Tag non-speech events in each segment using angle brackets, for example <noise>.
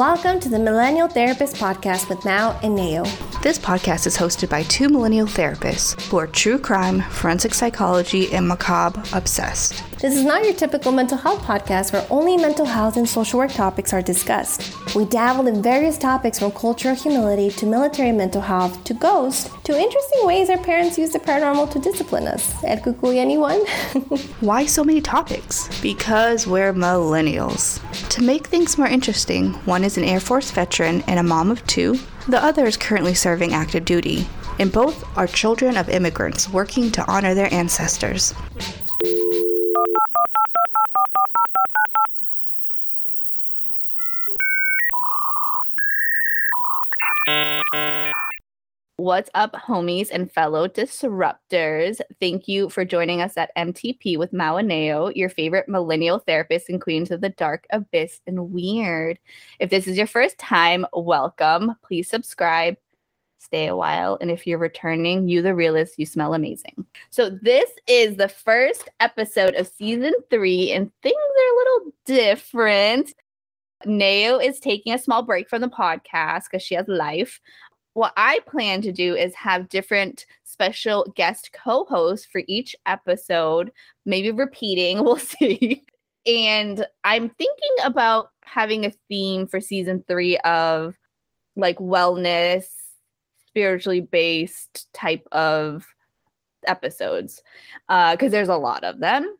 Welcome to the Millennial Therapist Podcast with Mao and Nao. This podcast is hosted by two millennial therapists who are true crime, forensic psychology, and macabre obsessed. This is not your typical mental health podcast where only mental health and social work topics are discussed. We dabbled in various topics from cultural humility to military mental health to ghosts to interesting ways our parents use the paranormal to discipline us. Ed Kukui, anyone? <laughs> Why so many topics? Because we're millennials. To make things more interesting, one is an Air Force veteran and a mom of two. The other is currently serving active duty. And both are children of immigrants working to honor their ancestors. What's up, homies and fellow disruptors? Thank you for joining us at MTP with Mawaneo, your favorite millennial therapist and queens of the dark abyss and weird. If this is your first time, welcome. Please subscribe, stay a while, and if you're returning, you the realist, you smell amazing. So this is the first episode of season three, and things are a little different. Nao is taking a small break from the podcast because she has life what I plan to do is have different special guest co hosts for each episode, maybe repeating, <laughs> we'll see. and I'm thinking about having a theme for season three of like wellness, spiritually based type of episodes, because uh, there's a lot of them.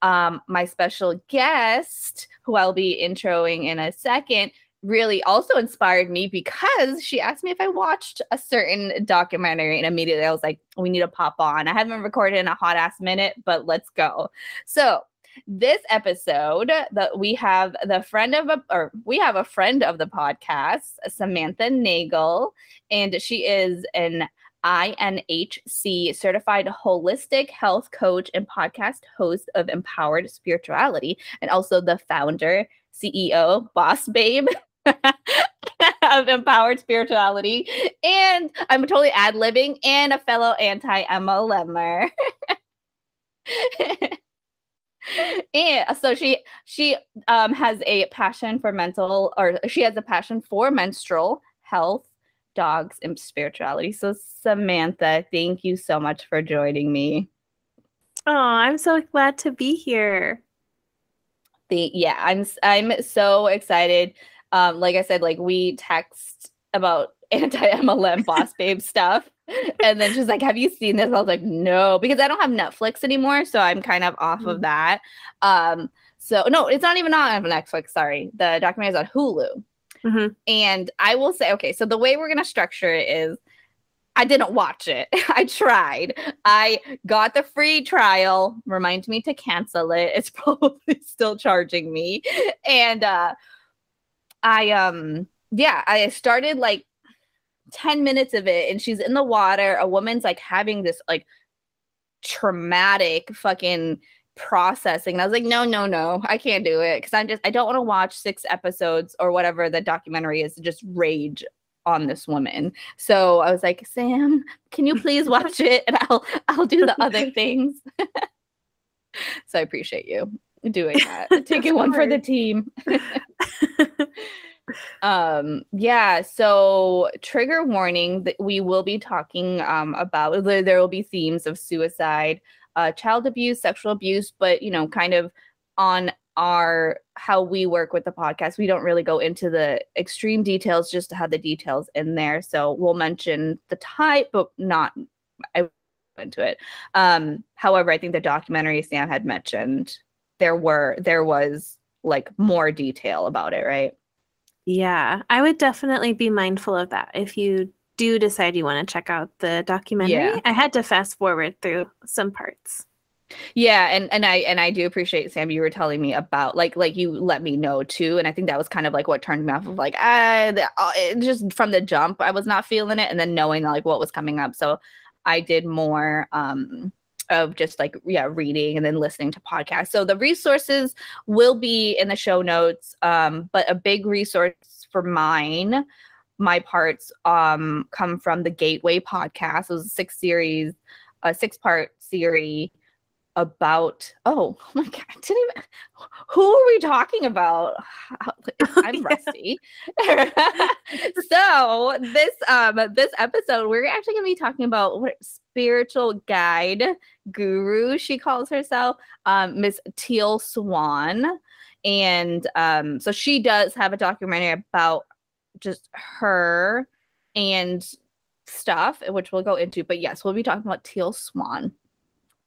Um, my special guest, who I'll be introing in a second, really also inspired me because she asked me if I watched a certain documentary, and immediately I was like, we need to pop on. I haven't recorded in a hot ass minute, but let's go. So, this episode that we have the friend of a or we have a friend of the podcast samantha nagel and she is an INHC certified holistic health coach and podcast host of Empowered Spirituality, and also the founder, CEO, boss babe <laughs> <laughs> of empowered spirituality. And I'm totally ad libbing and a fellow anti MLMer. <laughs> and so she she um has a passion for mental or she has a passion for menstrual health dogs and spirituality so samantha thank you so much for joining me oh i'm so glad to be here the, yeah i'm i'm so excited um, like I said, like we text about <laughs> anti MLM boss babe stuff. And then she's like, Have you seen this? I was like, No, because I don't have Netflix anymore. So I'm kind of off mm-hmm. of that. Um, so no, it's not even on Netflix. Sorry. The documentary is on Hulu. Mm-hmm. And I will say, okay, so the way we're going to structure it is I didn't watch it. <laughs> I tried. I got the free trial. Remind me to cancel it. It's <laughs> probably still charging me. And uh I um yeah, I started like 10 minutes of it and she's in the water. A woman's like having this like traumatic fucking processing. And I was like, no, no, no, I can't do it. Cause I'm just I don't want to watch six episodes or whatever the documentary is to just rage on this woman. So I was like, Sam, can you please watch it? And I'll I'll do the other <laughs> things. <laughs> so I appreciate you doing <laughs> that. Taking one for the team. <laughs> <laughs> um yeah so trigger warning that we will be talking um about there, will be themes of suicide uh child abuse sexual abuse but you know kind of on our how we work with the podcast we don't really go into the extreme details just to have the details in there so we'll mention the type but not i into it um however i think the documentary sam had mentioned there were there was like more detail about it, right? Yeah, I would definitely be mindful of that if you do decide you want to check out the documentary. Yeah. I had to fast forward through some parts. Yeah, and and I and I do appreciate Sam. You were telling me about like like you let me know too, and I think that was kind of like what turned me off of like ah, the, uh, just from the jump I was not feeling it, and then knowing like what was coming up. So I did more um of just like yeah reading and then listening to podcasts. So the resources will be in the show notes um, but a big resource for mine my parts um, come from the gateway podcast. It was a six series a six part series about oh, <laughs> oh my god, I didn't even who are we talking about? <laughs> I'm <laughs> rusty. so this um this episode we're actually gonna be talking about what spiritual guide guru she calls herself, um, Miss Teal Swan. And um, so she does have a documentary about just her and stuff, which we'll go into. But yes, we'll be talking about Teal Swan.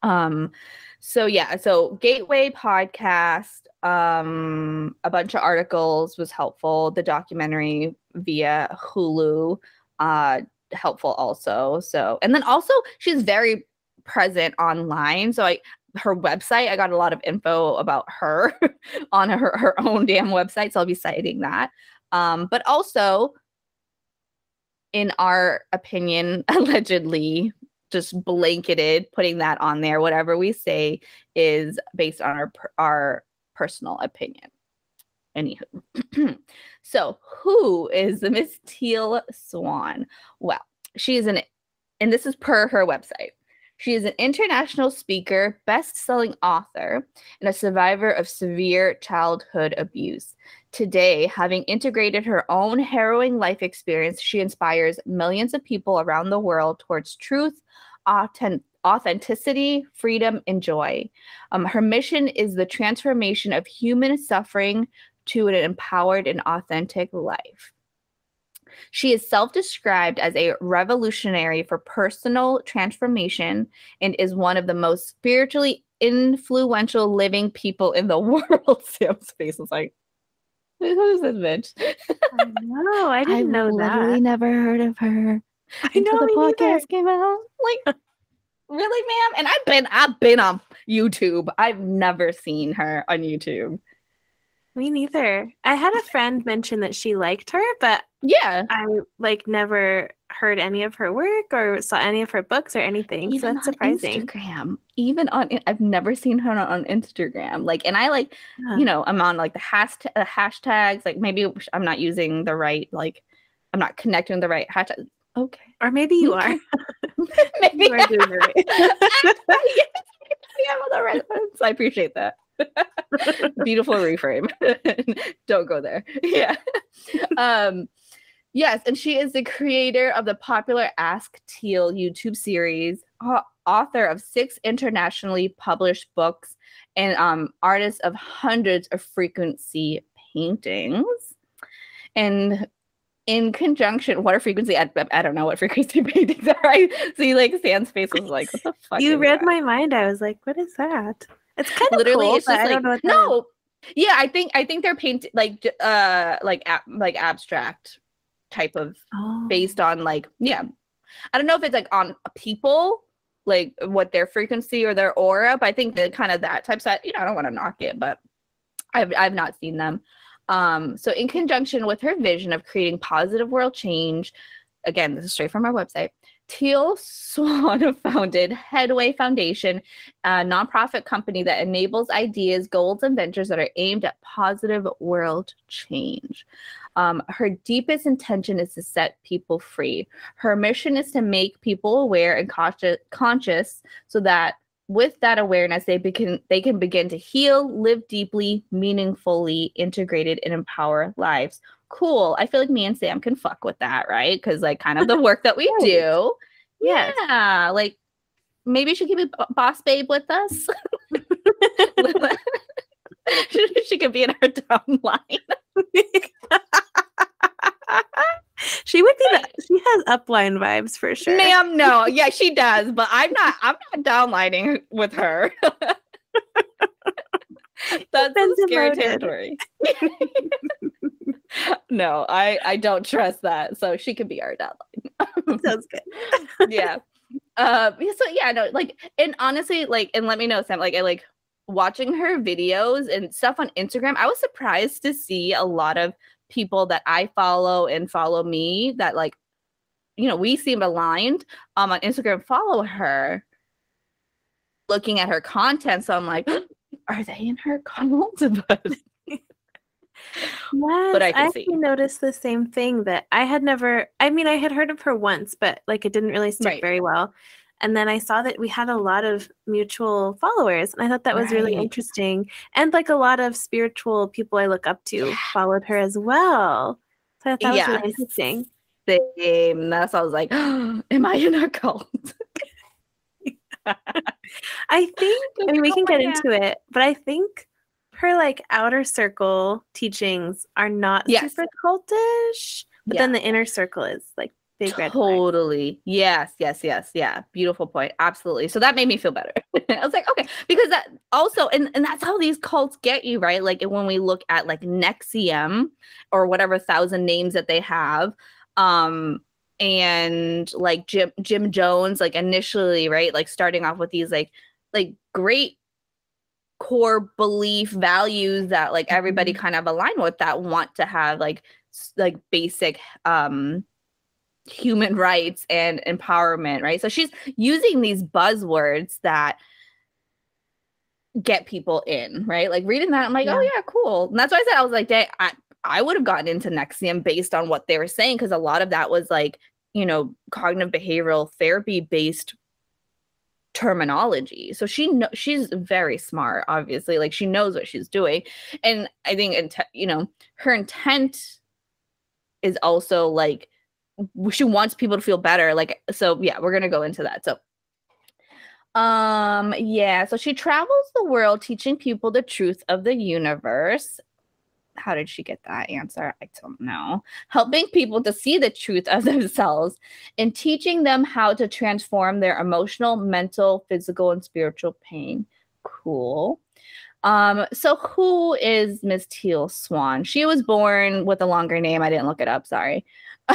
Um, so yeah, so Gateway podcast, um, a bunch of articles was helpful. The documentary via Hulu, uh, helpful also. So and then also she's very present online. So I her website, I got a lot of info about her <laughs> on her, her own damn website. So I'll be citing that. Um, but also in our opinion, <laughs> allegedly just blanketed putting that on there whatever we say is based on our our personal opinion. Anywho <clears throat> so who is the miss teal swan? Well she is an and this is per her website she is an international speaker, best selling author, and a survivor of severe childhood abuse. Today, having integrated her own harrowing life experience, she inspires millions of people around the world towards truth, authentic authenticity, freedom, and joy. Um, her mission is the transformation of human suffering to an empowered and authentic life. She is self described as a revolutionary for personal transformation and is one of the most spiritually influential living people in the <laughs> world. Sam's face was like, who is this bitch? I know. I <laughs> didn't I've know that. literally never heard of her. I know the podcast either. came out. Like, <laughs> really, ma'am? And I've been, I've been on YouTube. I've never seen her on YouTube. Me neither. I had a friend mention that she liked her, but yeah, I like never heard any of her work or saw any of her books or anything. Even so that's surprising. Instagram, even on I've never seen her on Instagram. Like, and I like, you know, I'm on like the hashtag uh, hashtags. Like maybe I'm not using the right like, I'm not connecting the right hashtag. Okay, or maybe you are. <laughs> <laughs> maybe you are <laughs> doing it right. yeah, the right ones. I appreciate that. <laughs> Beautiful reframe. <laughs> Don't go there. <laughs> Yeah. Um, yes, and she is the creator of the popular Ask Teal YouTube series, author of six internationally published books, and um, artist of hundreds of frequency paintings. And in conjunction, what are frequency? I, I don't know what frequency paintings are. I see like Sam's face was like, what the fuck? You read that? my mind. I was like, what is that? It's kind of literally cool, it's just like no. Yeah, I think I think they're painted like uh like ab- like abstract type of oh. based on like yeah. I don't know if it's like on people like what their frequency or their aura, but I think that kind of that type set, you know, I don't want to knock it, but I've I've not seen them. Um, so in conjunction with her vision of creating positive world change, again, this is straight from our website, Teal Swan <laughs> founded Headway Foundation, a nonprofit company that enables ideas, goals, and ventures that are aimed at positive world change. Um, her deepest intention is to set people free. Her mission is to make people aware and conscious, conscious so that with that awareness, they begin they can begin to heal, live deeply, meaningfully, integrated, and empower lives cool. I feel like me and Sam can fuck with that, right? Because like kind of the work that we <laughs> do. Yes. Yeah. Like maybe she could be boss babe with us. <laughs> <laughs> she could be in our downline. <laughs> she would be the, she has upline vibes for sure. Ma'am, no. Yeah, she does, but I'm not I'm not downlining with her. <laughs> That's scary territory. <laughs> <laughs> no, I I don't trust that. So she could be our deadline. Sounds good. yeah. Uh, so yeah, no, like, and honestly, like, and let me know, Sam, like, I like watching her videos and stuff on Instagram. I was surprised to see a lot of people that I follow and follow me that like, you know, we seem aligned um on Instagram follow her looking at her content. So I'm like, are they in her cult? but Yes, <laughs> but I can I see. noticed the same thing that I had never. I mean, I had heard of her once, but like it didn't really stick right. very well. And then I saw that we had a lot of mutual followers. And I thought that was right. really interesting. And like a lot of spiritual people I look up to followed her as well. So I thought that was really interesting. Same. That's I was like, oh, <gasps> am I in a cult? <laughs> <laughs> I think I mean we can get into it, but I think her like outer circle teachings are not yes. super cultish, but yeah. then the inner circle is like big red totally. Yes yes yes. Yeah. Beautiful point. Absolutely. So that made me feel better. <laughs> I was like okay. Because that also and, and that's how these cults get you right? Like when we look at like NXIVM or whatever thousand names that they have um and like jim jim jones like initially right like starting off with these like like great core belief values that like everybody mm-hmm. kind of align with that want to have like like basic um human rights and empowerment right so she's using these buzzwords that get people in right like reading that i'm like oh, yeah. oh yeah cool and that's why i said i was like i i would have gotten into NXIVM based on what they were saying because a lot of that was like you know cognitive behavioral therapy based terminology. So she know she's very smart, obviously. Like she knows what she's doing, and I think int- you know her intent is also like she wants people to feel better. Like so, yeah, we're gonna go into that. So. Um yeah, so she travels the world teaching people the truth of the universe how did she get that answer? I don't know. Helping people to see the truth of <laughs> themselves and teaching them how to transform their emotional, mental, physical, and spiritual pain. Cool. Um, so who is Miss Teal Swan? She was born with a longer name. I didn't look it up, sorry. <laughs>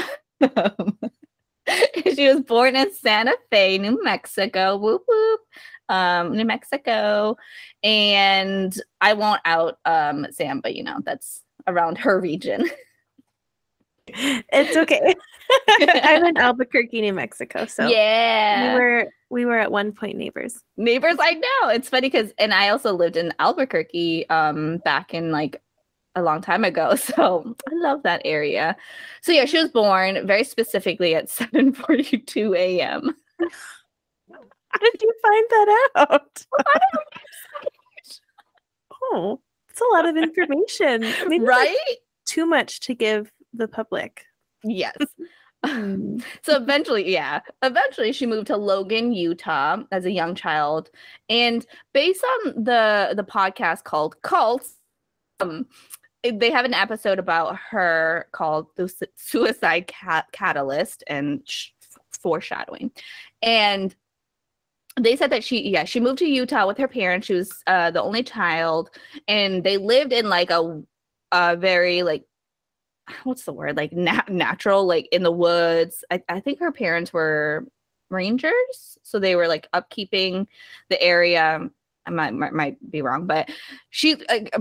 she was born in Santa Fe, New Mexico. Whoop whoop um, New Mexico. And I won't out um, Sam, but you know, that's around her region. <laughs> it's okay. <laughs> I'm in Albuquerque, New Mexico. So yeah, we were we were at one point neighbors. Neighbors, I know. It's funny because and I also lived in Albuquerque um back in like a long time ago. <laughs> So I love that area. So yeah, she was born very specifically at 7 42 a.m. How did you find that out? <laughs> oh, it's a lot of information. Maybe right? Like too much to give the public. Yes. <laughs> <laughs> Hmm. so eventually, yeah, eventually she moved to Logan, Utah as a young child. And based on the the podcast called Cults, um, they have an episode about her called the Suicide Cat- Catalyst and sh- foreshadowing. And they said that she yeah she moved to utah with her parents she was uh, the only child and they lived in like a, a very like what's the word like nat- natural like in the woods. I, I think her parents were rangers so they were like upkeeping the area. I might, might, might be wrong but she like,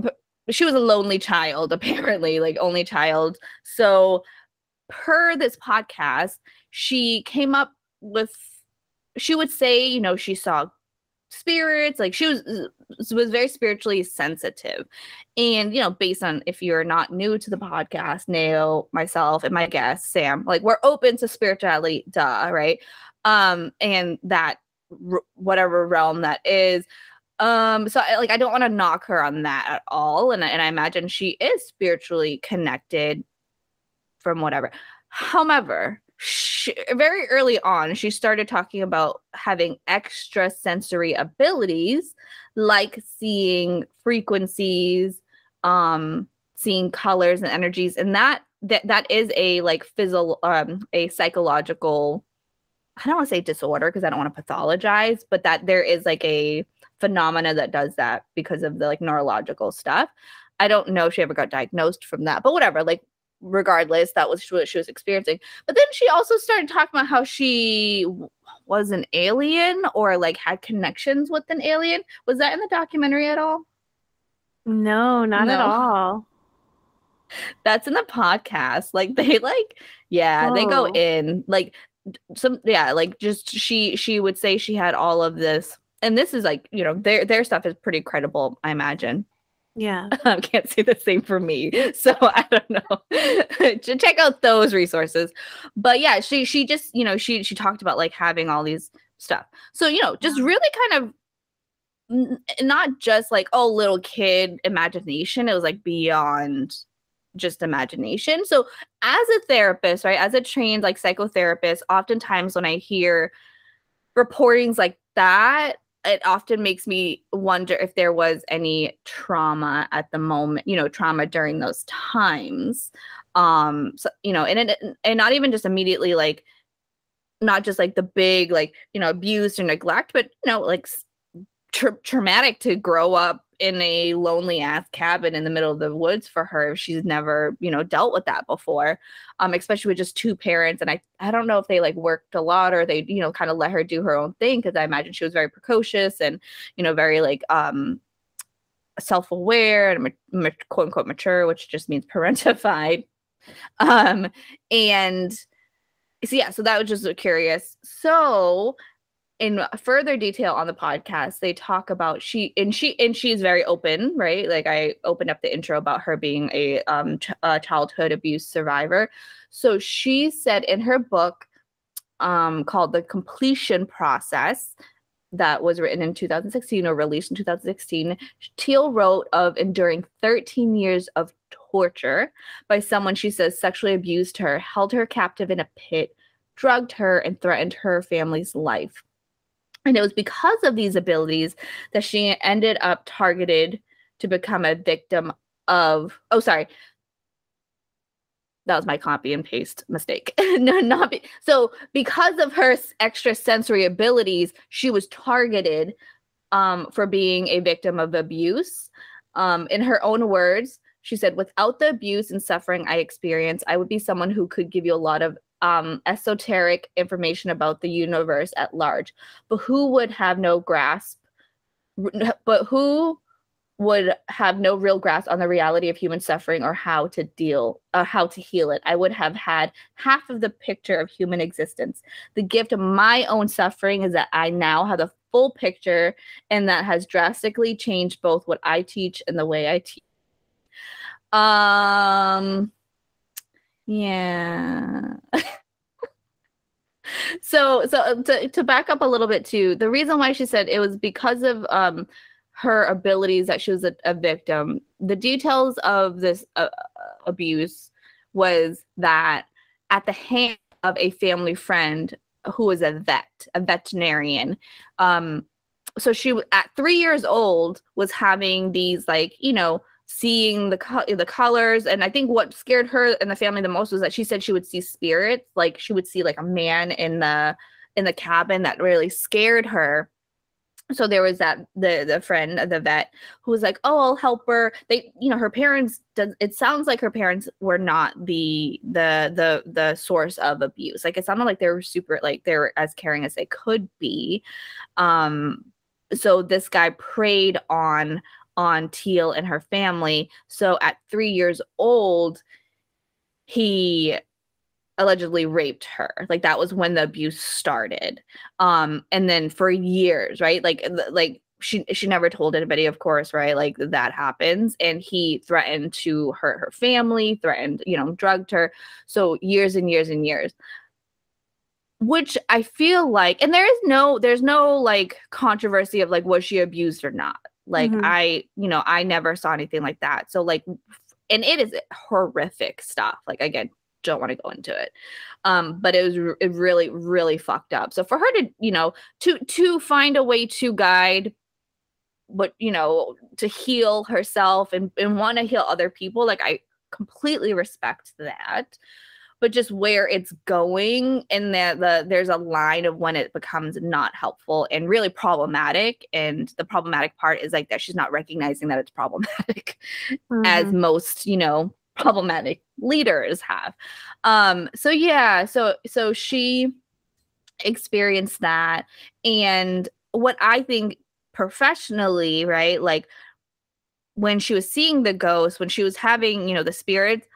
she was a lonely child <laughs> apparently like only child. So per this podcast she came up with she would say, you know, she saw spirits like she was was very spiritually sensitive. And you know based on if you're not new to the podcast nail myself and my guest sam like we're open to spirituality duh right? Um and that whatever realm that is. Um so I, like i don't want to knock her on that at all and, and i imagine she is spiritually connected from whatever. However she, very early on, she started talking about having extra sensory abilities like seeing frequencies, um, seeing colors and energies, and that that that is a like physical, um, a psychological. I don't want to say disorder because I don't want to pathologize, but that there is like a phenomena that does that because of the like neurological stuff. I don't know if she ever got diagnosed from that, but whatever. Like regardless that was what she was experiencing. But then she also started talking about how she was an alien or like had connections with an alien. Was that in the documentary at all? No not no. at all. That's in the podcast. Like they like yeah they go oh. in like some yeah like just she she would say she had all of this. And this is like you know their their stuff is pretty credible i imagine yeah. <laughs> I can't say the same for me. <laughs> So I don't know. <laughs> Check out those resources. But yeah, she she just, you know, she she talked about like having all these stuff. So, you know, just really kind of n- not just like, oh, little kid imagination. It was like beyond just imagination. So, as a therapist, right, as a trained like psychotherapist, oftentimes when I hear reportings like that, it often makes me wonder if there was any trauma at the moment, you know, trauma during those times. Um, so, you know, and it, and not even just immediately like not just like the big like, you know, abuse or neglect, but you know, like tra- traumatic to grow up in a lonely ass cabin in the middle of the woods for her if she's never you know dealt with that before um especially with just two parents and i i don't know if they like worked a lot or they you know kind of let her do her own thing because i imagine she was very precocious and you know very like um self-aware and ma- quote unquote mature which just means parentified. <laughs> Um and so yeah so that was just curious. So in further detail on the podcast they talk about she and she and she's very open right? Like i opened up the intro about her being a um ch- a childhood abuse survivor. So she said in her book um called the completion process that was written in 2016 or released in 2016 teal wrote of enduring 13 years of torture by someone she says sexually abused her held her captive in a pit drugged her and threatened her family's life and it was because of these abilities that she ended up targeted to become a victim of, oh, sorry. That was my copy and paste mistake. <laughs> no, not be, so because of her extra sensory abilities, she was targeted um, for being a victim of abuse. Um, in her own words, she said, without the abuse and suffering I experienced, I would be someone who could give you a lot of um, esoteric information about the universe at large, but who would have no grasp, but who would have no real grasp on the reality of human suffering or how to deal uh, how to heal it? I would have had half of the picture of human existence. The gift of my own suffering is that i now have the full picture and that has drastically changed both what i teach and the way i teach. Um yeah. <laughs> so so uh, to, to back up a little bit too, the reason why she said it was because of um her abilities that she was a, a victim. The details of this uh, abuse was that at the hand of a family friend who was a vet, a veterinarian. Um, so she at three years old was having these like you know seeing the co- the colors and i think what scared her and the family the most was that she said she would see spirits like she would see like a man in the in the cabin that really scared her. So there was that the the friend of the vet who was like oh i'll help her. They you know her parents does it sounds like her parents were not the the the the source of abuse. Like it sounded like they were super like they were as caring as they could be. Um so this guy preyed on on Teal and her family. So at three years old, he allegedly raped her. Like that was when the abuse started. Um and then for years right? Like like she she never told anybody of course right? Like that happens. And he threatened to hurt her family threatened you know drugged her. So years and years and years. Which i feel like and there is no there's no like controversy of like was she abused or not like mm-hmm. I, you know, I never saw anything like that. So like and it is horrific stuff. Like again, don't want to go into it. Um but it was it really really fucked up. So for her to, you know, to to find a way to guide but you know to heal herself and and want to heal other people like I completely respect that but just where it's going and that the there's a line of when it becomes not helpful and really problematic and the problematic part is like that she's not recognizing that it's problematic <laughs> mm-hmm. as most you know <laughs> problematic leaders have um so yeah so so she experienced that and what i think professionally right like when she was seeing the ghost when she was having you know the spirits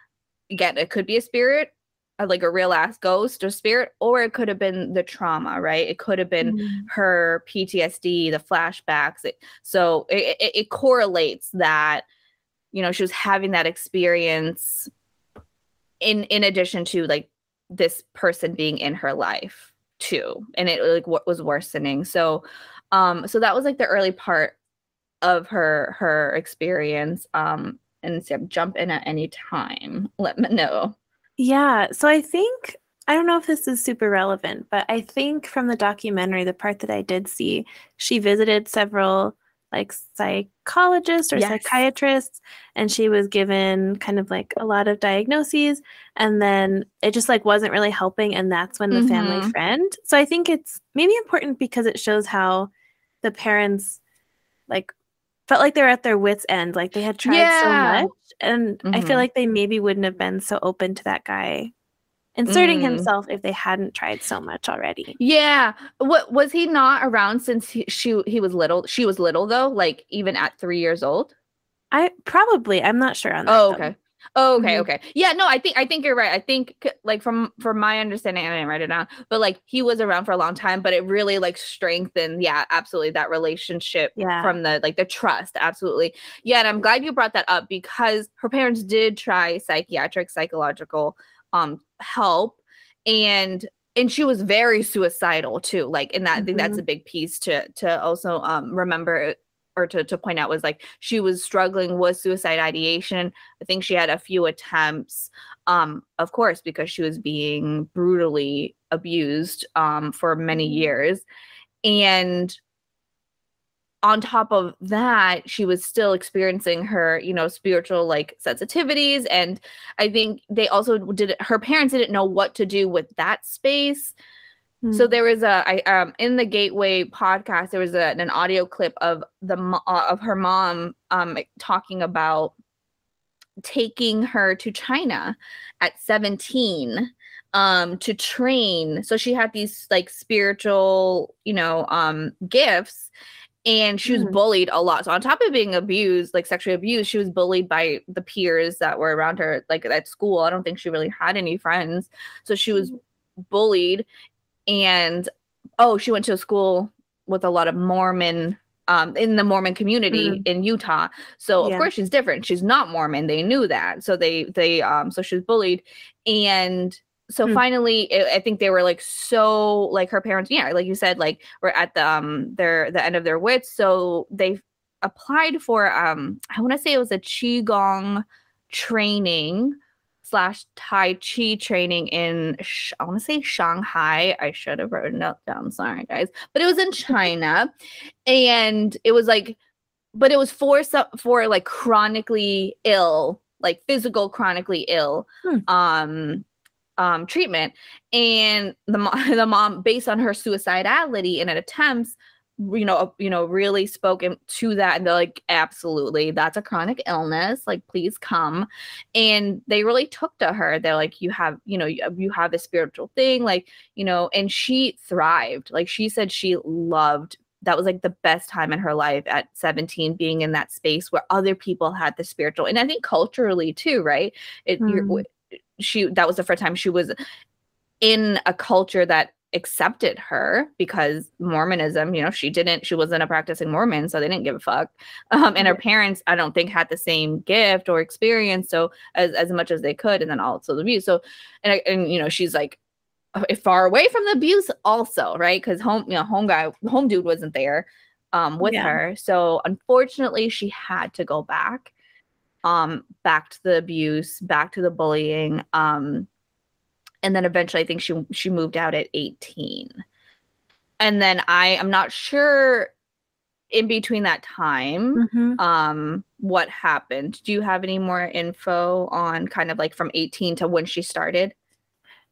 again it could be a spirit like a real ass ghost or spirit, or it could have been the trauma, right? It could have been mm-hmm. her PTSD, the flashbacks. It, so it, it, it correlates that, you know, she was having that experience in in addition to like this person being in her life too and it like what was worsening so um so that was like the early part of her her experience um and so jump in at any time let me know Yeah. So I think I don't know if this is super relevant, but I think from the documentary, the part that I did see, she visited several like psychologists or Yes. psychiatrists and she was given kind of like a lot of diagnoses and then it just like wasn't really helping and that's when the family Mhm. friend. So I think it's maybe important because it shows how the parents like felt like they were at their wits end, like they had tried Yeah. so much and I feel Mhm. like they maybe wouldn't have been so open to that guy inserting Mm. himself if they hadn't tried so much already. yeah what was he not around since he, she he was little she was little though like even at three years old I probably I'm not sure on that. Oh, though. Okay. Oh, okay, Mhm. okay. Yeah, no, I think I think you're right. I think like from from my understanding, I didn't write it down, but like he was around for a long time, but it really like strengthened, yeah, absolutely that relationship Yeah. from the like the trust, absolutely. Yeah, and I'm glad you brought that up because her parents did try psychiatric, psychological um help and and she was very suicidal too. Like, and that I think that's a big piece to to also um remember or to, to point out was like she was struggling with suicide ideation. I think she had a few attempts um of course because she was being brutally abused um for many Mhm. years. And on top of that she was still experiencing her you know spiritual like sensitivities. And i think they also did her parents didn't know what to do with that space so Mm. there was a I um in the Gateway podcast there was a, an audio clip of the uh, of her mom um talking about taking her to China at 17 um to train. So she had these like spiritual you know um gifts and she was Mm. bullied a lot. So on top of being abused like sexually abused she was bullied by the peers that were around her like at school. I don't think she really had any friends. So she was bullied and oh she went to a school with a lot of mormon um in the mormon community in utah. So of course she's different. She's not mormon. They knew that. So they they um so she was bullied. And so Hmm. finally i I think they were like so like her parents yeah like you said like were at the um their the end of their wits. So they applied for um i want to say it was a qigong training slash Tai Chi training in, I want to say Shanghai. I should have written it down. Sorry, guys. But it was in <laughs> China. And it was like, but it was for some, for like chronically ill, like physical chronically ill Hmm. um um treatment and the mom <laughs> the mom based on her suicidality and attempts you know you know really spoken to that and they're like absolutely that's a chronic illness like please come. And they really took to her. They're like you have you know you, have a spiritual thing like you know and she thrived. Like she said she loved that was like the best time in her life at 17 being in that space where other people had the spiritual and i think culturally too right? It you're, Mm. she that was the first time she was in a culture that accepted her because mormonism you know she didn't she wasn't a practicing mormon so they didn't give a fuck. Um, and her parents i don't think had the same gift or experience so as, as much as they could and then also the abuse. So and, and you know she's like far away from the abuse also right? Because home you know home guy home dude wasn't there um with Yeah. her. So unfortunately she had to go back um back to the abuse back to the bullying um and then eventually i think she she moved out at 18 and then i am not sure in between that time Mhm. um what happened do you have any more info on kind of like from 18 to when she started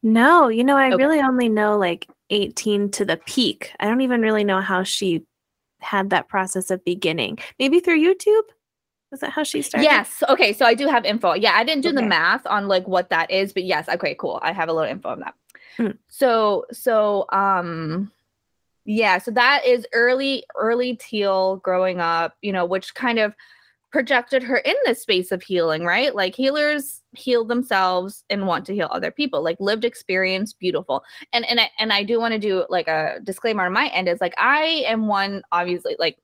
No, you know, I Okay. really only know like 18 to the peak. I don't even really know how she had that process of beginning. Maybe through YouTube? Is that how she started? yes. Okay so i do have info. Yeah i didn't do the math on like what that is but yes okay cool. I have a little info on that. Mm. so so um yeah so that is early early teal growing up you know which kind of projected her in this space of healing right? Like healers heal themselves and want to heal other people. Like lived experience beautiful. And and i and i do want to do like a disclaimer on my end is like i am one obviously like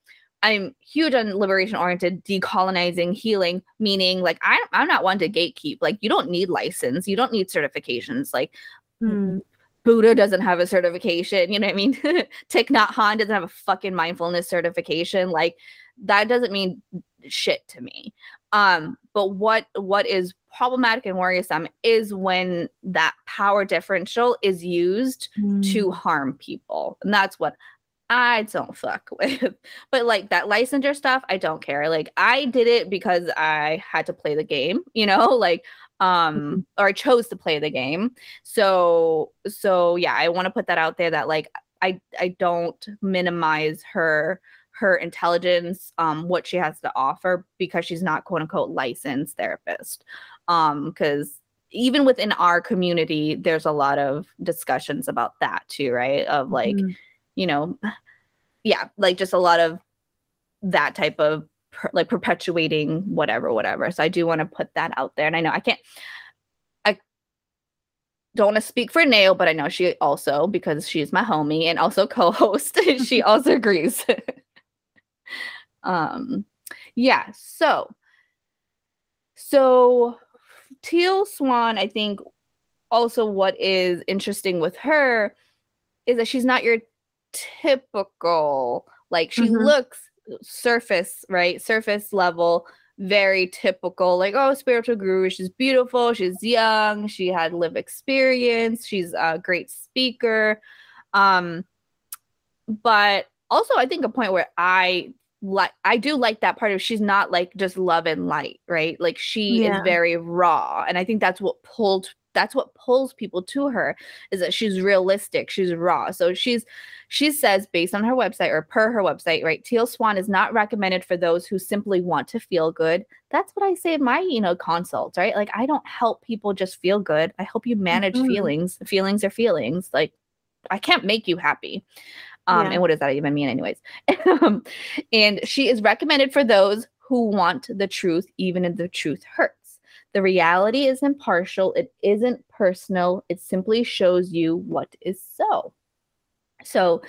i'm huge on liberation oriented decolonizing healing meaning like I, i'm not one to gatekeep like you don't need license you don't need certifications like Hmm. Buddha doesn't have a certification. You know what I mean? <laughs> Thich Nhat Hanh doesn't have a fucking mindfulness certification. Like that doesn't mean shit to me. Um, but what what is problematic and worrisome is when that power differential is used mm. to harm people. And that's what I don't fuck <laughs> with. But like that licensure stuff, I don't care. Like I did it because I had to play the game, <laughs> you know, like um mm-hmm. or I chose to play the game. So so yeah, I want to put that out there that like I I don't minimize her her intelligence, um, what she has to offer because she's not quote unquote licensed therapist. Um, because even within our community, there's a lot of discussions about that too, right? Of like, mm-hmm. you know, yeah, like just a lot of that type of per, like perpetuating whatever, whatever. So I do want to put that out there. And I know I can't, I don't want to speak for Nao, but I know she also, because she's my homie and also <laughs> co host, she <laughs> also agrees. <laughs> um, yeah. So, so Teal Swan, I think also what is interesting with her is that she's not your typical, like she mm-hmm. looks surface, right? Surface level, very typical, like, oh, spiritual guru. She's beautiful. She's young. She had live experience. She's a great speaker. Um, but also, I think a point where I like I do like that part of she's not like just love and light, right? Like she yeah. is very raw. And I think that's what pulled that's what pulls people to her is that she's realistic she's raw. So she's she says based on her website or per her website right teal swan is not recommended for those who simply want to feel good. That's what i say in my you know consults right? Like i don't help people just feel good. I help you manage mm-hmm. feelings. Feelings are feelings. Like i can't make you happy. Um yeah. and what does that even mean anyways? <laughs> And she is recommended for those who want the truth even if the truth hurts the reality is impartial, it isn't personal, it simply shows you what is so. So,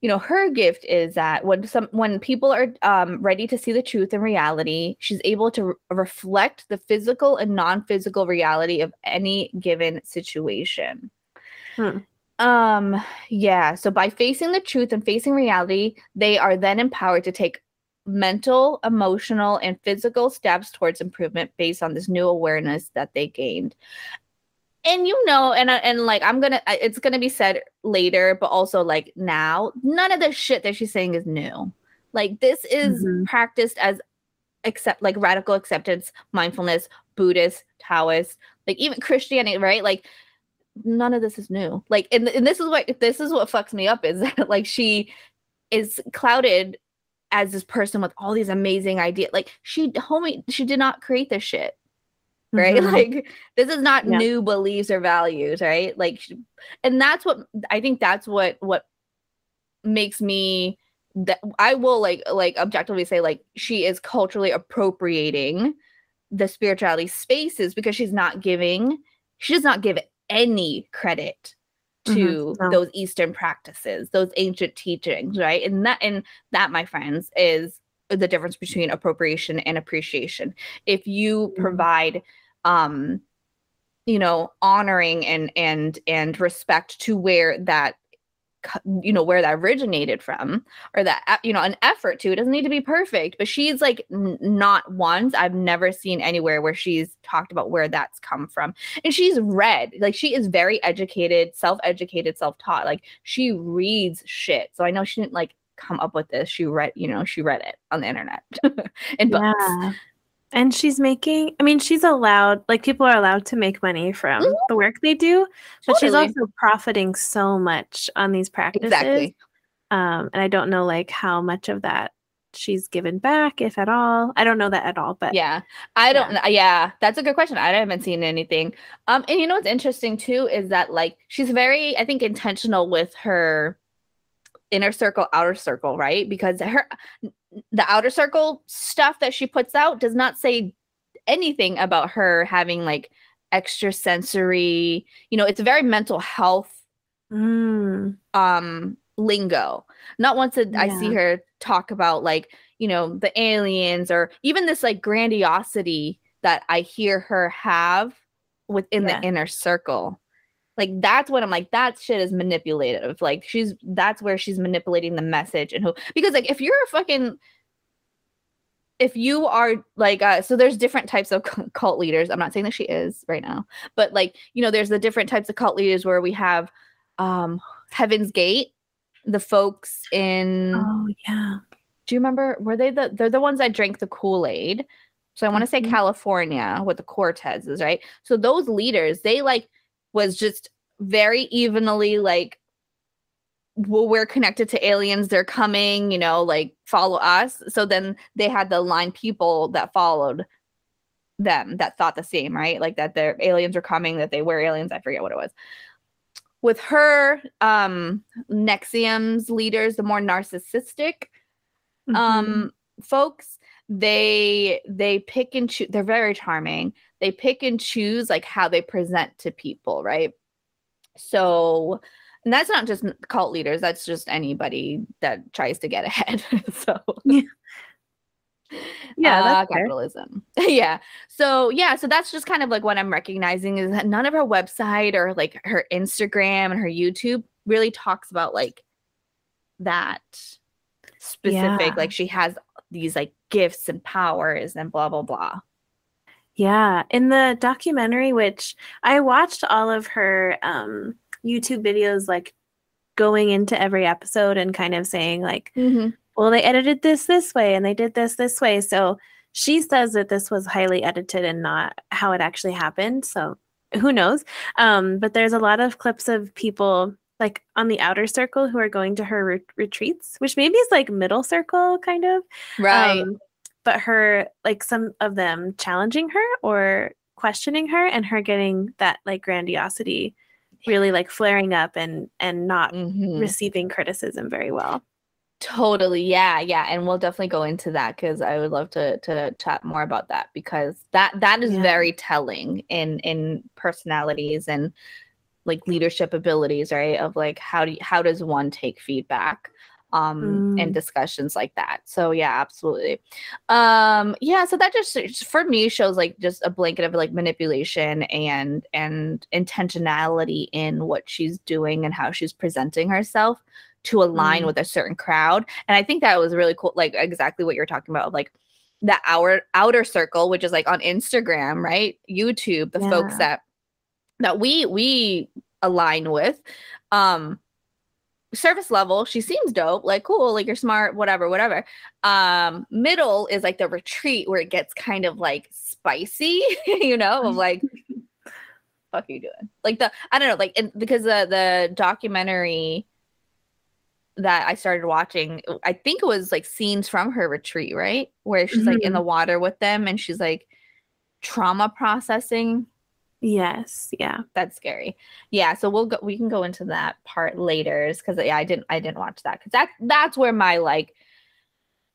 you know, her gift is that when some when people are um, ready to see the truth and reality, she's able to re- reflect the physical and non-physical reality of any given situation. Hmm. Um, yeah. So by facing the truth and facing reality, they are then empowered to take mental, emotional, and physical steps towards improvement based on this new awareness that they gained. And you know, and uh, and like I'm gonna, it's gonna be said later, but also like now, none of the shit that she's saying is new. Like this is mm-hmm. practiced as accept like radical acceptance, mindfulness, Buddhist, Taoist, like even Christianity, right? Like none of this is new. Like, and, and this is what this is what fucks me up is <laughs> that like she is clouded as this person with all these amazing ideas. Like she homie, she did not create this shit. Right? <laughs> Mm-hmm. Like this is not yeah. new beliefs or values, right? Like and that's what I think that's what what makes me that I will like like objectively say like she is culturally appropriating the spirituality spaces because she's not giving she does not give any credit. To mm-hmm. those eastern practices those ancient teachings right and that and that my friends is the difference between appropriation and appreciation if you mm-hmm. provide um you know honoring and and and respect to where that you know where that originated from or that you know an effort to it doesn't need to be perfect but she's like n- not once. I've never seen anywhere where she's talked about where that's come from. And she's read like she is very educated self-educated self-taught. Like she reads shit. So i know she didn't like come up with this. She read you know she read it on the internet <laughs> in books. Yeah. And she's making, I mean, she's allowed, like, people are allowed to make money from mm-hmm. the work they do, but totally. she's also profiting so much on these practices. Exactly. Um, and I don't know, like, how much of that she's given back, if at all. I don't know that at all, but yeah, I don't, yeah, yeah that's a good question. I haven't seen anything. Um, and you know what's interesting too is that, like, she's very, I think, intentional with her inner circle outer circle right because her the outer circle stuff that she puts out does not say anything about her having like extra sensory you know it's a very mental health mm. um lingo not once did yeah. i see her talk about like you know the aliens or even this like grandiosity that i hear her have within yeah. the inner circle Like that's what I'm like, that shit is manipulative. Like she's that's where she's manipulating the message and who because like if you're a fucking if you are like uh so there's different types of <laughs> cult leaders i'm not saying that she is right now but like you know there's the different types of cult leaders where we have um heaven's gate the folks in oh yeah do you remember were they the they're the ones that drank the kool-aid so i want to say mm-hmm. california with the cortezes right so those leaders they like was just very evenly like well, we're connected to aliens they're coming you know like follow us. So then they had the line people that followed them that thought the same right? Like that their aliens are coming that they were aliens i forget what it was. With her um NXIVM's leaders the more narcissistic mm-hmm. um folks they they pick and choose they're very charming. They pick and choose like how they present to people right? So and that's not just cult leaders that's just anybody that tries to get <laughs> ahead so. Yeah. Yeah uh, capitalism. <laughs> Yeah. So yeah so that's just kind of like what i'm recognizing is that none of her website or like her instagram and her youtube really talks about like that specific yeah. like she has these like gifts and powers and blah blah blah yeah in the documentary which i watched all of her um YouTube videos like going into every episode and kind of saying like, mm-hmm. well, they edited this this way and they did this this way. So she says that this was highly edited and not how it actually happened. So who knows? Um, but there's a lot of clips of people like on the outer circle who are going to her re- retreats, which maybe is like middle circle kind of. Right. Um, but her, like some of them challenging her or questioning her and her getting that like grandiosity really like flaring up and and not mm-hmm. receiving criticism very well totally yeah yeah and we'll definitely go into that because i would love to to chat more about that because that that is yeah. very telling in in personalities and like leadership abilities right of like how do you, how does one take feedback um mm. and discussions like that so yeah absolutely um yeah so that just for me shows like just a blanket of like manipulation and and intentionality in what she's doing and how she's presenting herself to align mm. with a certain crowd and i think that was really cool like exactly what you're talking about like the outer outer circle which is like on instagram right youtube the yeah. folks that that we we align with um surface level she seems dope like cool like you're smart whatever whatever um middle is like the retreat where it gets kind of like spicy <laughs> you know of like fuck are you doing like the i don't know like in, because the the documentary that i started watching i think it was like scenes from her retreat right where she's mm-hmm. like in the mm-hmm. water with them and she's like trauma processing Yes, yeah. That's scary. Yeah, so we'll go we can go into that part later cuz yeah, I didn't I didn't watch that cuz that that's where my like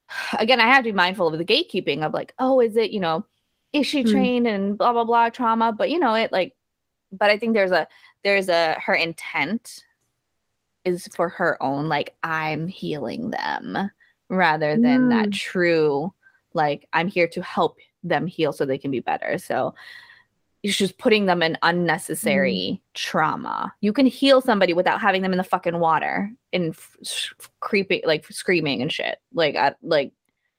<sighs> again, I have to be mindful of the gatekeeping of like, oh, is it, you know, is she mm. trained and blah blah blah trauma, but you know, it like but I think there's a there's a her intent is for her own like I'm healing them rather than mm. that true like I'm here to help them heal so they can be better. So it's just putting them in unnecessary mm. trauma. You can heal somebody without having them in the fucking water and f- creeping, like screaming and shit. Like, like,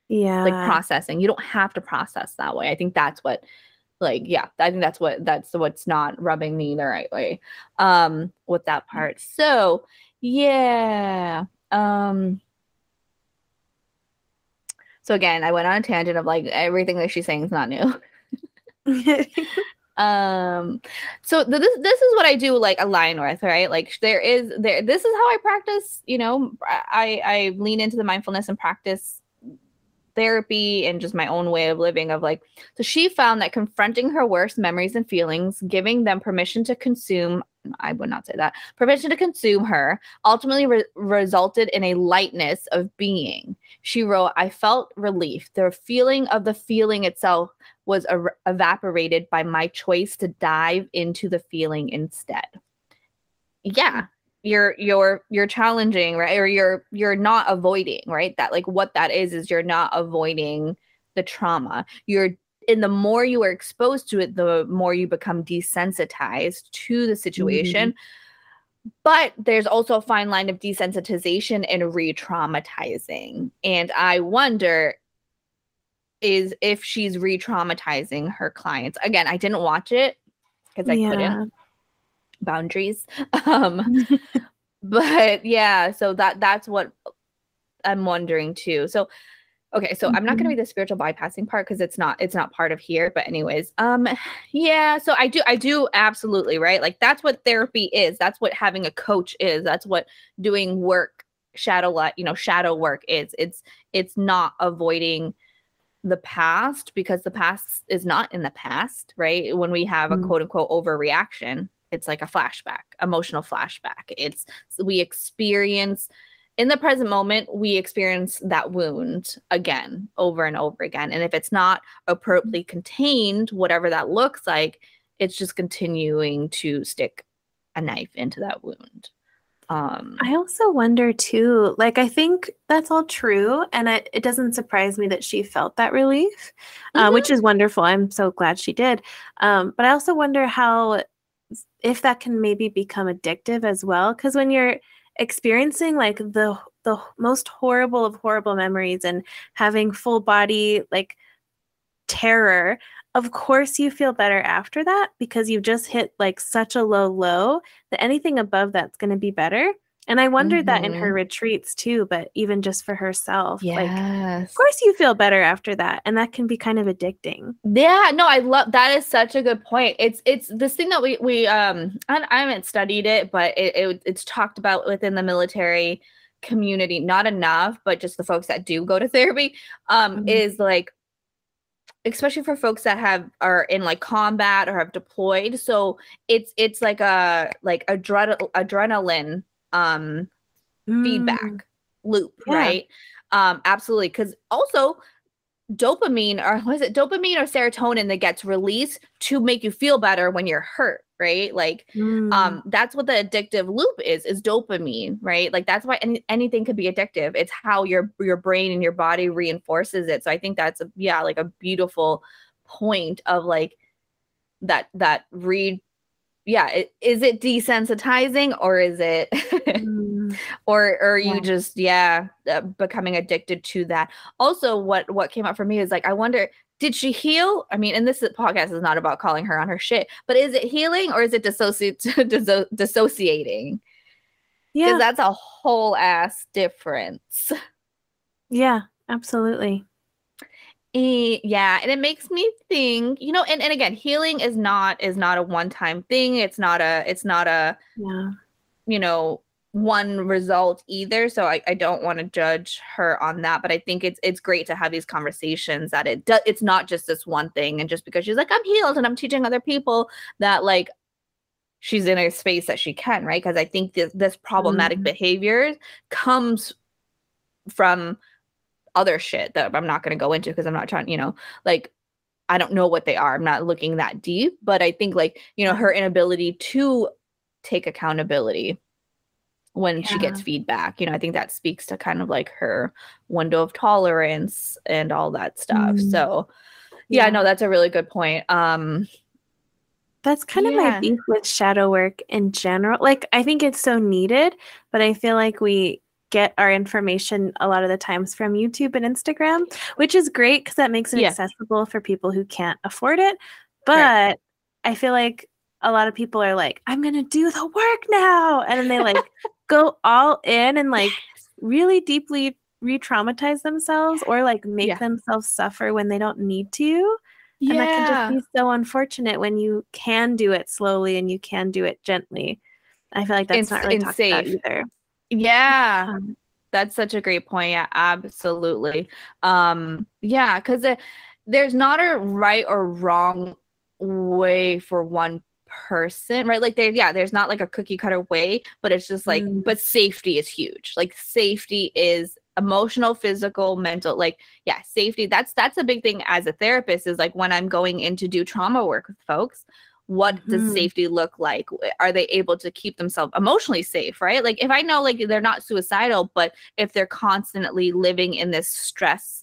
yeah, like processing. You don't have to process that way. I think that's what, like, yeah, I think that's what that's what's not rubbing me the right way, um, with that mm. part. So, yeah, um. So again, I went on a tangent of like everything that she's saying is not new. <laughs> <laughs> um so th- this this is what i do like align with right? Like there is there this is how i practice you know i i lean into the mindfulness and practice therapy and just my own way of living of like so she found that confronting her worst memories and feelings giving them permission to consume i would not say that permission to consume her ultimately re- resulted in a lightness of being. She wrote i felt relief. The feeling of the feeling itself was er- evaporated by my choice to dive into the feeling instead yeah you're you're you're challenging right or you're you're not avoiding right that like what that is is you're not avoiding the trauma you're and the more you are exposed to it, the more you become desensitized to the situation. Mm-hmm. But there's also a fine line of desensitization and re traumatizing. And I wonder is if she's re traumatizing her clients. Again, I didn't watch it because I yeah. couldn't. Boundaries. <laughs> Um, but yeah, so that that's what I'm wondering too. So Okay, so mm-hmm. I'm not going to be the spiritual bypassing part because it's not it's not part of here. But anyways, um, yeah. So I do I do absolutely right. Like that's what therapy is. That's what having a coach is. That's what doing work shadow light you know shadow work is. It's it's not avoiding the past because the past is not in the past, right? When we have mm-hmm. a quote unquote overreaction, it's like a flashback, emotional flashback. It's we experience in the present moment, we experience that wound again, over and over again. And if it's not appropriately contained, whatever that looks like, it's just continuing to stick a knife into that wound. Um, I also wonder too, like, I think that's all true. And it, it doesn't surprise me that she felt that relief, uh, mm-hmm. which is wonderful. I'm so glad she did. Um, but I also wonder how, if that can maybe become addictive as well. Because when you're, experiencing like the the most horrible of horrible memories and having full body like terror of course you feel better after that because you've just hit like such a low low that anything above that's going to be better and I wondered mm-hmm. that in her mm-hmm. retreats too, but even just for herself. Yes. Like, of course you feel better after that. And that can be kind of addicting. Yeah, no, I love that is such a good point. It's it's this thing that we we um I, I haven't studied it, but it, it it's talked about within the military community, not enough, but just the folks that do go to therapy, um, mm-hmm. is like especially for folks that have are in like combat or have deployed. So it's it's like a like adre- adrenaline um mm. feedback loop, yeah. right? Um, absolutely. Because also dopamine or <laughs> what is it dopamine or serotonin that gets released to make you feel better when you're hurt right like mm. um that's what the addictive loop is is dopamine right like that's why any, anything could be addictive it's how your your brain and your body reinforces it so i think that's a yeah like a beautiful point of like that that read yeah it, is it desensitizing or is it mm. <laughs> or, or are yeah. you just yeah uh, becoming addicted to that also what what came up for me is like i wonder did she heal? I mean and this podcast is not about calling her on her shit but is it healing or is it dissoci- <laughs> dissociating? Yeah. Because that's a whole ass difference. Yeah absolutely. Yeah, and it makes me think, you know, and, and again, healing is not is not a one-time thing. It's not a it's not a yeah. you know, one result either. So I, I don't want to judge her on that, but I think it's it's great to have these conversations that it does it's not just this one thing and just because she's like I'm healed and I'm teaching other people that like she's in a space that she can, right? Because I think this this problematic mm-hmm. behavior comes from other shit that I'm not going to go into because I'm not trying, you know, like I don't know what they are. I'm not looking that deep, but I think like, you know, her inability to take accountability when yeah. she gets feedback, you know, I think that speaks to kind of like her window of tolerance and all that stuff. Mm. So, yeah, yeah, no, that's a really good point. Um that's kind yeah. of my beef with shadow work in general. Like I think it's so needed, but I feel like we get our information a lot of the times from YouTube and Instagram, which is great because that makes it yeah. accessible for people who can't afford it. But right. I feel like a lot of people are like, I'm going to do the work now. And then they like go all in and like yes. really deeply re traumatize themselves or like make yeah. themselves suffer when they don't need to. Yeah. And that can just be so unfortunate when you can do it slowly and you can do it gently. I feel like that's it's, not really talked safe. about either. Yeah. Um, that's such a great point. Yeah, absolutely. Um, yeah, because there's not a right or wrong way for one person, right? Like there, yeah, there's not like a cookie cutter way, but it's just like, mm. but safety is huge. Like safety is emotional, physical, mental. Like, yeah, safety. That's that's a big thing as a therapist. Is like when I'm going in to do trauma work with folks what mm-hmm. does safety look like are they able to keep themselves emotionally safe right like if i know like they're not suicidal but if they're constantly living in this stress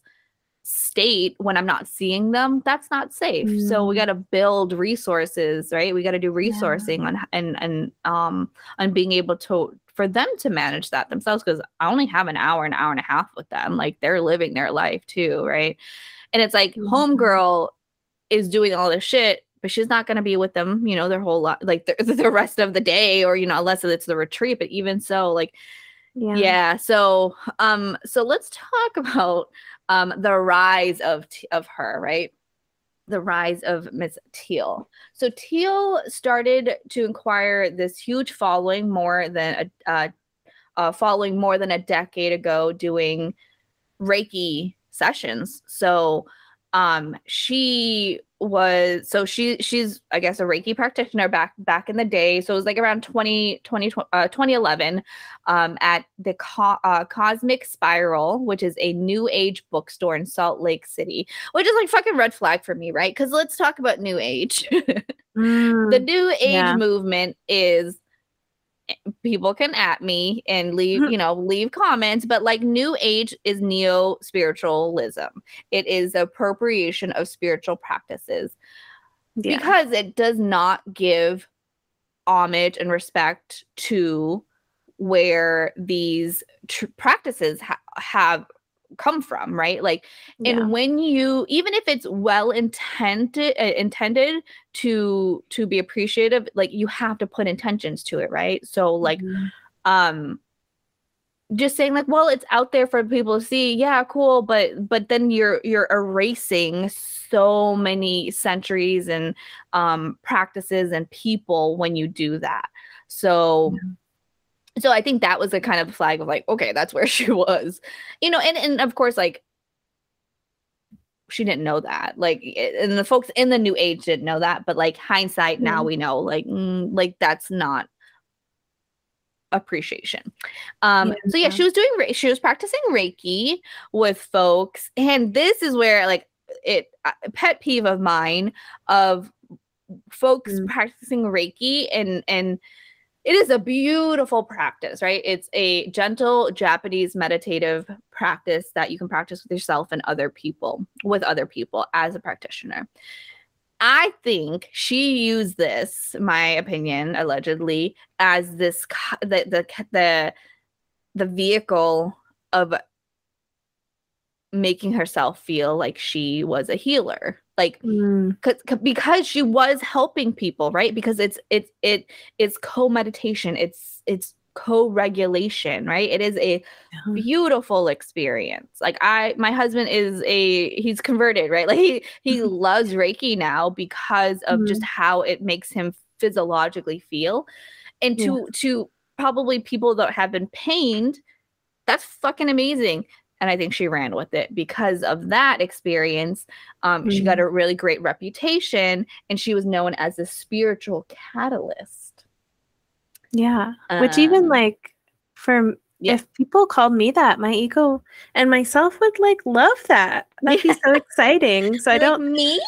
state when I'm not seeing them, that's not safe. Mm. So we mm. got to build resources, right? We got to do resourcing yeah. on and and um on being able to for them to manage that themselves because I only have an hour, an hour and a half with them. Like they're living their life too, right? And it's like mm-hmm. homegirl is doing all this shit, but she's not going to be with them, you know, their whole lot, like the, <laughs> the rest of the day, or you know, unless it's the retreat. But even so, like, yeah. yeah. So, um, so let's talk <laughs> about um the rise of of her, right? The rise of Miss Teal. So Teal started to inquire this huge following more than a uh, uh, following more than a decade ago, doing Reiki sessions. So um she was so she she's i guess a reiki practitioner back back in the day. So it was like around 20, 20 uh, 2011 um at the Co- uh, cosmic spiral which is a new age bookstore in salt lake city which is like fucking red flag for me right? Because let's talk about new age. <laughs> Mm, the new age yeah. movement is people can at me and leave mm-hmm. you know leave comments but like new age is neo spiritualism it is appropriation of spiritual practices yeah. because it does not give homage and respect to where these tr- practices ha- have come from right? Like yeah. and when you even if it's well intended uh, intended to to be appreciative like you have to put intentions to it right? So like mm-hmm. um just saying like well it's out there for people to see. Yeah cool but but then you're you're erasing so many centuries and um practices and people when you do that. So so I think that was a kind of flag of like, okay, that's where <laughs> she was, you know, and and of course, like she didn't know that, like, and the folks in the new age didn't know that, but like hindsight, mm-hmm. now we know, like, mm, like that's not appreciation. Um, yeah. so yeah, she was doing, she was practicing Reiki with folks, and this is where like it pet peeve of mine of folks mm-hmm. practicing Reiki and and it is a beautiful practice, right? It's a gentle Japanese meditative practice that you can practice with yourself and other people, with other people as a practitioner. I think she used this, my opinion, allegedly, as this the the the, the vehicle of making herself feel like she was a healer like mm. because she was helping people right because it's it's it it's co-meditation it's it's co-regulation right it is a beautiful experience like i my husband is a he's converted right like he he mm-hmm. loves reiki now because of mm. just mm-hmm. how it makes him physiologically feel and to yeah. to probably people that have been pained that's fucking amazing and I think she ran with it because of that experience. Um, mm-hmm. She got mm-hmm. a really great reputation, and she was known as a spiritual catalyst. Yeah, um, which even um, like for yeah. if people called me that, my ego and myself would like love that. That'd yeah. be <laughs> so exciting. So I don't like, me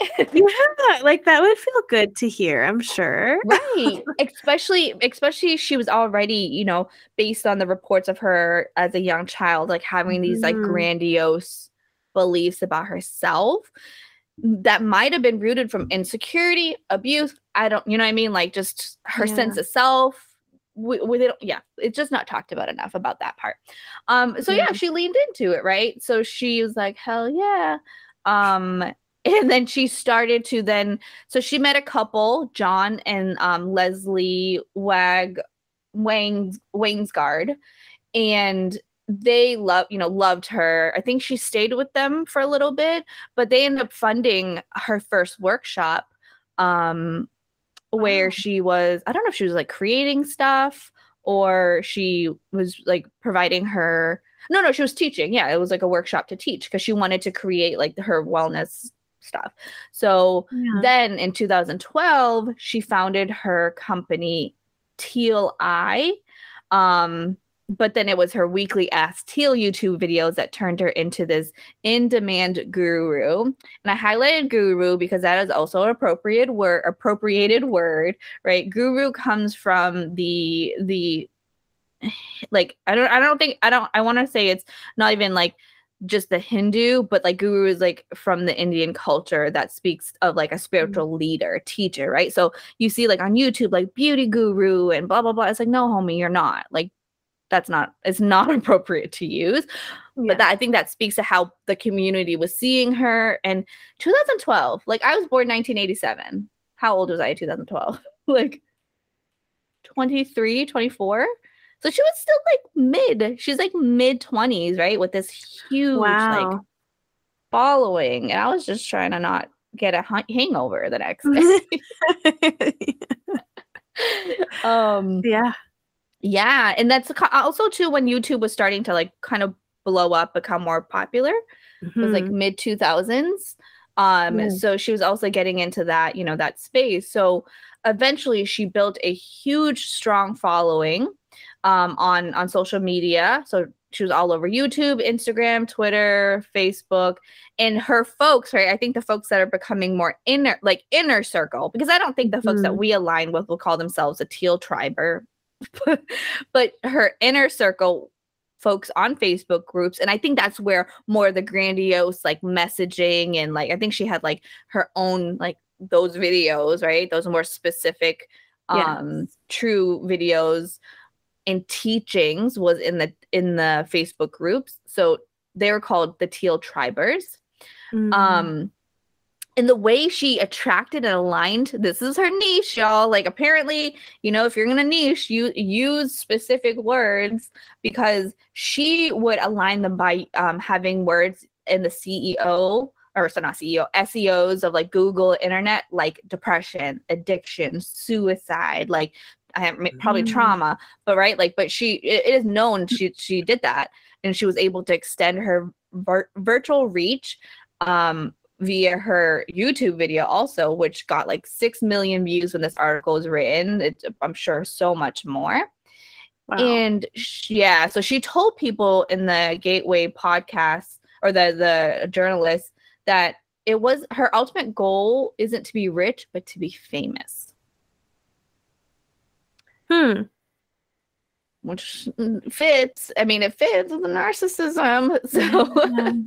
<laughs> yeah, like that would feel good to hear, I'm sure. <laughs> right. especially especially she was already, you know, based on the reports of her as a young child, like having these mm. like mm-hmm. grandiose beliefs about herself that might have been rooted from insecurity, abuse. I don't, you know what I mean? Like just her yeah. sense of self. With it, yeah, it's just not talked about enough about that part. Um, so yeah. yeah, she leaned into it, right? So she was like, hell yeah. Um, and then she started to then so she met a couple john and um, leslie wag Wang Wangsgard, and they love you know loved her. I think she stayed with them for a little bit but they ended up funding her first workshop um where oh. she was i don't know if she was like creating stuff or she was like providing her no no she was teaching. Yeah it was like a workshop to teach because she wanted to create like her wellness stuff. So yeah. then in 2012, she founded her company Teal Eye. Um, but then it was her weekly Ask Teal YouTube videos that turned her into this in demand guru. And I highlighted guru because that is also an appropriate word, appropriated word, right? Guru comes from the, the, <sighs> like, I don't, I don't think, I don't, I want to say it's not even like just the Hindu, but like guru is like from the Indian culture that speaks of like a spiritual mm-hmm. leader, teacher, right? So you see like on YouTube, like beauty guru and blah blah blah. It's like, no, homie, you're not. Like that's not it's not <laughs> appropriate to use. Yeah. But that, I think that speaks to how the community was seeing her. And 2012, like I was born 1987. How old was I in 2012? <laughs> like 23, 24. So she was still like mid. She's like mid 20s, right? With this huge wow. like following. And I was just trying to not get a hangover the next day. <laughs> <laughs> um yeah. Yeah, and that's also too when YouTube was starting to like kind of blow up, become more popular. Mm-hmm. It was like mm-hmm. mid 2000s. Um mm. so she was also getting into that, you know, that space. So eventually she built a huge strong following um, on on social media. So she was all over YouTube, Instagram, Twitter, Facebook, and her folks, right? I think the folks that are becoming more inner, like inner circle, because I don't think the folks mm. that we align with will call themselves a teal triber, <laughs> but her inner circle folks on Facebook groups. And I think that's where more the grandiose like messaging and like I think she had like her own like those videos, right? Those more specific um yes. true videos and teachings was in the in the Facebook groups. So they were called the Teal Tribers. Mm-hmm. Um and the way she attracted and aligned this is her niche y'all like apparently you know if you're gonna niche you use specific words because she would align them by um, having words in the ceo or so not ceo seos of like google internet like depression addiction suicide like I have probably mm. trauma, but right, like, but she it, it is known she she did that, and she was able to extend her vir- virtual reach um via her YouTube video also, which got like six million views when this article was written. It, I'm sure so much more. Wow. And she, yeah, so she told people in the Gateway podcast or the the journalist that it was her ultimate goal isn't to be rich, but to be famous. Hmm. Which fits. I mean, it fits with the narcissism. <laughs> So.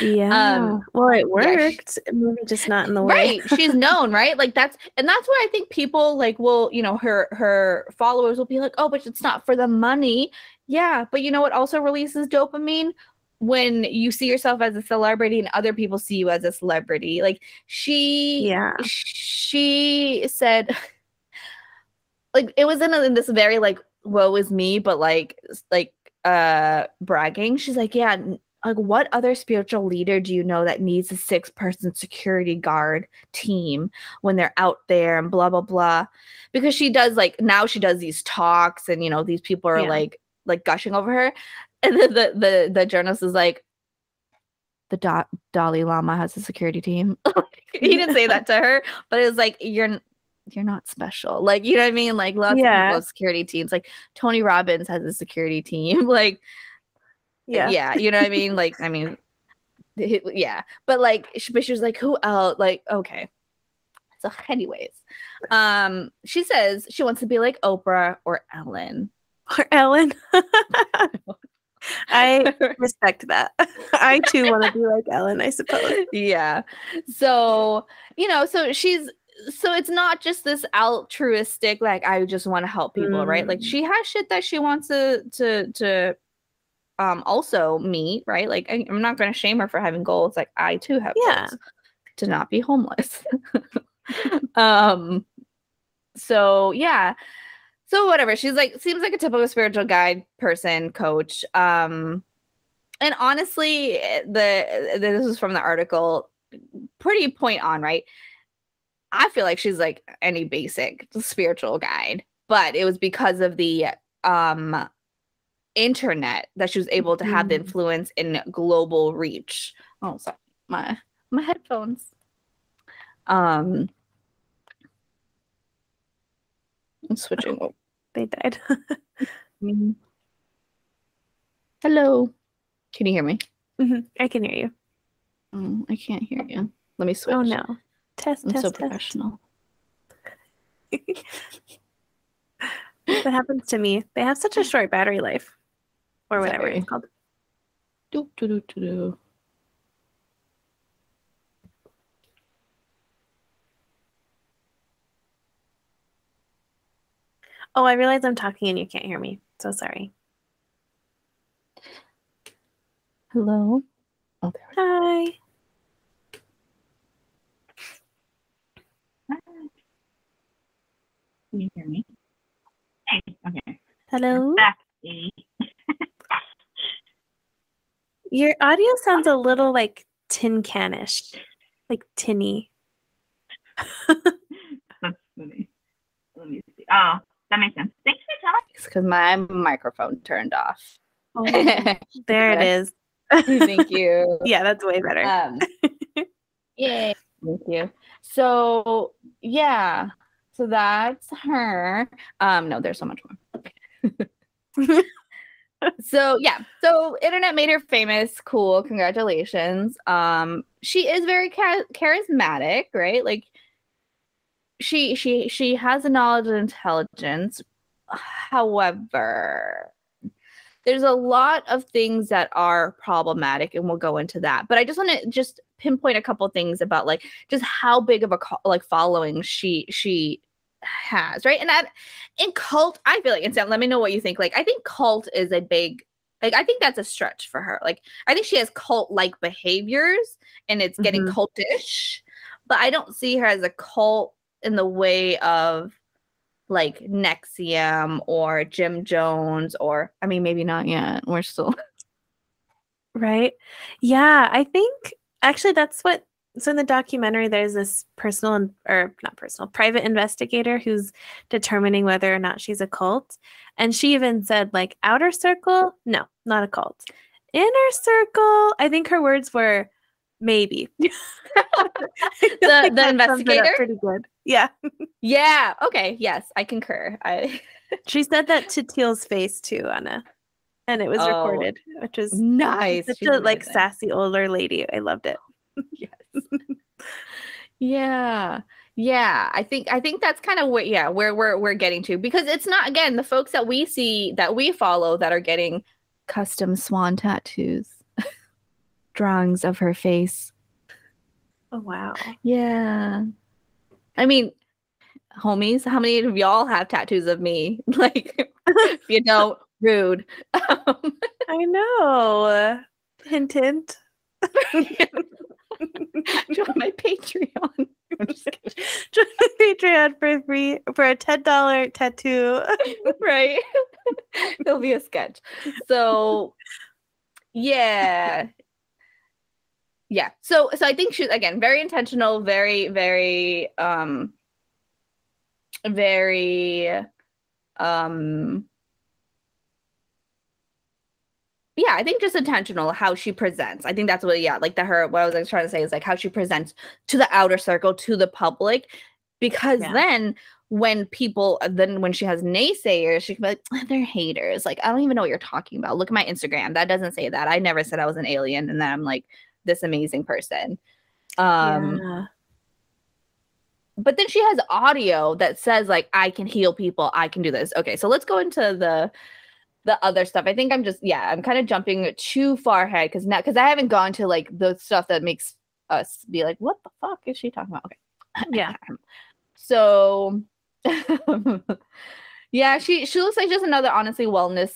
Yeah. Um, well, it worked. Yeah, maybe just not in the way. Right. She's known, right? Like that's and that's why I think people like will, you know, her her followers will be like, "Oh, but it's not for the money." Yeah, but you know what also releases dopamine? When you see yourself as a celebrity and other people see you as a celebrity. Like she Yeah. She said like it was in, in this very like woe is me but like like uh bragging she's like yeah like what other spiritual leader do you know that needs a six person security guard team when they're out there and blah blah blah because she does like now she does these talks and you know these people are yeah. like like gushing over her and then the the the journalist is like the da- Dalai Lama has a security team. <laughs> he didn't say that to her, but it was like you're you're not special. Like, you know what I mean? Like lots yeah. of people have security teams. Like Tony Robbins has a security team. <laughs> like, yeah, yeah, you know what I mean? Like, I mean, yeah, but like, but she was like, who else? Like, okay. So, anyways, um, she says she wants to be like Oprah or Ellen. Or Ellen. <laughs> I respect that. <laughs> I too want to be like Ellen, I suppose. Yeah. So, you know, so she's so it's not just this altruistic like i just want to help people mm. right? Like mm. she has shit that she wants to to to um also meet right? Like I, am not going to shame her for having goals like i too have yeah. to not be homeless. <laughs> Um so yeah. So whatever she's like seems like a typical spiritual guide person coach um and honestly eh, the this is from the article pretty point on right I feel like she's like any basic spiritual guide, but it was because of the um internet that she was able to have the mm-hmm. influence in global reach. Oh, sorry, my my headphones. Um, I'm switching. Oh, they died. <laughs> mm-hmm. Hello, can you hear me? Mm-hmm. I can hear you. Oh, I can't hear you. Let me oh, switch. Oh no. Test, I'm test, so test. professional. that happens to me. They have such a short battery life, or whatever it's called. Do, do, do, do, do. Oh, I realize I'm talking and you can't hear me. So sorry. Hello. Oh, Hi. Can you hear me? Hey, okay. Hello. <laughs> Your audio sounds a little like tin canish, like tinny. <laughs> That's funny. Let me see. Oh, that makes sense. Thanks for telling. It's because my microphone turned off. Oh, <laughs> there it is. Thank you. yeah, that's way better. Um, yay. Thank you. So yeah, so that's her. Um, no, there's so much more. <laughs> <laughs> so yeah, so internet made her famous. Cool, congratulations. Um, she is very char- charismatic, right? Like she she she has a knowledge and intelligence. However, there's a lot of things that are problematic and we'll go into that but i just want to just pinpoint a couple things about like just how big of a like following she she has right and that in cult i feel like and Sam, let me know what you think like i think cult is a big like i think that's a stretch for her like i think she has cult like behaviors and it's getting mm-hmm. cultish but i don't see her as a cult in the way of like NXIVM or Jim Jones or I mean maybe not yet. We're still right. Yeah, I think actually that's what so in the documentary there's this personal or not personal private investigator who's determining whether or not she's a cult. And she even said like outer circle? No not a cult. Inner circle? I think her words were maybe. <laughs> <laughs> The the investigator? pretty good. Yeah. Yeah. Okay. Yes i concur. I she said that to teal's face too anna and it was oh, recorded which was nice such a like sassy older lady i loved it <laughs> yes <laughs> yeah yeah i think i think that's kind of what yeah where we're we're getting to because it's not again the folks that we see that we follow that are getting custom swan tattoos <laughs> drawings of her face. Oh wow. Yeah. I mean, homies, how many of y'all have tattoos of me? Like, if you don't, rude. <laughs> I know. Hint, hint. <laughs> Join my Patreon. <laughs> Join my Patreon for free for a ten dollar tattoo. right. It'll be a sketch. So, yeah, yeah so so i think she's again very intentional very very um very um yeah i think just intentional how she presents i think that's what yeah like the her what i was trying to say is like how she presents to the outer circle to the public because yeah. then when people then when she has naysayers she can be like they're haters like i don't even know what you're talking about look at my instagram that doesn't say that i never said i was an alien and then i'm like this amazing person. Um yeah. but then she has audio that says like I can heal people, I can do this. Okay, so let's go into the the other stuff. I think I'm just yeah, I'm kind of jumping too far ahead because now because I haven't gone to like the stuff that makes us be like, what the fuck is she talking about? Okay. Yeah. <laughs> so <laughs> yeah, she she looks like just another honestly wellness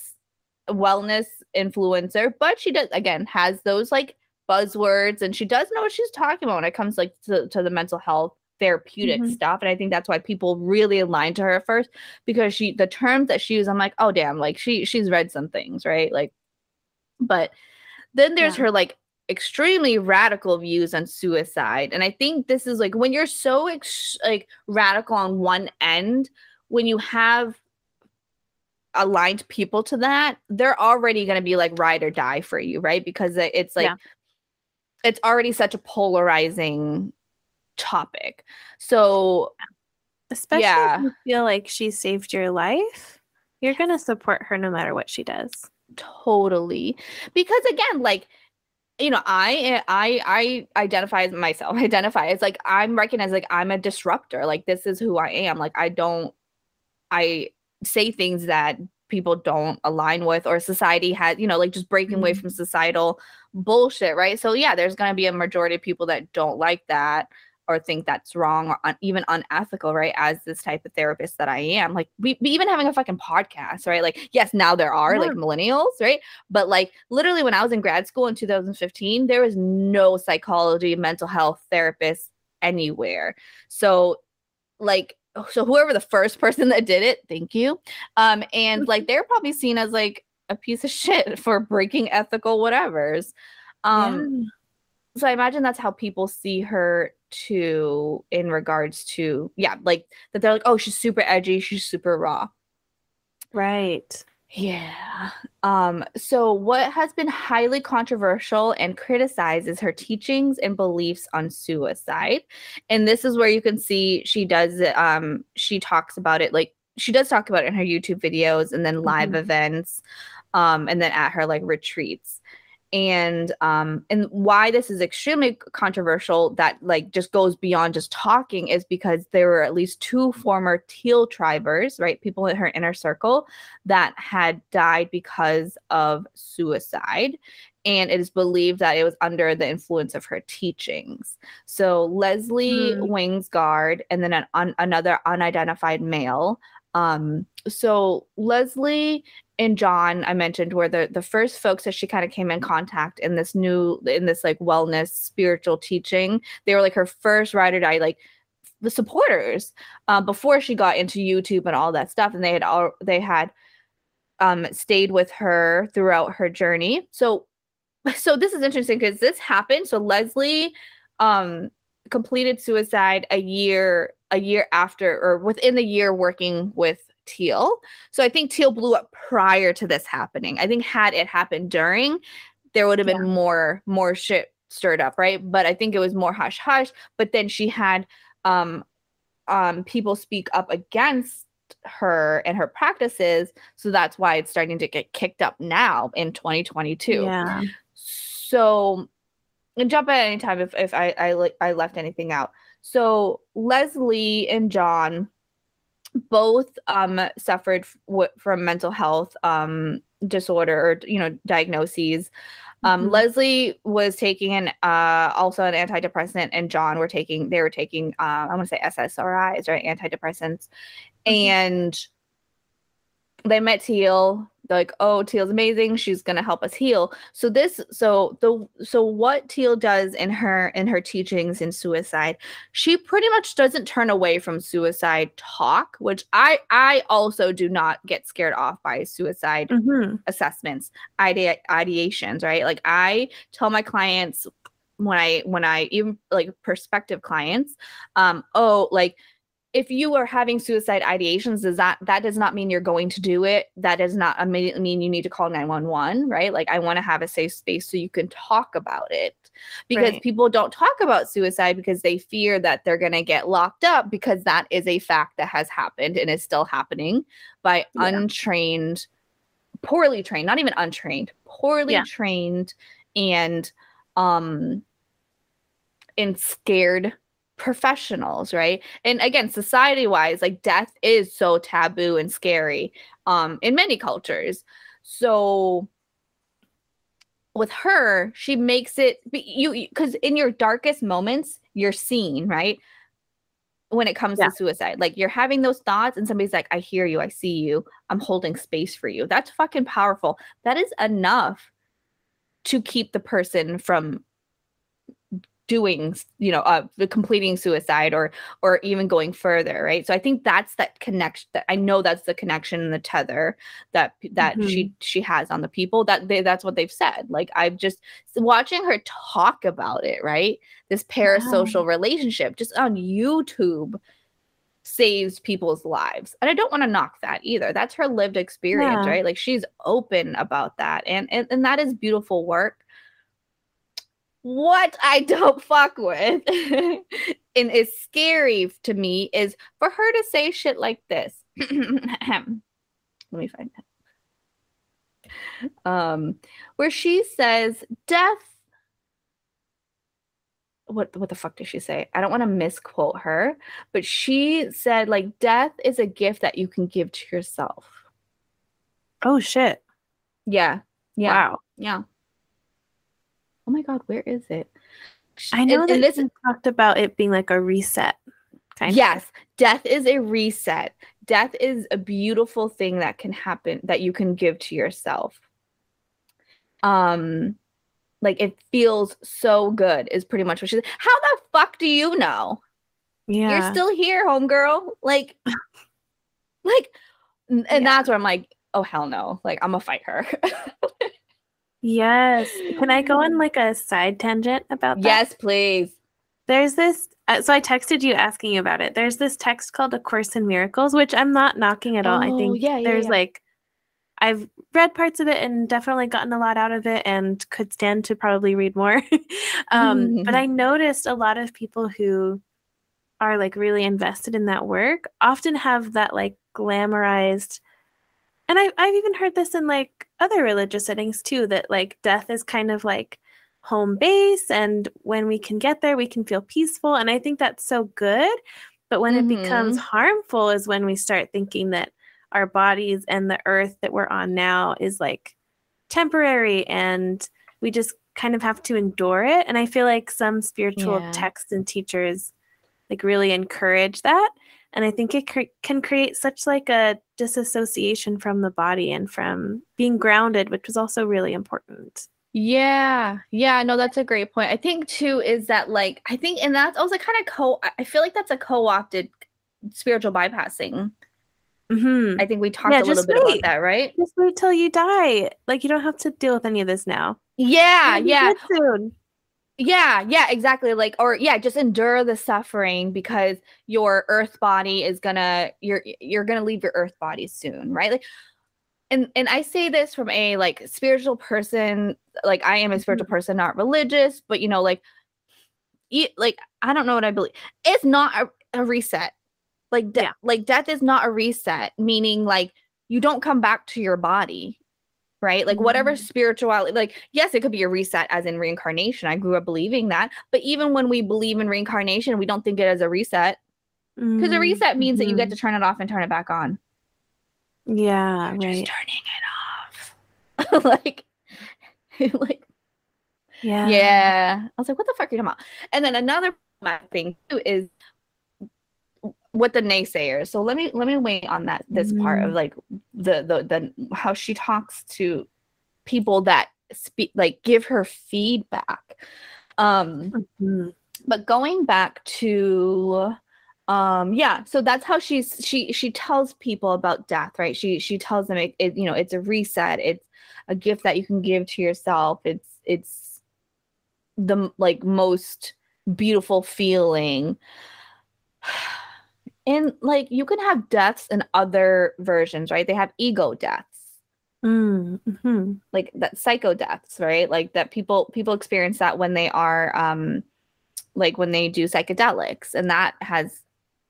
wellness influencer, but she does again has those like buzzwords and she does know what she's talking about when it comes like to, to the mental health therapeutic mm-hmm. stuff and i think that's why people really aligned to her at first because she the terms that she used i'm like oh damn like she she's read some things right like but then there's yeah. her like extremely radical views on suicide and i think this is like when you're so ex- like radical on one end when you have aligned people to that they're already going to be like ride or die for you right because it's like yeah it's already such a polarizing topic. So especially yeah. if you feel like she saved your life, you're going to support her no matter what she does. Totally. Because again, like you know, I I I identify as myself, <laughs> identify as like I'm recognized like I'm a disruptor. Like this is who I am. Like I don't I say things that people don't align with or society has you know like just breaking mm-hmm. away from societal bullshit right so yeah there's going to be a majority of people that don't like that or think that's wrong or un- even unethical right as this type of therapist that i am like we, we even having a fucking podcast right like yes now there are yeah. like millennials right but like literally when i was in grad school in 2015 there was no psychology mental health therapist anywhere so like so whoever the first person that did it, thank you. Um, and like <laughs> they're probably seen as like a piece of shit for breaking ethical whatevers. Um, yeah. So I imagine that's how people see her too in regards to yeah, like that they're like, oh, she's super edgy, she's super raw. Right. Yeah. Um, so what has been highly controversial and criticized is her teachings and beliefs on suicide. And this is where you can see she does um she talks about it like she does talk about it in her YouTube videos and then live mm-hmm. events um and then at her like retreats and um and why this is extremely controversial that like just goes beyond just talking is because there were at least two former teal tribers right people in her inner circle that had died because of suicide and it is believed that it was under the influence of her teachings so leslie mm. Wangsgard and then an un- another unidentified male um, so Leslie and John, I mentioned, were the the first folks that she kind of came in contact in this new in this like wellness spiritual teaching. They were like her first ride or die like the supporters uh, before she got into YouTube and all that stuff. And they had all they had um stayed with her throughout her journey. So <laughs> so this is interesting because this happened. So Leslie um completed suicide a year a year after or within the year working with Teal. So I think Teal blew up prior to this happening. I think had it happened during, there would have been yeah. more more shit stirred up, right? But I think it was more hush hush. But then she had um um people speak up against her and her practices. So that's why it's starting to get kicked up now in 2022. Yeah. So and jump at any time if, if I, I I left anything out. So Leslie and John both um, suffered f- from mental health um, disorder or you know diagnoses. Um, mm-hmm. Leslie was taking an uh, also an antidepressant, and John were taking they were taking uh, I want to say SSRIs right antidepressants, mm-hmm. and they met Teal like oh teal's amazing she's to help us heal so this so the so what teal does in her in her teachings in suicide she pretty much doesn't turn away from suicide talk which i i also do not get scared off by suicide mm-hmm. assessments ide- ideations right like i tell my clients when i when i even like prospective clients um oh like if you are having suicide ideations does that that does not mean you're going to do it that does not immediately mean you need to call 911 right like i want to have a safe space so you can talk about it because right. people don't talk about suicide because they fear that they're going to get locked up because that is a fact that has happened and is still happening by yeah. untrained poorly trained not even untrained poorly yeah. trained and um and scared professionals right? And again society wise like death is so taboo and scary um in many cultures. So with her she makes it you because in your darkest moments you're seen right? When it comes yeah. to suicide like you're having those thoughts and somebody's like i hear you i see you i'm holding space for you. That's fucking powerful. That is enough to keep the person from doing you know uh completing suicide or or even going further right so i think that's that connection that i know that's the connection and the tether that that mm-hmm. she she has on the people that they that's what they've said like i've just watching her talk about it right this parasocial wow. relationship just on youtube saves people's lives and i don't want to knock that either that's her lived experience yeah. right like she's open about that and, and and that is beautiful work what I don't fuck with <laughs> and is scary to me is for her to say shit like this. <clears throat> Let me find it. Um, where she says, death. What what the fuck did she say? I don't want to misquote her, but she said like death is a gift that you can give to yourself. Oh shit. Yeah. Yeah. Wow. Yeah. Oh my god, where is it? I know And- that and this you talked about it being like a reset. Kind of. Yes, death is a reset. Death is a beautiful thing that can happen that you can give to yourself. Um like it feels so good is pretty much what she's How the fuck do you know? Yeah. You're still here, homegirl. Like <laughs> like and and Yeah. that's where I'm like, oh hell no. Like I'm gonna fight her. <laughs> yes. Can I go on like a side tangent about that? yes, please. There's this. Uh, so I texted you asking about it. There's this text called A Course in Miracles, which I'm not knocking at all. I Oh, think yeah, yeah, there's yeah. like, I've read parts of it and definitely gotten a lot out of it and could stand to probably read more. <laughs> um, but I <laughs> noticed a lot of people who are like really invested in that work often have that like glamorized and I, I've even heard this in like other religious settings too that like death is kind of like home base and when we can get there we can feel peaceful and i think that's so good but when it becomes mm-hmm. harmful is when we start thinking that our bodies and the earth that we're on now is like temporary and we just kind of have to endure it and i feel like some spiritual Yeah. texts and teachers like really encourage that and i think it cre- can create such like a disassociation from the body and from being grounded which is also really important Yeah, yeah, no, that's a great point. I think too is that like I think and that's also kind of co I- feel like that's a co-opted spiritual bypassing. mm-hmm. I think we talked Yeah, a little bit about that, right? just wait till you die like you don't have to deal with any of this now Yeah, yeah. soon. Yeah, yeah, exactly. Like or yeah, just endure the suffering because your earth body is gonna you're you're gonna leave your earth body soon, right? Like and and I say this from a like spiritual person, like I am a spiritual mm-hmm. person, not religious, but you know, like e- like I don't know what I believe. It's not a, a reset. Like de- Yeah. like death is not a reset, meaning like you don't come back to your body right? Like whatever Mhm. spirituality, like yes, it could be a reset as in reincarnation. I grew up believing that, but even when we believe in reincarnation, we don't think it as a reset because a Mm, reset means that you get mhm. to turn it off and turn it back on. yeah You're right just turning it off, <laughs> like, <laughs> like yeah yeah. I was like, what the fuck are you talking about? And then another thing too is what the naysayers. So let me let me wait on that this part of Mm. like the the the how she talks to people that speak like give her feedback. Um Mhm. but going back to um yeah so that's how she's she she tells people about death right she she tells them it, it you know it's a reset it's a gift that you can give to yourself it's it's the like most beautiful feeling <sighs> and like you can have deaths in other versions right? They have ego deaths. Mm, mhm. like that psycho deaths right? Like that people people experience that when they are um like when they do psychedelics. And that has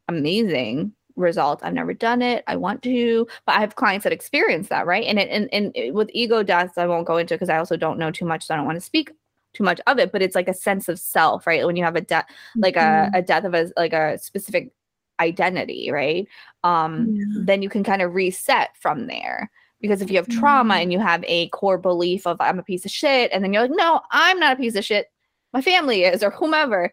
amazing results. I've never done it. I want to. But i have clients that experience that right? And it and, and it- with ego deaths i won't go into because i also don't know too much so i don't want to speak too much of it. But it's like a sense of self right? When you have a death like a, a death of a like a specific identity right? Um Yeah. then you can kind of reset from there. Because if you have trauma and you have a core belief of i'm a piece of shit and then you're like no i'm not a piece of shit. My family is or whomever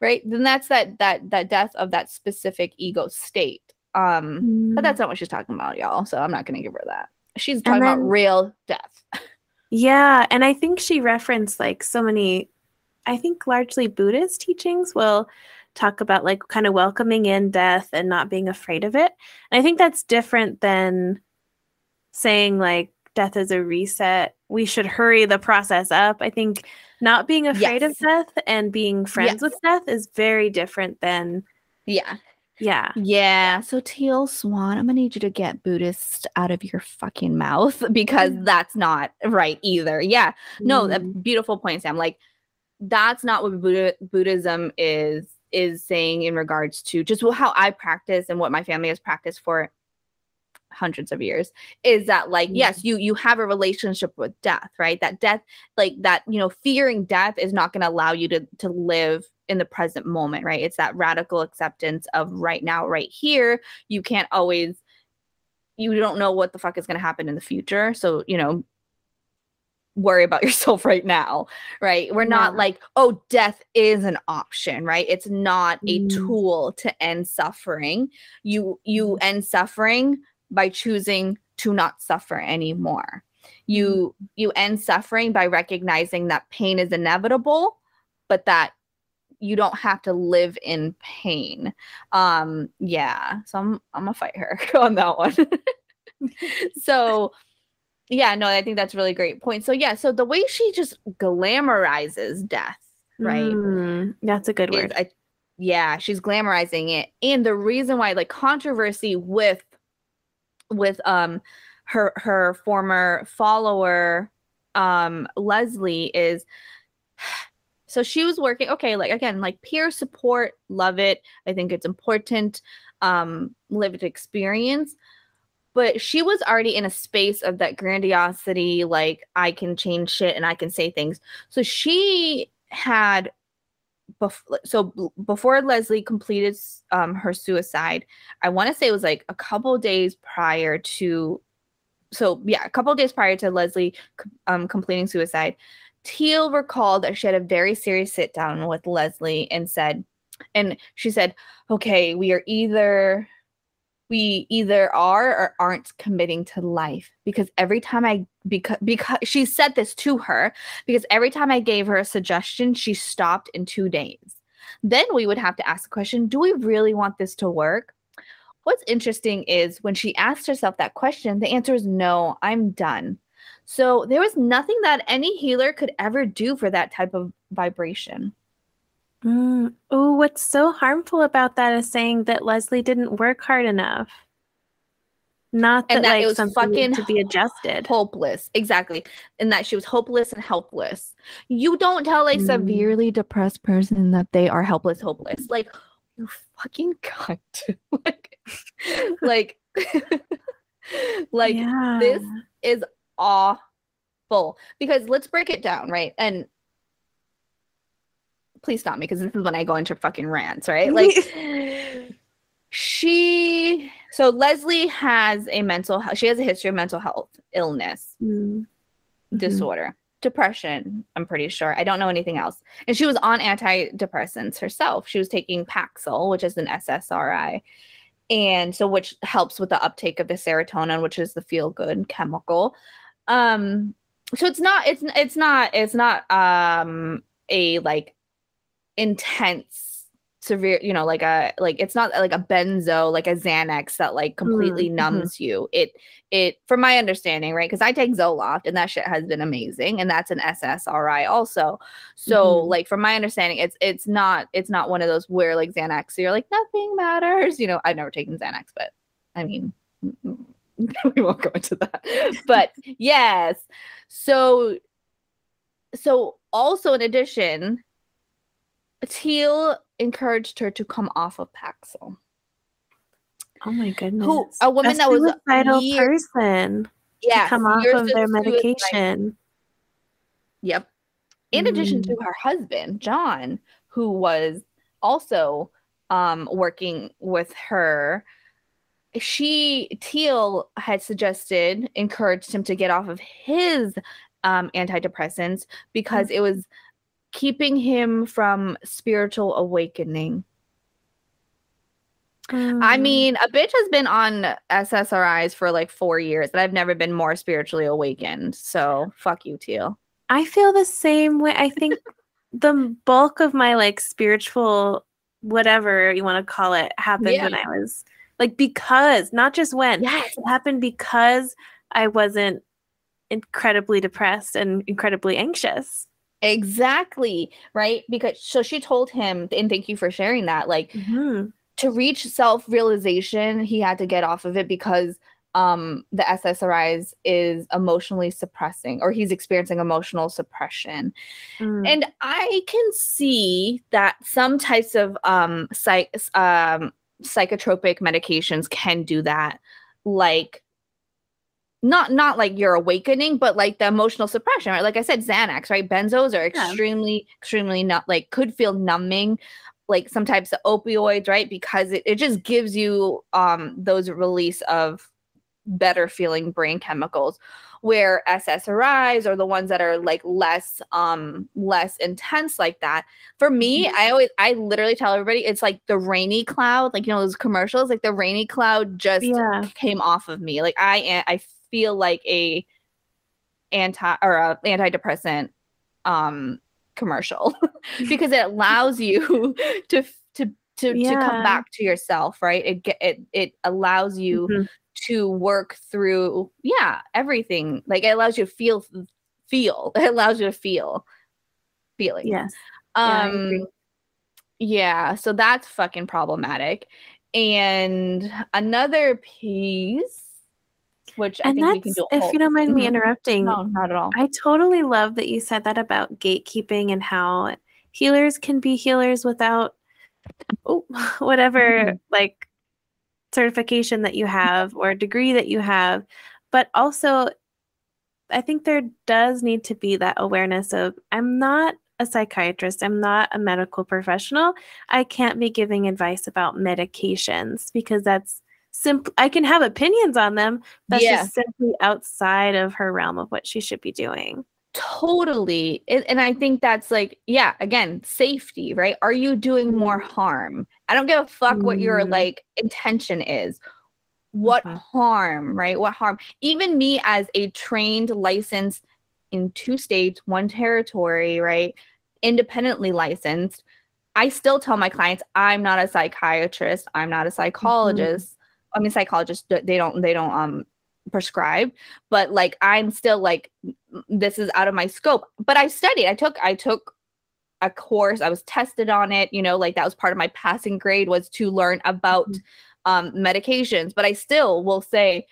right? Then that's that that that death of that specific ego state. Um but Mm. that's not what she's talking about y'all so i'm not going to give her that. She's talking then- about real death. <laughs> Yeah, and I think she referenced like so many I think largely Buddhist teachings will talk about like kind of welcoming in death and not being afraid of it. And I think that's different than saying like death is a reset. We should hurry the process up. I think not being afraid Yes. of death and being friends with death is very different than yeah yeah. yeah so teal swan i'm gonna need you to get buddhist out of your fucking mouth <laughs> because that's not right either yeah no a Mm. beautiful point sam like that's not what Buddha, buddhism is is saying in regards to just how i practice and what my family has practiced for hundreds of years is that like Mm. yes you you have a relationship with death right that death like that you know fearing death is not going to allow you to to live in the present moment right it's that radical acceptance of right now right here you can't always you don't know what the fuck is going to happen in the future. So, you know, worry about <laughs> yourself right now, right? We're not yeah. like, oh, death is an option, right? It's not a mm. tool to end suffering. You you mm. end suffering by choosing to not suffer anymore. You mm. you end suffering by recognizing that pain is inevitable, but that you don't have to live in pain. Um, yeah. So I'm I'm gonna fight her <laughs> on that one. <laughs> so yeah, no, I think that's really great point. So yeah, so the way she just glamorizes death, right? Mm, that's a good word. I, yeah, she's glamorizing it. And the reason why like controversy with with um her her former follower um Leslie is <sighs> so she was working okay like again like peer support love it i think it's important um lived experience but she was already in a space of that grandiosity like i can change shit and i can say things. So she had bef- so before leslie completed um, her suicide i want to say it was like a couple days prior to so yeah a couple days prior to leslie um, completing suicide teal recalled that she had a very serious sit down with leslie and said and she said okay we are either we either are or aren't committing to life because every time I because because she said this to her because every time I gave her a suggestion she stopped in 2 days. Then we would have to ask the question, do we really want this to work? What's interesting is when she asked herself that question, the answer is no, I'm done. So there was nothing that any healer could ever do for that type of vibration. Mm. Oh, what's so harmful about that is saying that Leslie didn't work hard enough. Not that, and that like, it was fucking to be adjusted. Hopeless. Exactly. And that she was hopeless and helpless. You don't tell a mm. severely depressed person that they are helpless, hopeless. Like, you fucking <laughs> cunt. like, <laughs> like, <laughs> like yeah. this is awful. Because let's break it down, right? And please stop me because this is when I go into fucking rants, right? Like <laughs> she so Leslie has a mental health she has a history of mental health illness mm-hmm. disorder depression i'm pretty sure i don't know anything else and she was on antidepressants herself she was taking paxil which is an ssri and so which helps with the uptake of the serotonin which is the feel good chemical um so it's not it's it's not it's not um a like intense severe you know like a like it's not like a benzo like a xanax that like completely mm-hmm. numbs you it it from my understanding right because i take zoloft and that shit has been amazing and that's an ssri also so mm-hmm. like from my understanding it's it's not it's not one of those where like xanax so you're like nothing matters you know i've never taken xanax but i mean <laughs> we won't go into that but yes so so also in addition Teal encouraged her to come off of Paxil. Oh my goodness! Who a woman a that was a vital person? Yeah, come off of their medication. Yep. In mm. addition to mm. her husband, John, who was also um, working with her, she Teal had suggested, encouraged him to get off of his um, antidepressants because mm. it was keeping him from spiritual awakening. Um, I mm. mean, a bitch has been on SSRIs for like four years, and I've never been more spiritually awakened. So fuck you, Teal. I feel the same way. I think <laughs> the bulk of my like spiritual, whatever you want to call it, happened yeah. when I was like because not just when yes. it happened because I wasn't incredibly depressed and incredibly anxious. Exactly. Right. Because so she told him, and thank you for sharing that, like mm-hmm. to reach self realization, he had to get off of it because um the SSRIs is emotionally suppressing or he's experiencing emotional suppression. Mm. And I can see that some types of um psych um psychotropic medications can do that like not not like your awakening, but like the emotional suppression, right? Like I said, Xanax, right? Benzos are extremely, yeah. extremely not like could feel numbing, like some types of opioids, right? Because it, it just gives you um those release of better feeling brain chemicals where SSRIs are the ones that are like less um less intense like that. For me, mm-hmm. I always I literally tell everybody it's like the rainy cloud, like you know those commercials, like the rainy cloud just yeah. came off of me. Like I I feel like a anti or a antidepressant um commercial <laughs> because it allows you <laughs> to to to, yeah. to come back to yourself right? It it it allows you mm-hmm. to work through yeah everything. Like it allows you to feel feel <laughs> it allows you to feel feeling yes. Um yeah, yeah so that's fucking problematic. And another piece which and I think we can do. If you don't mind me mm-hmm. interrupting, no, not at all. I totally love that you said that about gatekeeping and how healers can be healers without oh, <laughs> whatever mm-hmm. like certification that you have or degree that you have but also i think there does need to be that awareness of i'm not a psychiatrist i'm not a medical professional i can't be giving advice about medications because that's simple i can have opinions on them. That's yeah. just simply outside of her realm of what she should be doing. Totally. And i think that's like yeah again safety right? Are you doing more mm-hmm. harm? I don't give a fuck what your mm-hmm. like intention is. What mm-hmm. harm right? What harm? Even me as a trained licensed in two states one territory right? Independently licensed i still tell my clients i'm not a psychiatrist. I'm not a psychologist. mm-hmm. I mean psychologists they don't they don't um prescribed but like i'm still like this is out of my scope but i studied i took i took a course i was tested on it you know like that was part of my passing grade was to learn about mm-hmm. um, medications but i still will say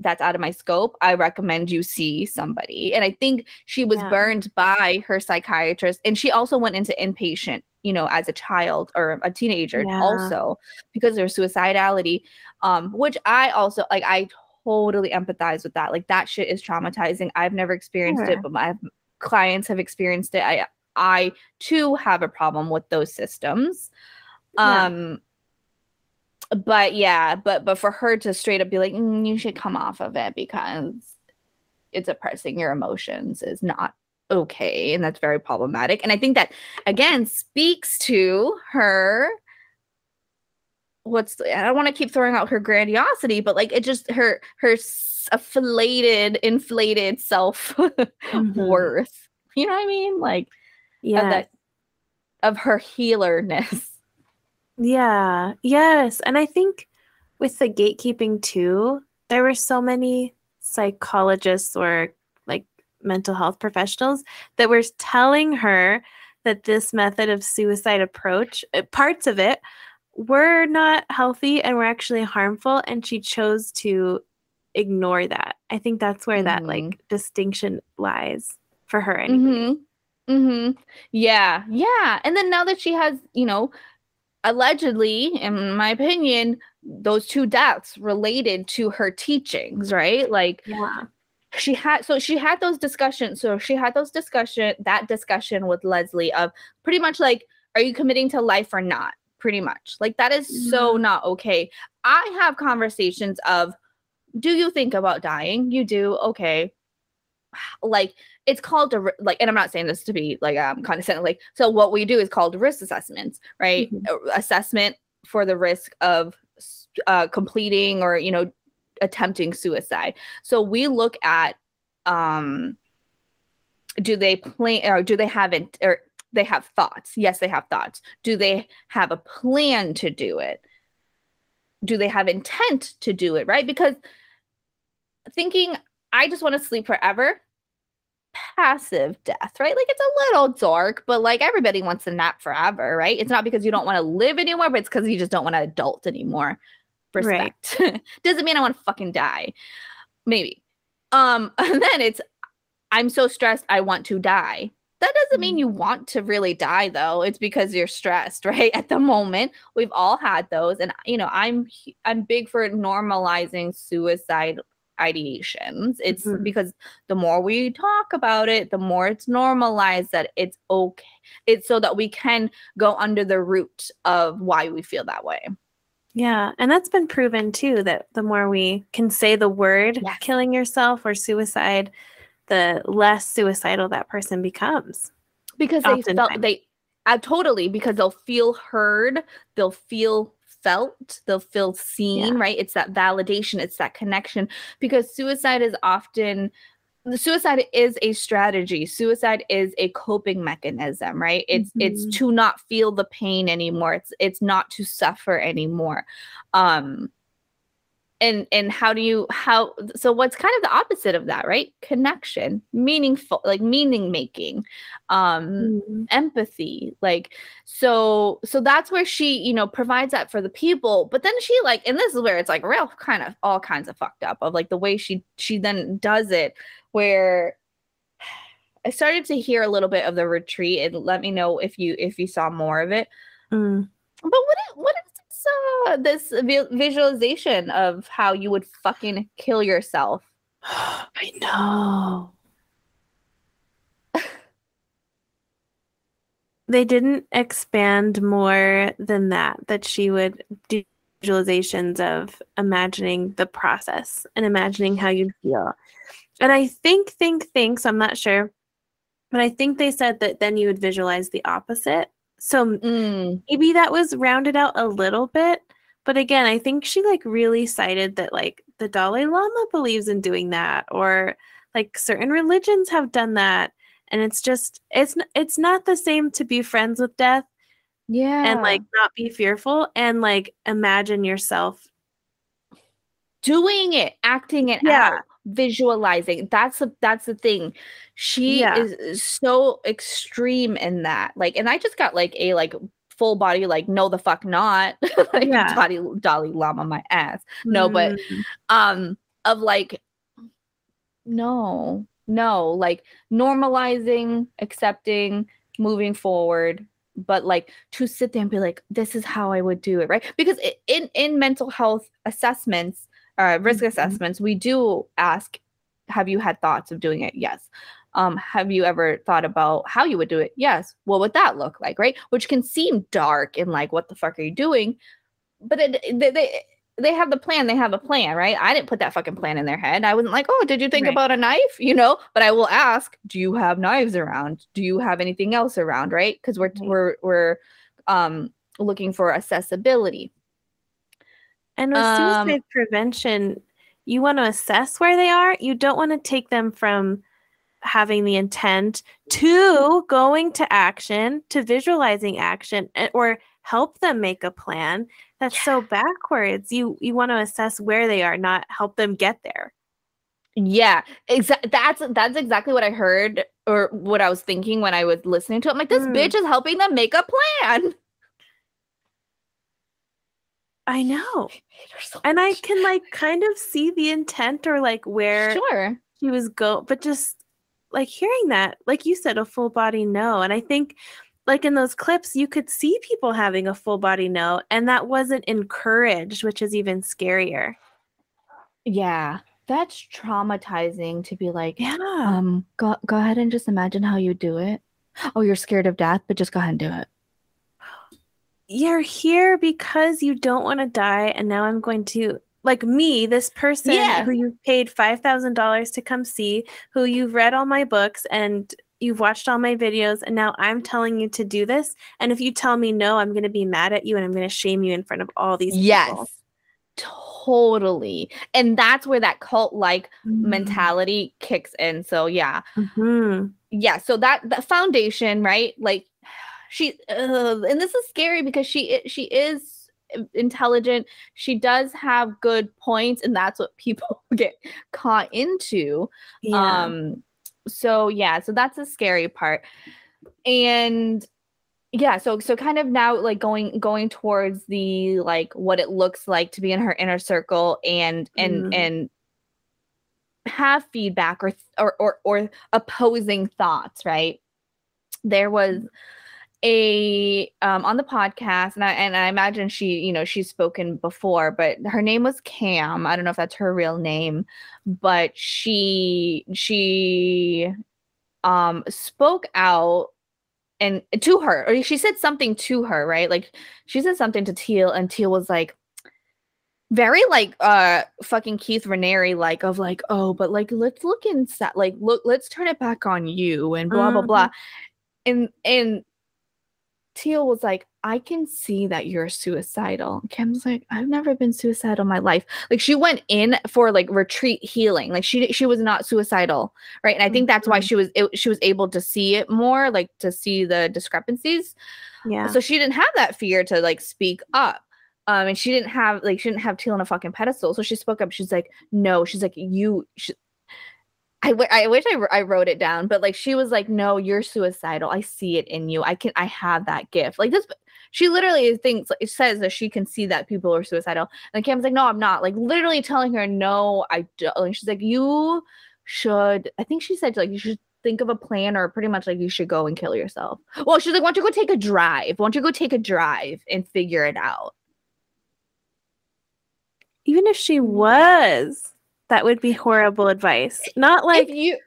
that's out of my scope i recommend you see somebody and i think she was yeah. burned by her psychiatrist and she also went into inpatient you know as a child or a teenager yeah. also because of her suicidality um which i also like i totally empathize with that. Like that shit is traumatizing. I've never experienced sure. it, but my clients have experienced it. I I too have a problem with those systems. Yeah. Um but yeah, but but for her to straight up be like, mm, you should come off of it because it's oppressing your emotions is not okay and that's very problematic and i think that again speaks to her what's I don't want to keep throwing out her grandiosity, but like it just her her afflated, inflated self <laughs> mm-hmm. worth. You know what I mean? Like yeah, of, that, of her healerness. Yeah. Yes, and I think with the gatekeeping too, there were so many psychologists or mental health professionals that were telling her that this method of suicide approach, uh, parts of it were not healthy and were actually harmful and she chose to ignore that i think that's where mm-hmm. that like mm-hmm. distinction lies for her anyway mm-hmm. mm-hmm. yeah yeah and then now that she has you know allegedly in my opinion those two deaths related to her teachings right like yeah she had so she had those discussions so she had those discussion that discussion with leslie of pretty much like are you committing to life or not pretty much. Like that is so mm-hmm. not okay. I have conversations of do you think about dying? You do. Okay. <sighs> Like it's called a like and I'm not saying this to be like um condescending like so what we do is called risk assessments, right? Mm-hmm. Assessment for the risk of uh completing or you know attempting suicide. So we look at um do they plan or do they have it or they have thoughts. Yes, they have thoughts. Do they have a plan to do it? Do they have intent to do it? Right? Because thinking, I just want to sleep forever, passive death, right? Like it's a little dark, but like everybody wants to nap forever, right? It's not because you don't want to live anymore, but it's because you just don't want to adult anymore. Respect. Right. <laughs> Doesn't mean I want to fucking die. Maybe. Um, <laughs> and then it's I'm so stressed, I want to die. That doesn't mean mm. you want to really die though. It's because you're stressed, <laughs> right? At the moment, we've all had those and you know, I'm I'm big for normalizing suicide ideations. It's mm-hmm. because the more we talk about it, the more it's normalized that it's okay. It's so that we can go under the root of why we feel that way. Yeah, and that's been proven too that the more we can say the word yes. killing yourself or suicide, the less suicidal that person becomes. Because they felt they uh, totally because they'll feel heard, they'll feel felt, they'll feel seen, yeah. right? It's that validation, it's that connection because suicide is often the suicide is a strategy. Suicide is a coping mechanism right? It's mm-hmm. it's to not feel the pain anymore. It's it's not to suffer anymore. Um and and how do you how so what's kind of the opposite of that right connection meaningful like meaning making um mm-hmm. empathy like so so that's where she you know provides that for the people but then she like and this is where it's like real kind of all kinds of fucked up of like the way she she then does it where <sighs> I started to hear a little bit of the retreat and let me know if you if you saw more of it. Mm. But what it, what this uh, this visualization of how you would fucking kill yourself? <gasps> I know. they didn't expand more than that that she would do visualizations of imagining the process and imagining how you'd feel and I think, think, think, so I'm not sure, but I think they said that then you would visualize the opposite. So mm. maybe that was rounded out a little bit. But again, I think she like really cited that like the Dalai Lama believes in doing that, or like certain religions have done that. And it's just it's it's not the same to be friends with death yeah and like not be fearful and like imagine yourself doing it acting it yeah. out visualizing that's the that's the thing she yeah. is so extreme in that like and i just got like a like full body like no the fuck not <laughs> like yeah. Dalai, Dalai Lama my ass no mm. but um of like no no like normalizing accepting moving forward but like to sit there and be like this is how i would do it right because in in mental health assessments uh, risk mm-hmm. assessments, we do ask, have you had thoughts of doing it? Yes. Um, have you ever thought about how you would do it? Yes. What would that look like? Right. Which can seem dark and like, what the fuck are you doing? But it, they, they, they have the plan. They have a plan, right? I didn't put that fucking plan in their head. I wasn't like, oh, did you think right. about a knife? You know, but I will ask, do you have knives around? Do you have anything else around? Right. Because we're, right. we're, we're, um, looking for accessibility. And with um, suicide prevention, you want to assess where they are. You don't want to take them from having the intent to going to action, to visualizing action, eh, or help them make a plan. That's yeah. so backwards. You you want to assess where they are, not help them get there. Yeah, exactly. That's that's exactly what I heard or what I was thinking when I was listening to it. I'm like, this mm. bitch is helping them make a plan. I know. So and I can like kind of see the intent or like where sure he was go, but just like hearing that, like you said, a full body no. And I think like in those clips, you could see people having a full body no, and that wasn't encouraged, which is even scarier. Yeah. That's traumatizing to be like, yeah. Um, go go ahead and just imagine how you do it. Oh, you're scared of death, but just go ahead and do it you're here because you don't want to die and now i'm going to like me this person yeah. who you paid $5000 to come see who you've read all my books and you've watched all my videos and now i'm telling you to do this and if you tell me no i'm going to be mad at you and i'm going to shame you in front of all these yes people. totally and that's where that cult like mm-hmm. mentality kicks in so yeah mm-hmm. yeah so that the foundation right like she uh, and this is scary because she she is intelligent. She does have good points and that's what people <laughs> get caught into. Yeah. um so yeah so that's the scary part. And yeah so so kind of now like going going towards the like what it looks like to be in her inner circle and and mm. and have feedback or or or, or opposing thoughts right? There was mm a um on the podcast and I and I imagine she, you know, she's spoken before, but her name was Cam. I don't know if that's her real name, but she she um spoke out and to her or she said something to her, right? Like she said something to Teal and Teal was like very like uh fucking Keith Raniere like of like oh but like let's look inside like look let's turn it back on you and blah blah blah Mm-hmm. and and Teal was like I can see that you're suicidal. Kim's like I've never been suicidal in my life. Like she went in for like retreat healing. Like she she was not suicidal, right? And I think that's why Mhm. she was it, she was able to see it more, like to see the discrepancies. Yeah. So she didn't have that fear to like speak up. Um, and she didn't have like she didn't have Teal on a fucking pedestal. So she spoke up. She's like, no, she's like, you. Sh-. I, w- I wish I, I wrote it down, but like she was like, no, you're suicidal. I see it in you. I can I have that gift. Like this, she literally thinks it says that she can see that people are suicidal. And Cam's like, no, I'm not. Like literally telling her, no, I don't. And she's like, you should. I think she said like you should think of a plan or pretty much like you should go and kill yourself. Well, she's like, why don't you go take a drive? Why don't you go take a drive and figure it out? Even if she was, that would be horrible advice. Not like if you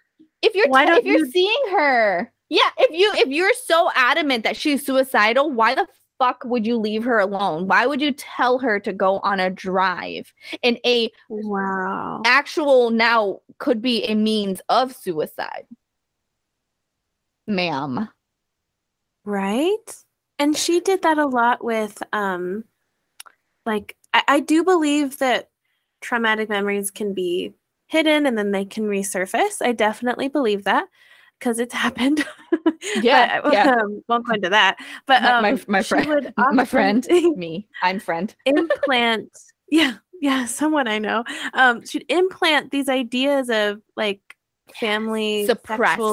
if you're why t- if don't you're you- seeing her, yeah, if you if you're so adamant that she's suicidal, why the fuck would you leave her alone? Why would you tell her to go on a drive in a wow. actual now could be a means of suicide? Ma'am. Right? And she did that a lot with um like I, I do believe that traumatic memories can be hidden and then they can resurface. I definitely believe that because it's <laughs> happened. Yeah, but, yeah. Um, won't go into that. But My- um, my, <laughs> my friend my <laughs> friend me. I'm friend. implant yeah yeah someone i know um should implant these ideas of like family sexual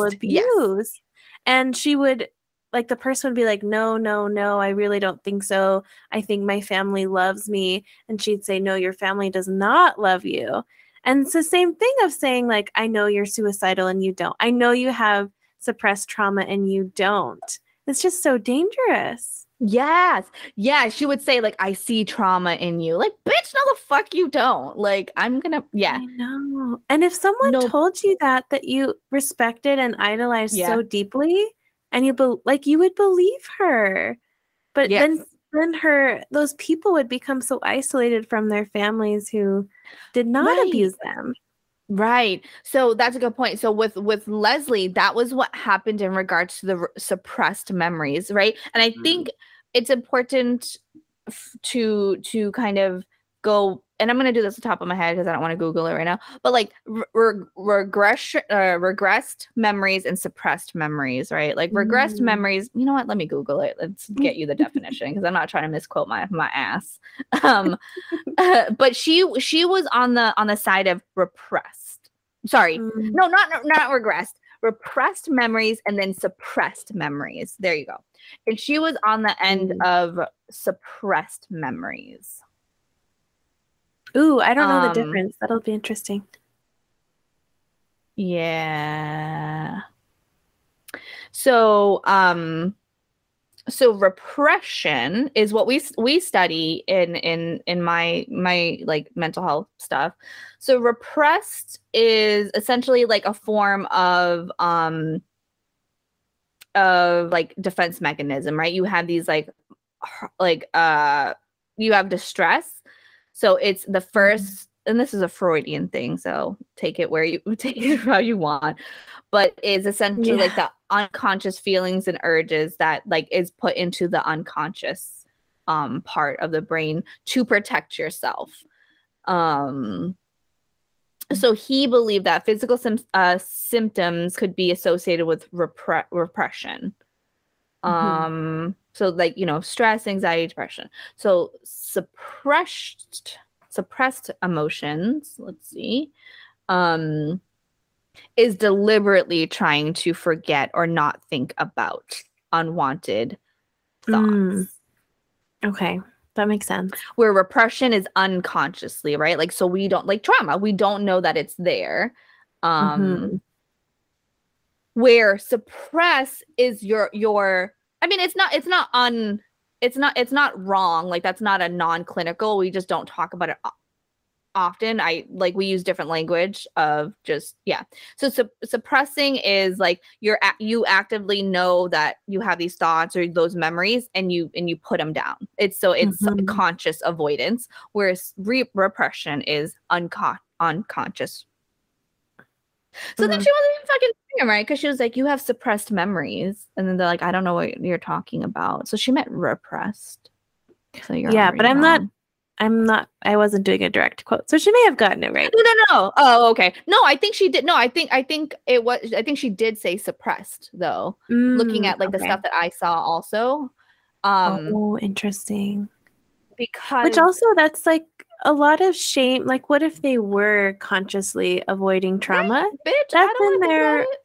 Suppressed, yes. abuse and she would like the person would be like no no no i really don't think so i think my family loves me and she'd say no your family does not love you and it's the same thing of saying like i know you're suicidal and you don't i know you have suppressed trauma and you don't it's just so dangerous Yes. Yeah. She would say, like, I see trauma in you. Like, bitch, no, the fuck you don't. Like, I'm gonna, yeah. I know. And if someone No. told you that that you respected and idolized Yeah. so deeply, and you be- like you would believe her, but then Yes. then her those people would become so isolated from their families who did not Right. abuse them. Right. So that's a good point. So with with Leslie, that was what happened in regards to the r- suppressed memories, right? And I mm. think it's important f- to to kind of go and I'm going to do this at the top of my head because I don't want to google it right now. But like re- re- regression uh, regressed memories and suppressed memories, right? Like regressed Mm. memories. You know what? Let me google it. Let's get you the definition because I'm not trying to misquote my my ass. <laughs> Um <laughs> but she she was on the on the side of repressed. Sorry, Mm. no, not not regressed, repressed memories and then suppressed memories. There you go. And she was on the end Mm. of suppressed memories. Ooh, I don't know Um, the difference. That'll be interesting. Yeah. So, um, so repression is what we we study in in in my my like mental health stuff. So repressed is essentially like a form of um of like defense mechanism, right? You have these like like uh you have distress. So it's the first and this is a Freudian thing, so take it where you <laughs> take it how you want. But is essentially like the unconscious feelings and urges that like is put into the unconscious um part of the brain to protect yourself. Um so he believed that physical sym- uh, symptoms could be associated with repre- repression. Mhm. Um so like you know stress, anxiety, depression. So suppressed suppressed emotions, let's see. Um is deliberately trying to forget or not think about unwanted thoughts. Mm. Okay, that makes sense. Where repression is unconsciously, right? Like so we don't like trauma, we don't know that it's there. Um Mhm. Where suppress is your your I mean it's not it's not un it's not it's not wrong. Like that's not a non-clinical. We just don't talk about it often. I like we use different language of just yeah. So su- suppressing is like you're a- you actively know that you have these thoughts or those memories and you and you put them down. It's so it's mm-hmm. conscious avoidance whereas re- repression is unco- unconscious so mm-hmm. then she wasn't even fucking him, right? Because she was like, "You have suppressed memories," and then they're like, "I don't know what you're talking about." So she meant repressed. So you're yeah, but I'm not I'm not. I wasn't doing a direct quote, so she may have gotten it right. No, no, no. Oh, okay. No, I think she did. No, I think I think it was. I think she did say suppressed though. Mm, looking at like okay. the stuff that I saw also. Um, oh, interesting. Because which also that's like a lot of shame. Like, what if they were consciously avoiding trauma? Bitch, that's in their. <laughs>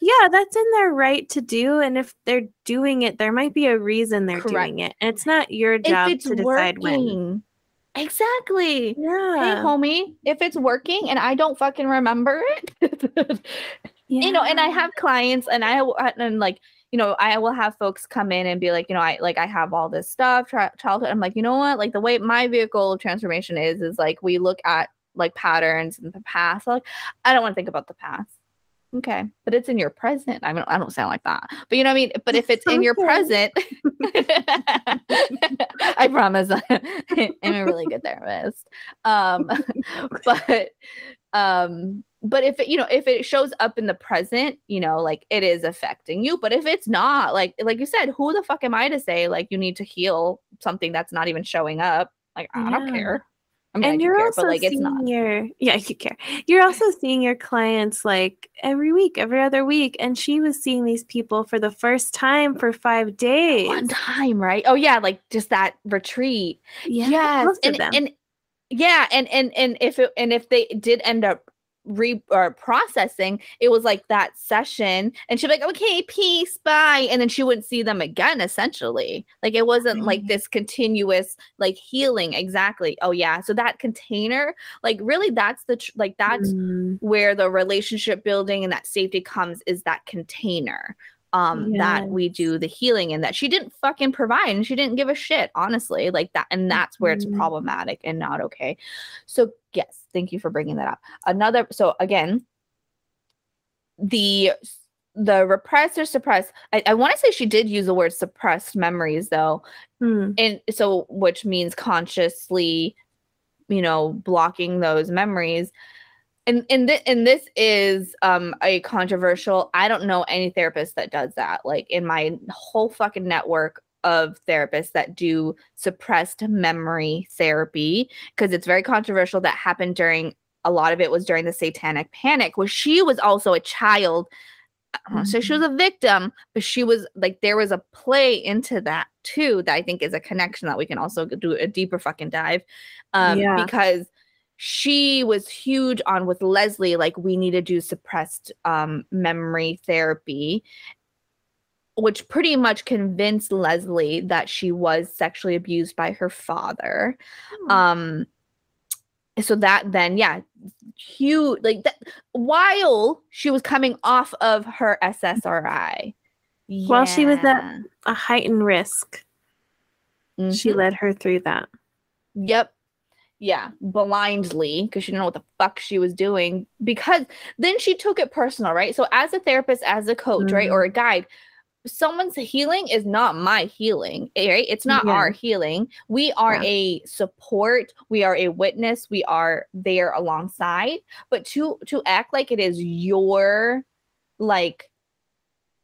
Yeah, that's in their right to do. And if they're doing it, there might be a reason they're Correct. doing it. And it's not your job to decide working, when. Exactly. Yeah. Hey, homie, if it's working and I don't fucking remember it, yeah. <laughs> you know, and I have clients and I and like you know, I will have folks come in and be like, you know, I like I have all this stuff, tra- childhood. I'm like, you know what? Like the way my vehicle of transformation is, is like we look at like patterns in the past. Like I don't want to think about the past. Okay, but it's in your present. I mean, I don't sound like that, but you know what I mean. But if it's in your present, <laughs> I promise <laughs> I'm a really good therapist. Um, <laughs> but um, but if it, you know, if it shows up in the present, you know, like it is affecting you. But if it's not, like like you said, who the fuck am I to say like you need to heal something that's not even showing up? Like I yeah. don't care. I mean, and you're care, also like, seeing your yeah, you care. You're also seeing your clients like every week, every other week, and she was seeing these people for the first time for five days. One time, right? Oh yeah, like just that retreat. Yeah, yes, and, and yeah, and and and if it and if they did end up re or processing, it was like that session, and she'd be like, "Okay, peace, bye," and then she wouldn't see them again. Essentially, like it wasn't mm-hmm. like this continuous like healing. Exactly. Oh yeah. So that container, like really, that's the tr- like that's mm-hmm. where the relationship building and that safety comes. Is that container um yes. that we do the healing and that she didn't fucking provide and she didn't give a shit honestly like that and that's where it's mm-hmm. problematic and not okay so yes thank you for bringing that up another so again the the repressed or suppressed i, I want to say she did use the word suppressed memories though hmm. and so which means consciously you know blocking those memories and and, th- and this is um a controversial i don't know any therapist that does that like in my whole fucking network of therapists that do suppressed memory therapy because it's very controversial that happened during a lot of it was during the satanic panic where she was also a child mm-hmm. so she was mm-hmm. a victim but she was like there was a play into that too that i think is a connection that we can also do a deeper fucking dive um yeah. because she was huge on with Leslie, like we need to do suppressed um, memory therapy, which pretty much convinced Leslie that she was sexually abused by her father. Hmm. Um, so that then, yeah, huge, like that while she was coming off of her SSRI. Yeah. While she was at a heightened risk, mm-hmm. she led her through that. Yep yeah, blindly because she didn't know what the fuck she was doing. Because then she took it personal, right? So, as a therapist, as a coach, mm-hmm. right, or a guide, someone's healing is not my healing, eh, right? It's not yeah. our healing. We are yeah. a support, we are a witness, we are there alongside. But to to act like it is your like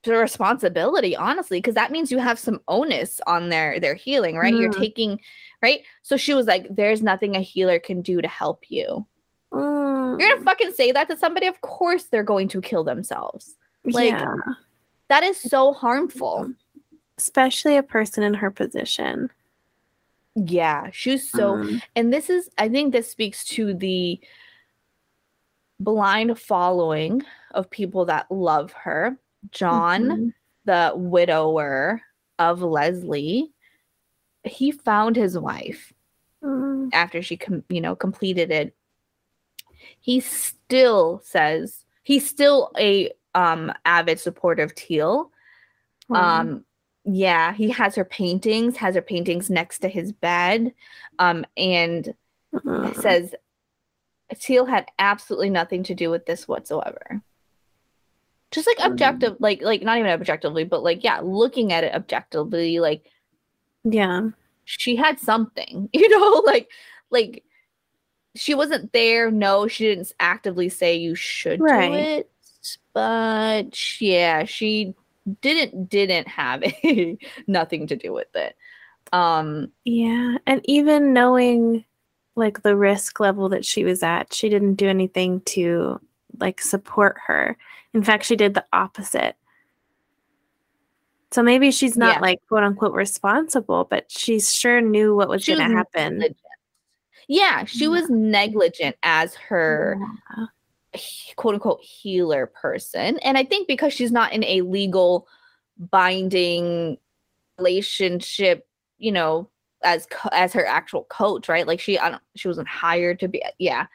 responsibility honestly because that means you have some onus on their their healing right? Mm. you're taking right? So she was like there's nothing a healer can do to help you. Mm. you're gonna fucking say that to somebody? Of course they're going to kill themselves. Like yeah. that is so harmful. Especially a person in her position. Yeah she's so um. and this is i think this speaks to the blind following of people that love her John, mm-hmm. the widower of Leslie, he found his wife mm. after she, com- you know, completed it. He still says he's still a um avid supporter of Teal. Mm. Um, yeah, he has her paintings, has her paintings next to his bed, um, and mm. says Teal had absolutely nothing to do with this whatsoever. Just like objective, like like not even objectively, but like yeah, looking at it objectively, like yeah, she had something, <laughs> you know, like like she wasn't there. No, she didn't actively say you should right. do it, but yeah, she didn't didn't have <laughs> a, nothing to do with it. Um yeah, and even knowing like the risk level that she was at, she didn't do anything to like support her. In fact, she did the opposite. So maybe she's not yeah. like quote unquote responsible, but she sure knew what was going to happen. Negligent. Yeah, she yeah. was negligent as her yeah. quote unquote healer person. And I think because she's not in a legal binding relationship, you know, as as her actual coach, right? Like she I don't she wasn't hired to be yeah.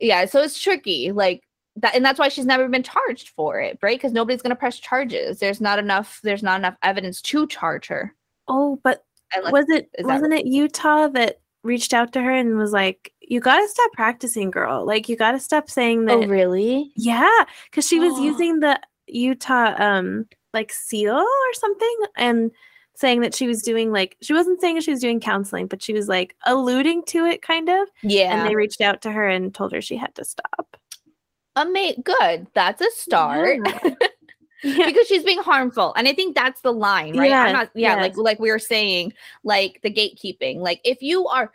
Yeah, so it's tricky. Like that and that's why she's never been charged for it, right? Because nobody's gonna press charges. There's not enough there's not enough evidence to charge her. Oh, but Unless, was it wasn't it Utah that reached out to her and was like, "You got to stop practicing, girl. Like, you got to stop saying that." Oh, really? Yeah, because she was using the Utah um like seal or something, and saying that she was doing like she wasn't saying she was doing counseling, but she was like alluding to it, kind of. Yeah. And they reached out to her and told her she had to stop. Amazing. Good. That's a start. Yeah. <laughs> yeah. because she's being harmful and i think that's the line right yes, i'm not yeah yes. like like we were saying like the gatekeeping like if you are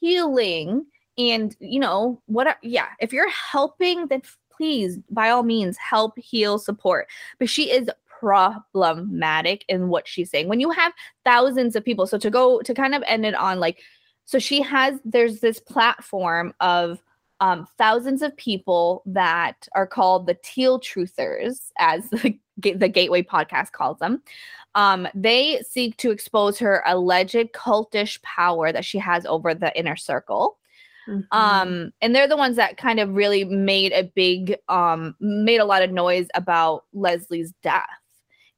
healing and you know what are, yeah if you're helping then please by all means help heal support but she is problematic in what she's saying when you have thousands of people so to go to kind of end it on like so she has there's this platform of um, thousands of people that are called the Teal Truthers, as <laughs> the, the Gateway podcast calls them. Um, they seek to expose her alleged cultish power that she has over the inner circle. Mm-hmm. Um, and they're the ones that kind of really made a big, um, made a lot of noise about Leslie's death.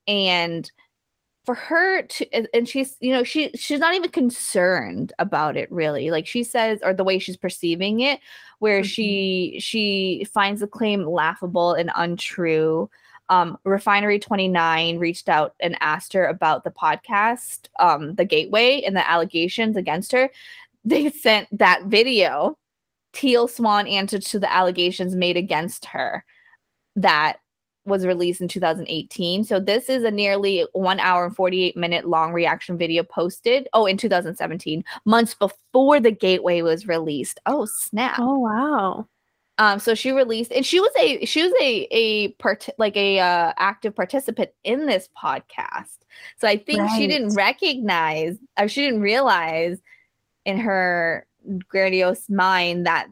And for her to and she's you know she she's not even concerned about it really. Like she says or the way she's perceiving it where mm-hmm. she she finds the claim laughable and untrue. Um refinery 29 reached out and asked her about the podcast um the gateway and the allegations against her. They sent that video teal swan answered to the allegations made against her that was released in 2018. So this is a nearly one hour and 48 minute long reaction video posted. Oh, in 2017, months before the Gateway was released. Oh, snap. Oh, wow. Um, so she released, and she was a she was a a part like a uh, active participant in this podcast. So I think right. she didn't recognize, or she didn't realize in her grandiose mind that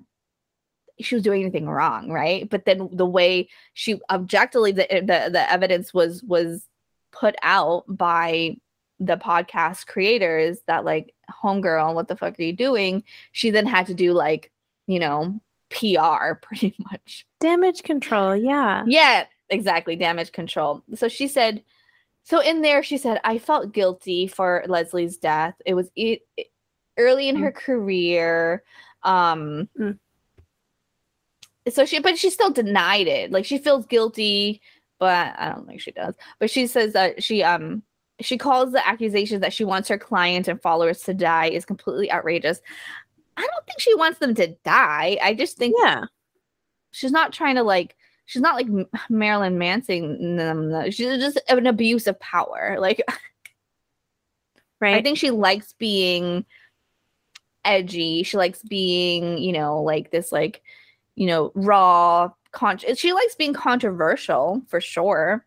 she was doing anything wrong, right? But then the way she objectively the the, the evidence was was put out by the podcast creators that like homegirl, what the fuck are you doing? She then had to do like, you know, PR <laughs> pretty much. Damage control, yeah. Yeah, exactly. Damage control. So she said, so in there, she said, I felt guilty for Leslie's death. It was it, early in mm. her career. Um, mm so she but she still denied it. Like she feels guilty but i don't think she does. But she says that she um she calls the accusations that she wants her client and followers to die is completely outrageous. I don't think she wants them to die. I just think yeah. she's not trying to like she's not like marilyn manson them she's just an abuse of power. Like <laughs> right. i think she likes being edgy. She likes being you know like this like you know, raw. Con- she likes being controversial for sure.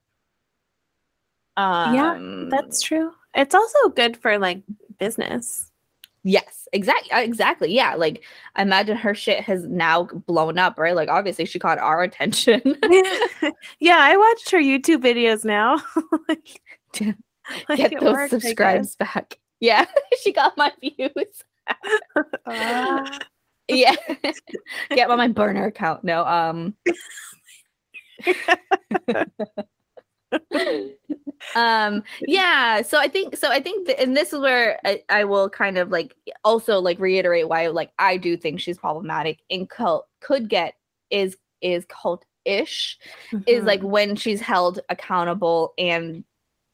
Um, yeah, that's true. It's also good for like business. Yes, exactly. Exactly. Yeah. Like, imagine her shit has now blown up, right? Like, obviously, she caught our <laughs> attention. <laughs> yeah, I watched her YouTube videos now. <laughs> like, Get those worked, subscribes back. Yeah, she got my views. uh, yeah. <laughs> <laughs> Get on my burner account. No, um um yeah so i think so i think th- and this is where I, I, will kind of like also like reiterate why like i do think she's problematic and cult could get is is cult ish mm-hmm. is like mm-hmm. when she's held accountable and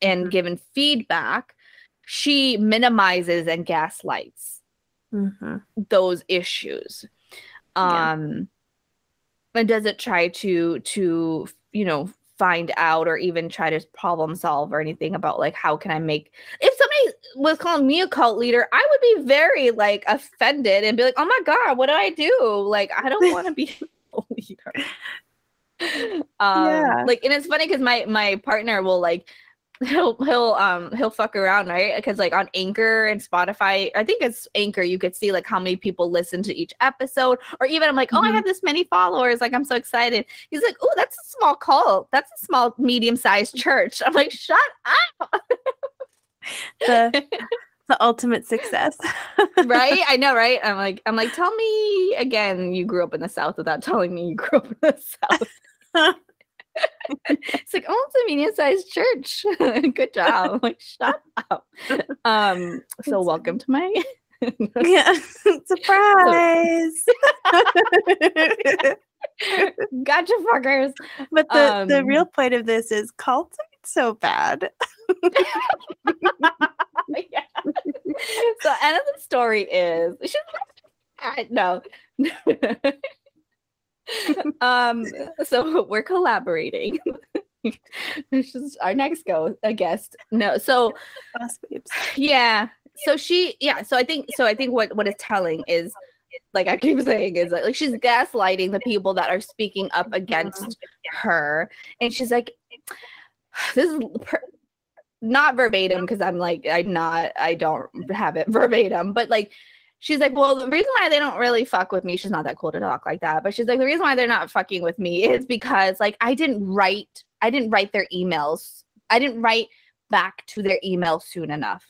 and mm-hmm. given feedback she minimizes and gaslights mm-hmm. those issues um yeah. and doesn't try to to you know find out or even try to problem solve or anything about like how can I make if somebody was calling me a cult leader, I would be very like offended and be like, oh my god, what do I do? Like I don't want to be <laughs> <laughs> a leader. <laughs> um yeah. like and it's funny because my my partner will like he'll he'll um he'll fuck around right? Because like on anchor and spotify i think it's anchor you could see like how many people listen to each episode. Or even i'm like oh mm-hmm. i have this many followers. Like i'm so excited. He's like oh that's a small cult. That's a small medium-sized church. I'm like shut up. The <laughs> the ultimate success. Right? I know right? I'm like i'm like tell me again. You grew up in the south without telling me you grew up in the south <laughs> it's like, oh, it's a medium-sized church. <laughs> Good job. Like, shut up. Um, <laughs> so welcome to my yeah, <laughs> surprise. gotcha fuckers. But the, um, the real point of this is cults aren't so bad. yeah. So end of the story is she's no <laughs> um, so <laughs> we're collaborating. this is our next go a guest. No, so <laughs> yeah. So she yeah, so I think so I think what what is telling is like I keep saying is like, like she's gaslighting the people that are speaking up against her. And she's like, this is per- not verbatim because I'm like, I'm not, I don't have it verbatim, but like she's like, well, the reason why they don't really fuck with me, she's not that cool to talk like that, but she's like, the reason why they're not fucking with me is because like I didn't write, I didn't write their emails. I didn't write back to their email soon enough.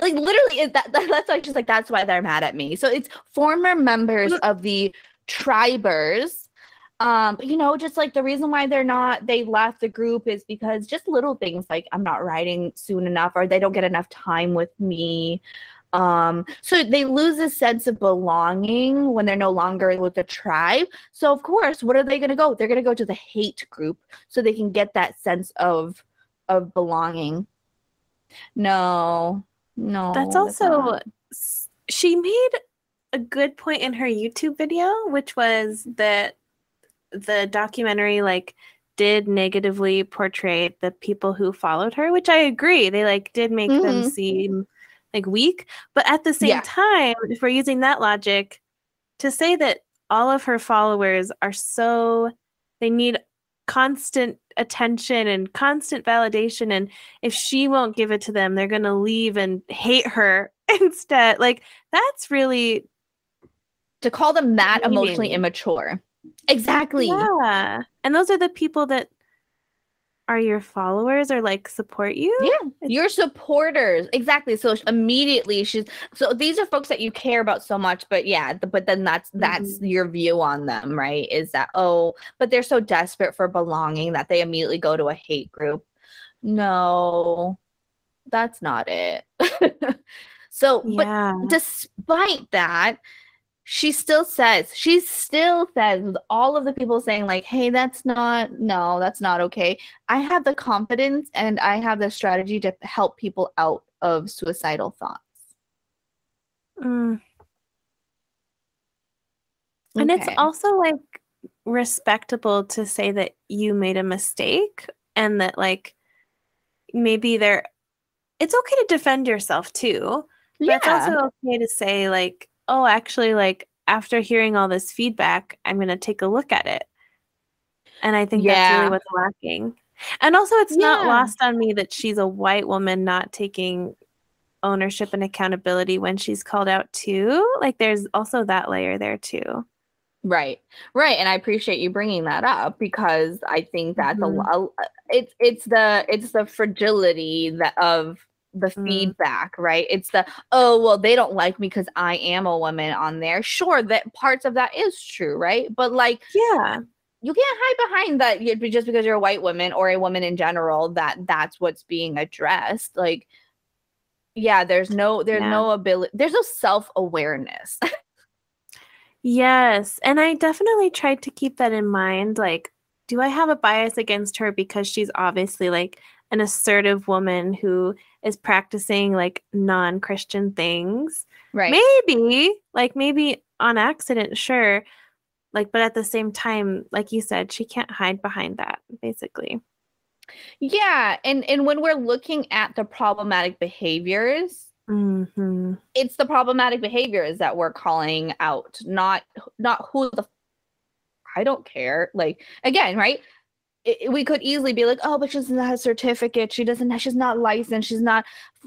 Like literally, that, that that's like just like that's why they're mad at me. So it's former members of the tribers um but you know just like the reason why they're not they left the group is because just little things like i'm not writing soon enough or they don't get enough time with me. Um so they lose a sense of belonging when they're no longer with the tribe. So of course what are they going to go? They're going to go to the hate group so they can get that sense of of belonging. No no that's also that's she made a good point in her youtube video which was that the documentary like did negatively portray the people who followed her, which I agree. They like did make mm-hmm. them seem like weak. But at the same yeah. time, if we're using that logic, to say that all of her followers are so they need constant attention and constant validation and if she won't give it to them they're going to leave and hate her <laughs> instead like that's really to call them that emotionally immature Exactly. Yeah. And those are the people that are your followers or like support you. Yeah. It's- your supporters. Exactly. So immediately she's so these are folks that you care about so much, but yeah, but then that's that's mm-hmm. your view on them, right? Is that oh, but they're so desperate for belonging that they immediately go to a hate group. No. That's not it. <laughs> so, yeah. but despite that, she still says she still says with all of the people saying like hey that's not no that's not okay i have the confidence and i have the strategy to help people out of suicidal thoughts mm. and okay. it's also like respectable to say that you made a mistake and that like maybe there it's okay to defend yourself too but yeah. it's also okay to say like oh, actually, like after hearing all this feedback, I'm going to take a look at it. And I think yeah. that's really what's lacking. And also, it's yeah. not lost on me that she's a white woman not taking ownership and accountability when she's called out too. Like, there's also that layer there too. Right, right, and I appreciate you bringing that up because I think that's mm-hmm. a lot. It's it's the it's the fragility that of the mm. feedback, right? It's the, oh, well, they don't like me because I am a woman on there. Sure, that parts of that is true, right? But like, yeah, you can't hide behind that just because you're a white woman or a woman in general that that's what's being addressed like yeah there's no there's yeah. no ability there's no self-awareness <laughs> yes and i definitely tried to keep that in mind like do i have a bias against her because she's obviously like an assertive woman who is practicing like non-christian things. Right. Maybe like maybe on accident sure. Like but at the same time like you said she can't hide behind that basically. Yeah and and when we're looking at the problematic behaviors mm-hmm. it's the problematic behaviors that we're calling out not not who the i don't care. Like again right it, we could easily be like, oh, but she doesn't have a certificate. She doesn't. She's not licensed. She's not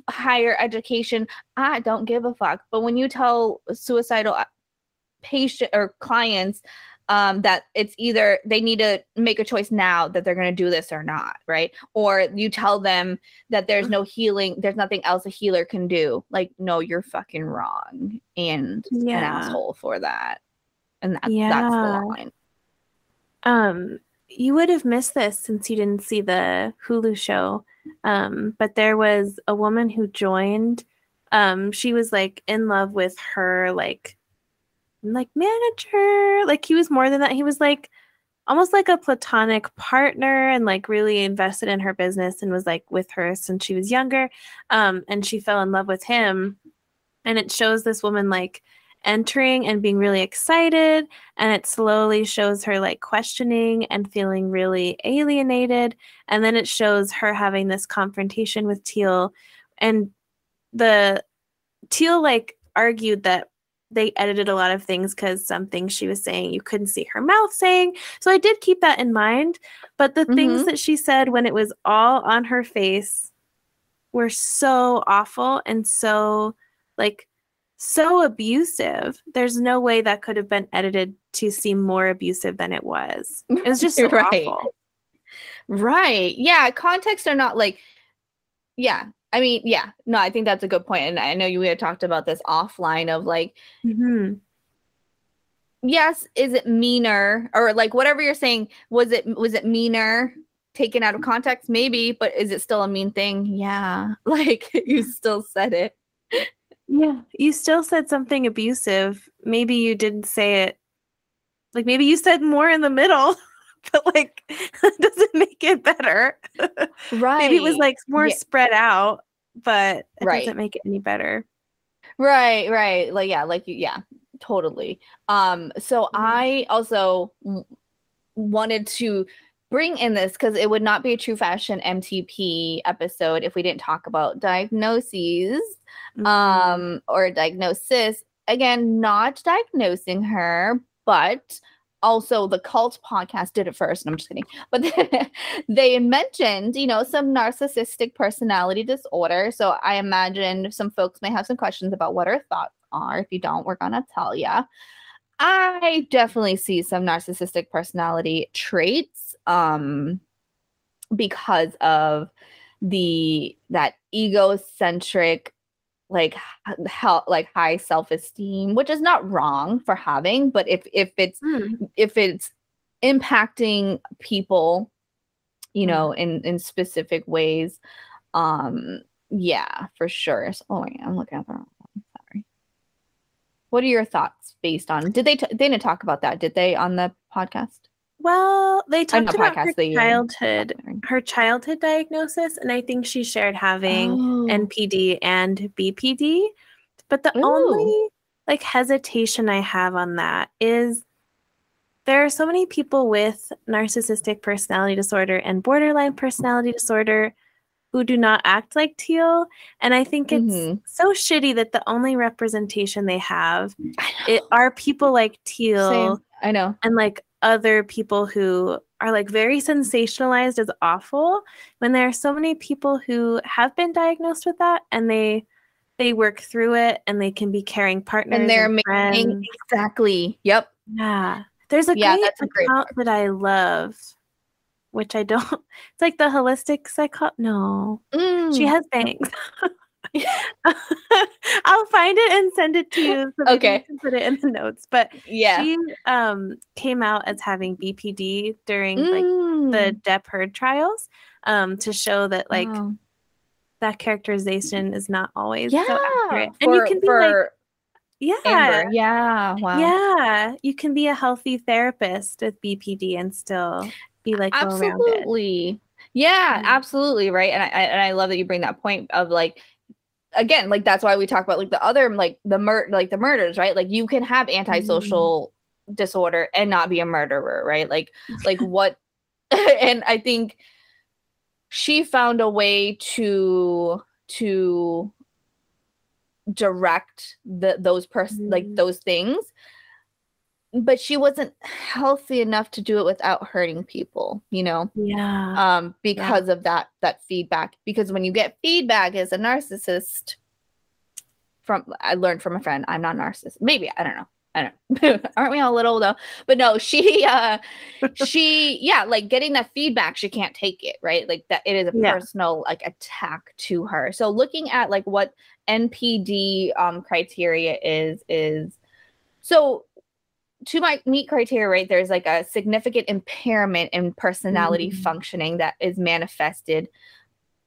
higher education. I don't give a fuck. But when you tell suicidal uh, patient or clients um, that it's either they need to make a choice now that they're going to do this or not, right? Or you tell them that there's no healing, there's nothing else a healer can do. Like, no, you're fucking wrong and yeah. an asshole for that. And that, yeah. that's the line. Um, you would have missed this since you didn't see the Hulu show. Um, but there was a woman who joined. Um, she was like in love with her like like manager. Like he was more than that. He was like almost like a platonic partner and like really invested in her business and was like with her since she was younger. Um, and she fell in love with him. And it shows this woman like entering and being really excited. And it slowly shows her like questioning and feeling really alienated. And then it shows her having this confrontation with Teal. And the Teal like argued that they edited a lot of things because some things she was saying you couldn't see her mouth saying. So I did keep that in mind. But the mm-hmm. things that she said when it was all on her face were so awful and so like so abusive. There's no way that could have been edited to seem more abusive than it was. It was just so <laughs> right. awful. Right. Yeah. Context are not like, yeah, I mean, yeah, no, I think that's a good point. And I know you had talked about this offline of like, mm-hmm. yes, is it meaner or like whatever you're saying? Was it was it meaner taken out of context? Maybe, but is it still a mean thing? Yeah, <laughs> like you still said it. Yeah, you still said something abusive. Maybe you didn't say it. Like maybe you said more in the middle. <laughs> but like <laughs> doesn't make it better. Right. <laughs> Maybe it was like more yeah. spread out, but it right. doesn't make it any better. Right, right. Like yeah, like yeah, totally. Um so mm-hmm. I also wanted to bring in this because it would not be a true fashion MTP episode if we didn't talk about diagnoses mm-hmm. um or diagnosis. Again, not diagnosing her, but also the cult podcast did it first. And i'm just kidding. But <laughs> they mentioned you know some narcissistic personality disorder. So i imagine some folks may have some questions about what our thoughts are if you don't we're gonna tell you i definitely see some narcissistic personality traits um because of the that egocentric like how like high self-esteem which is not wrong for having but if if it's mm. if it's impacting people you know mm. in in specific ways um yeah for sure so, oh wait i'm looking at the wrong one sorry what are your thoughts based on did they t- they didn't talk about that did they on the podcast well, they talked about her childhood, her childhood diagnosis, and I think she shared having oh. NPD and BPD. But the Ooh. only like hesitation I have on that is there are so many people with narcissistic personality disorder and borderline personality disorder who do not act like teal and i think it's mm-hmm. so shitty that the only representation they have it are people like teal Same. i know and like other people who are like very sensationalized as awful when there are so many people who have been diagnosed with that and they they work through it and they can be caring partners and they're and making exactly. Yep. Yeah. There's a yeah, great account great that i love which i don't <laughs> it's like the holistic psycho no. Mm. she has bangs <laughs> <laughs> I'll find it and send it to you. So okay. You put it in the notes. But yeah, she um came out as having BPD during mm. like the mm. Depp Heard trials, um, to show that like wow. that characterization is not always yeah. so accurate. And for, you can be for- like yeah. Amber. Yeah. Wow. Yeah. You can be a healthy therapist with BPD and still be like absolutely. Yeah, mm-hmm. absolutely. Right. And I, and I love that you bring that point of like again, like that's why we talk about like the other like the mur like the murders, right? Like you can have antisocial mm-hmm. disorder and not be a murderer, right? Like <laughs> like what <laughs> and I think she found a way to to direct the those person mm-hmm. like those things but she wasn't healthy enough to do it without hurting people you know yeah um because yeah. of that that feedback because when you get feedback as a narcissist from i learned from a friend i'm not a narcissist maybe i don't know I don't know. <laughs> Aren't we all a little though? But no, she <laughs> uh she yeah, like getting that feedback, she can't take it, right? Like that it is a yeah. personal like attack to her. So looking at like what NPD um criteria is is so to my meet criteria, right? There's like a significant impairment in personality mm-hmm. functioning that is manifested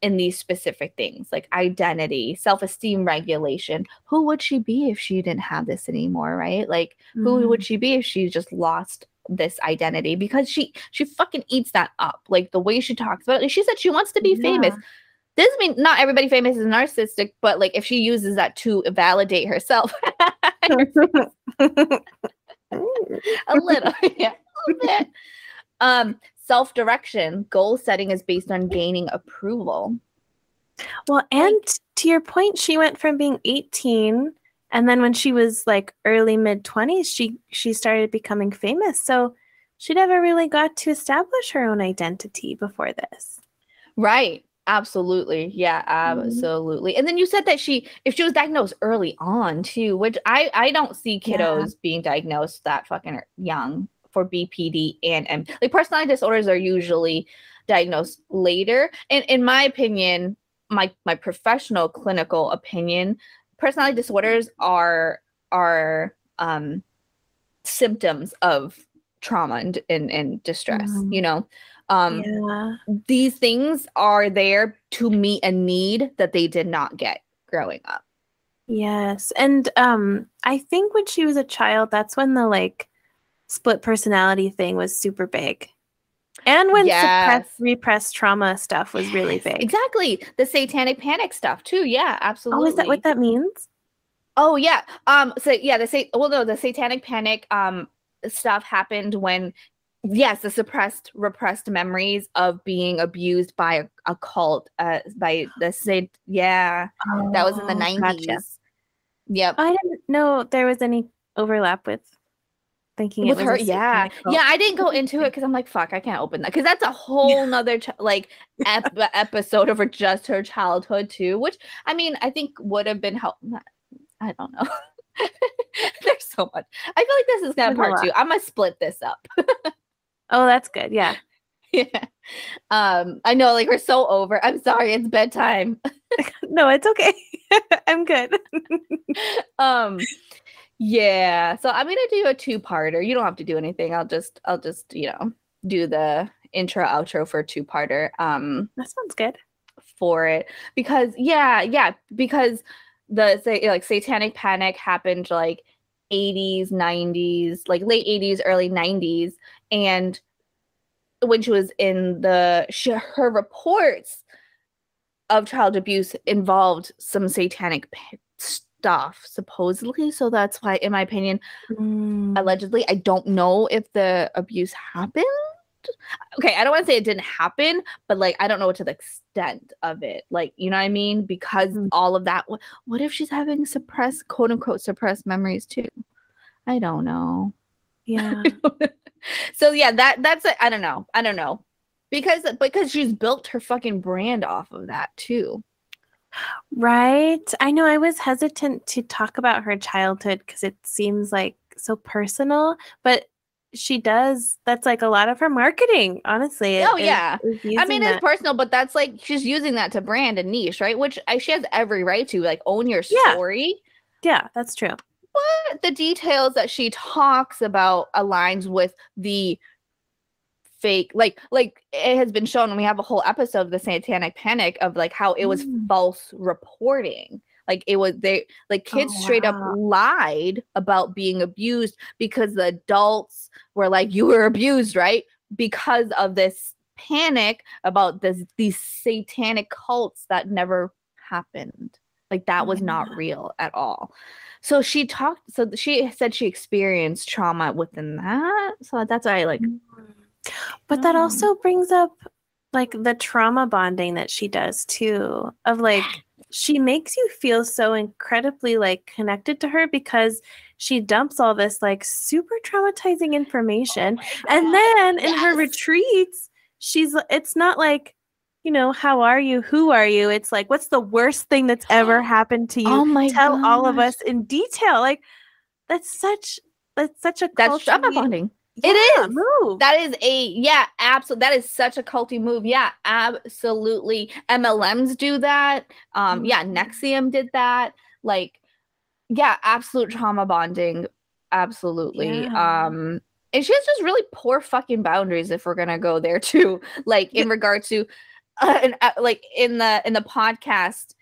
in these specific things like identity, self esteem regulation. Who would she be if she didn't have this anymore, right? Like, mm. who would mm. she be if she just lost this identity? Because she she fucking eats that up. Like the way she talks about it. She said she wants to be yeah. famous. This mean not everybody famous is narcissistic, but like if she uses that to validate herself. <laughs> <laughs> <laughs> a little, <laughs> yeah, a little <laughs> bit. Um, self direction, goal setting is based on gaining approval. Well, and like, to your point, she went from being 18 and then when she was like early mid 20s, she she started becoming famous. So she never really got to establish her own identity before this. Right. Absolutely. Yeah, mm-hmm. absolutely. Mm-hmm. And then you said that she if she was diagnosed early on too, which I I don't see kiddos yeah. being diagnosed that fucking young for BPD and M. Like personality disorders are usually diagnosed later. And in my opinion, my my professional clinical opinion, personality disorders are are um symptoms of trauma and and, and distress, mm. you know. Um yeah. these things are there to meet a need that they did not get growing up. Yes. And um I think when she was a child, that's when the like split personality thing was super big. And when yes. suppressed, repressed trauma stuff was really big. Exactly. The satanic panic stuff too. Yeah, absolutely. Oh, is that what that means? Oh yeah. Um so yeah, the say well no, the satanic panic um stuff happened when yes, the suppressed repressed memories of being abused by a, a cult uh by <gasps> the say yeah. Oh, that was in the 90s. Gotcha. Yep. I didn't know there was any overlap with thinking with her yeah yeah i didn't go into it because i'm like fuck i can't open that because that's a <laughs> whole yeah. nother ch- like ep- <laughs> episode over just her childhood too which i mean i think would have been help i don't know <laughs> there's so much i feel like this is gonna part two i'm gonna split this up oh that's good yeah <laughs> yeah um i know like we're so over i'm sorry it's bedtime <laughs> no it's okay <laughs> i'm good um yeah. So I'm gonna do a two-parter. You don't have to do anything. I'll just I'll just, you know, do the intro outro for two-parter. Um that sounds good. For it. Because yeah, yeah, because the say like satanic panic happened like 80s, 90s, like late 80s, early 90s. And when she was in the she, her reports of child abuse involved some satanic stuff supposedly so that's why in my opinion mm. allegedly i don't know if the abuse happened okay i don't want to say it didn't happen but like i don't know what to the extent of it like you know what i mean? Because mm. all of that what if she's having suppressed quote unquote suppressed memories too? I don't know. Yeah. <laughs> So yeah that that's i don't know i don't know. Because because she's built her fucking brand off of that too. Right. I know I was hesitant to talk about her childhood because it seems like so personal, but she does that's like a lot of her marketing honestly oh yeah. i mean it's personal but that's like she's using that to brand a niche right? Which I, she has every right to like own your story. Yeah, yeah that's true. But the details that she talks about aligns with the fake like like it has been shown and we have a whole episode of the satanic panic of like how it was mm. false reporting like it was they like kids oh, wow. straight up lied about being abused because the adults were like, you were abused, right? Because of this panic about this these satanic cults that never happened. Like that was not real at all. So she talked so she said she experienced trauma within that. So that's why I like mm. but that also brings up like the trauma bonding that she does too of like she makes you feel so incredibly like connected to her because she dumps all this like super traumatizing oh information. oh and then yes. in her retreats she's it's not like you know how are you? Who are you? It's like what's the worst thing that's ever <gasps> happened to you? Oh my tell gosh. all of us in detail. Like that's such that's such a that's trauma bonding yeah, it is. Move. That is a yeah, absolutely. That is such a culty move. Yeah, absolutely. MLMs do that. Um, mm-hmm. yeah, NXIVM did that. Like, yeah, absolute trauma bonding. Absolutely. Yeah. Um, and she has just really poor fucking boundaries if we're gonna go there too. <laughs> Like in regard to, uh, and, uh, like in the in the podcast.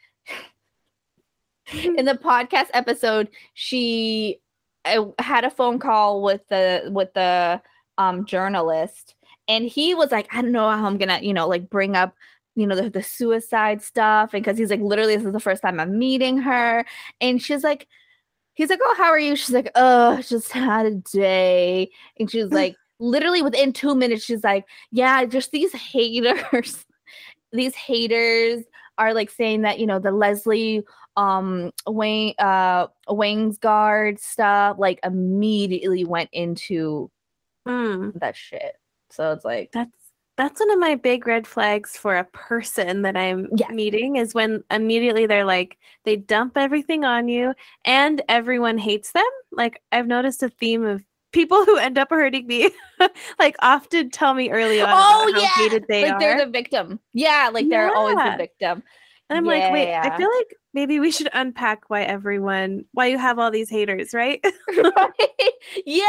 <laughs> in the podcast episode, she I had a phone call with the with the um journalist and he was like, I don't know how I'm gonna, you know, like bring up, you know, the, the suicide stuff. And because he's like, literally, this is the first time I'm meeting her. And she's like, he's like, Oh, how are you? She's like, Oh, just had a day. And she's <laughs> like, literally within two minutes, she's like, Yeah, just these haters, <laughs> these haters are like saying that, you know, the Leslie um Wayne uh Guard stuff like immediately went into mm. that shit. So it's like that's that's one of my big red flags for a person that I'm yeah. meeting is when immediately they're like they dump everything on you and everyone hates them. Like I've noticed a theme of people who end up hurting me <laughs> like often tell me early on oh, yeah. hated they like are. they're the victim. Yeah, like they're yeah. always the victim. And I'm yeah. like, wait, I feel like maybe we should unpack why everyone why you have all these haters, right? <laughs> <laughs> right? Yeah.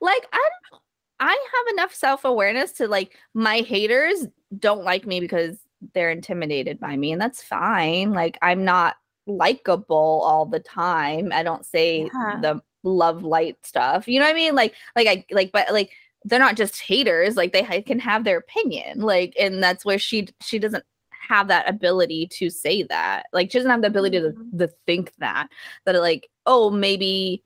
Like I don't I have enough self-awareness to like my haters don't like me because they're intimidated by me and that's fine. Like I'm not likable all the time. I don't say yeah. the love light stuff. You know what I mean? Like like I like but like they're not just haters like they can have their opinion like and that's where she she doesn't have that ability to say that. Like she doesn't have the ability to, mm-hmm. to think that that like, oh, maybe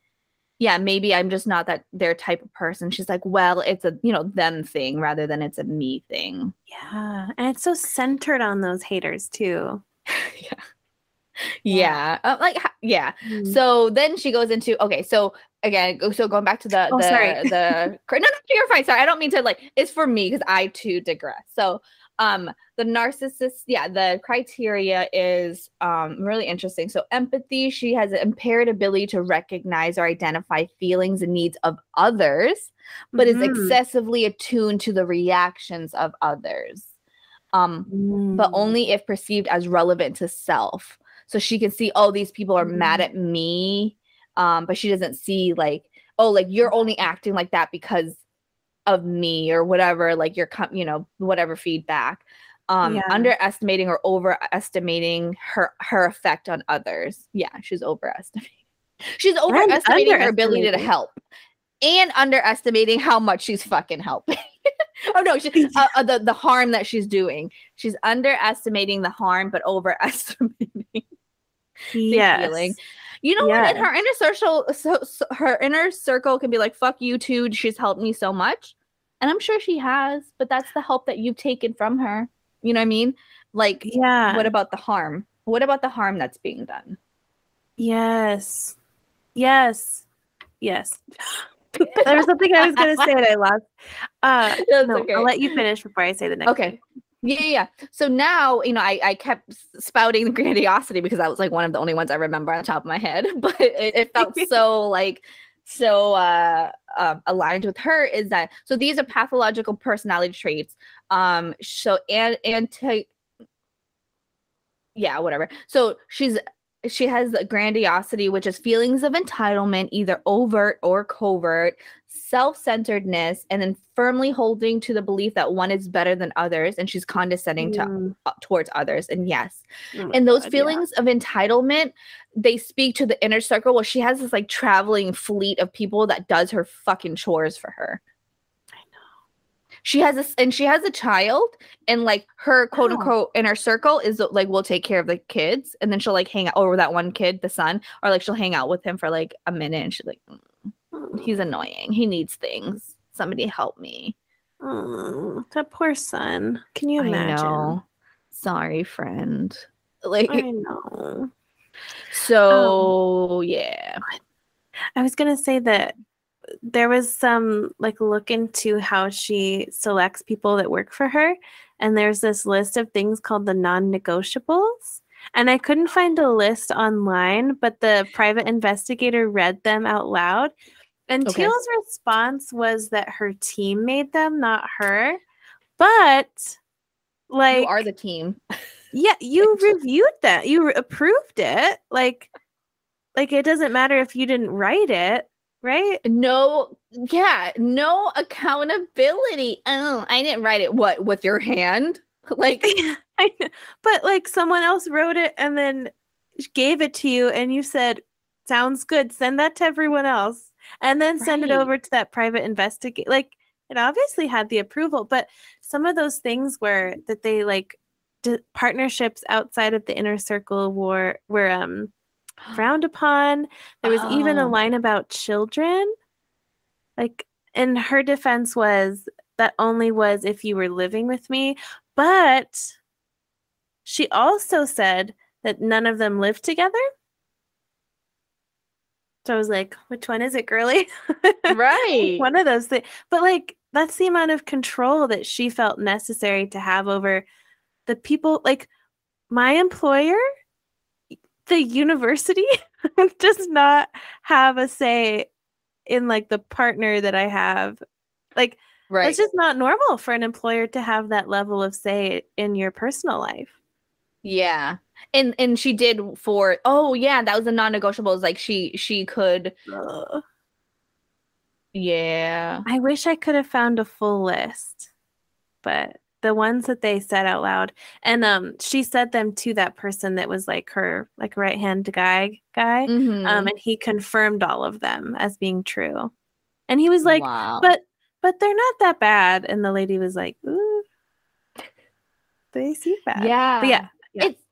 yeah, maybe I'm just not that their type of person. She's like, well, it's a, you know, them thing rather than it's a me thing. Yeah. And it's so centered on those haters too. <laughs> yeah. Yeah. Uh, like yeah. Mm-hmm. So then she goes into okay, so again, so going back to the oh, the sorry. the <laughs> no, no, you're fine. Sorry, I don't mean to like. It's for me because I too digress. So um the narcissist yeah the criteria is um really interesting so empathy she has an impaired ability to recognize or identify feelings and needs of others but mm-hmm. is excessively attuned to the reactions of others um mm. but only if perceived as relevant to self so she can see oh these people are mm. mad at me um but she doesn't see like oh like you're only acting like that because of me or whatever like your com- you know whatever feedback um yeah. underestimating or overestimating her her effect on others. Yeah she's overestimating. <laughs> She's overestimating her ability to help and underestimating how much she's fucking helping. <laughs> Oh no she, <laughs> uh, uh, the, the harm that she's doing. She's underestimating the harm but overestimating yes. feeling you know yes. what? In her inner circle, so, so, her inner circle can be like, "Fuck you too." She's helped me so much, and I'm sure she has. But that's the help that you've taken from her. You know what I mean? Like, yeah. What about the harm? What about the harm that's being done? Yes, yes, yes. <laughs> there was something I was going to say that I lost. Uh, no, okay. I'll let you finish before I say the next. Okay. Thing. Yeah, yeah. So now, you know, I, I kept spouting the grandiosity because that was like one of the only ones I remember on the top of my head. <laughs> But it, it felt <laughs> so like so uh, uh, aligned with her is that so these are pathological personality traits. Um, so and anti, yeah, whatever. So she's she has grandiosity, which is feelings of entitlement, either overt or covert, self centeredness, and then firmly holding to the belief that one is better than others, and she's condescending mm. to towards others. And yes, oh and those God, feelings yeah. of entitlement, they speak to the inner circle. Well, she has this like traveling fleet of people that does her fucking chores for her she has this and she has a child and like her quote oh. unquote inner circle is like we'll take care of the kids and then she'll like hang out over that one kid the son or like she'll hang out with him for like a minute and she's like mm, he's annoying. He needs things. Somebody help me. Oh, that poor son. Can you imagine? sorry friend. Like i know. So um, yeah. I was gonna say that there was some like look into how she selects people that work for her and there's this list of things called the non-negotiables. And i couldn't find a list online but the private investigator read them out loud. And okay. teal's response was that her team made them not her. But like you are the team. <laughs> Yeah you reviewed that. You approved it. Like like it doesn't matter if you didn't write it right? No, yeah, no accountability. Oh, I didn't write it. What with your hand? <laughs> Like, <laughs> but like someone else wrote it and then gave it to you, and you said, "Sounds good. Send that to everyone else." And then send right. it over to that private investigate. Like it obviously had the approval, but some of those things were that they like d- partnerships outside of the inner circle were were um <gasps> frowned upon. There was oh. even a oh. line about children. Like, and her defense was that only was if you were living with me. But she also said that none of them lived together. So I was like, which one is it, girly? <laughs> Right. one of those things. But like, that's the amount of control that she felt necessary to have over the people. Like, my employer the university <laughs> does not have a say in like the partner that I have. Like right. it's just not normal for an employer to have that level of say in your personal life. Yeah. And and she did for oh yeah, that was a non-negotiable. Like she she could uh, Yeah. I wish I could have found a full list. But the ones that they said out loud and um she said them to that person that was like her like right hand guy guy um, mm-hmm. um and he confirmed all of them as being true and he was like wow. but but they're not that bad and the lady was like ooh they seem bad yeah but yeah, yeah. it's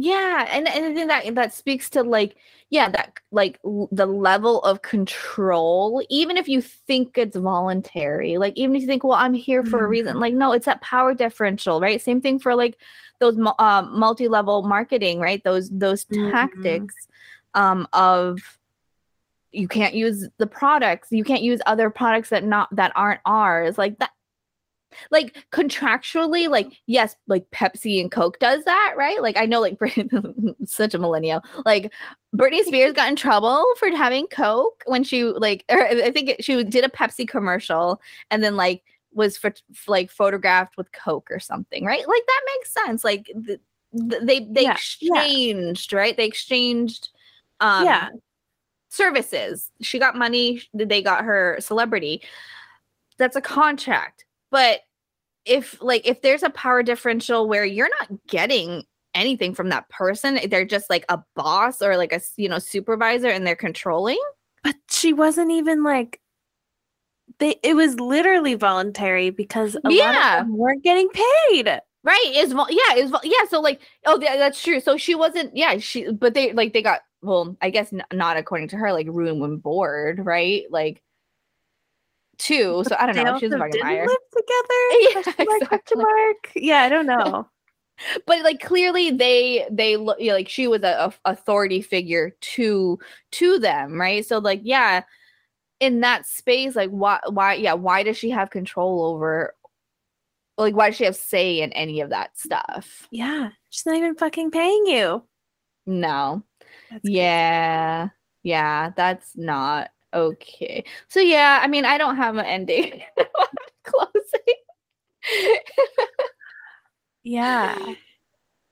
yeah and, and i think that that speaks to like yeah that like l- the level of control even if you think it's voluntary like even if you think well i'm here for mm-hmm. a reason like no it's that power differential right same thing for like those uh, multi-level marketing right those those mm-hmm. tactics um of you can't use the products you can't use other products that not that aren't ours like that like contractually like yes like pepsi and coke does that right? Like i know like <laughs> such a millennial. Like britney <laughs> spears got in trouble for having coke when she like i think it, she did a pepsi commercial and then like was for, like photographed with coke or something right? Like that makes sense. Like the, they they yeah, exchanged yeah. right? They exchanged um yeah. services. She got money they got her celebrity. That's a contract but if like if there's a power differential where you're not getting anything from that person, eh, they're just like a boss or like a you know supervisor and they're controlling. But she wasn't even like they it was literally voluntary because a yeah. lot of them weren't getting paid. Right. Is yeah, is yeah, so like oh yeah, that's true. So she wasn't yeah, she but they like they got well, I guess n- not according to her like room and board, right? Like too. So I don't know. She's a fucking liar. Live together? <laughs> Yeah, exactly. mark. Yeah, I don't <laughs> know. but like clearly they they look you know, like she was a, a authority figure to to them, right? So like yeah, in that space, like why why yeah why does she have control over? Like why does she have say in any of that stuff? Yeah, she's not even fucking paying you. No. That's yeah. Crazy. Yeah, that's not Okay. So yeah, I mean, I don't have an ending <laughs> closing. yeah.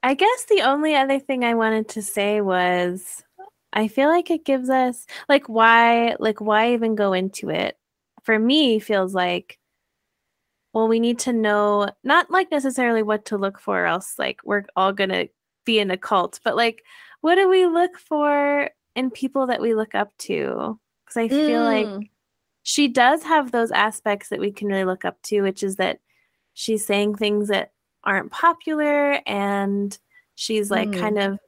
I guess the only other thing I wanted to say was I feel like it gives us like why like why even go into it? For me feels like well we need to know not like necessarily what to look for else like we're all going to be in a cult, but like what do we look for in people that we look up to? Cuz I feel mm. like she does have those aspects that we can really look up to, which is that she's saying things that aren't popular and she's like mm. kind of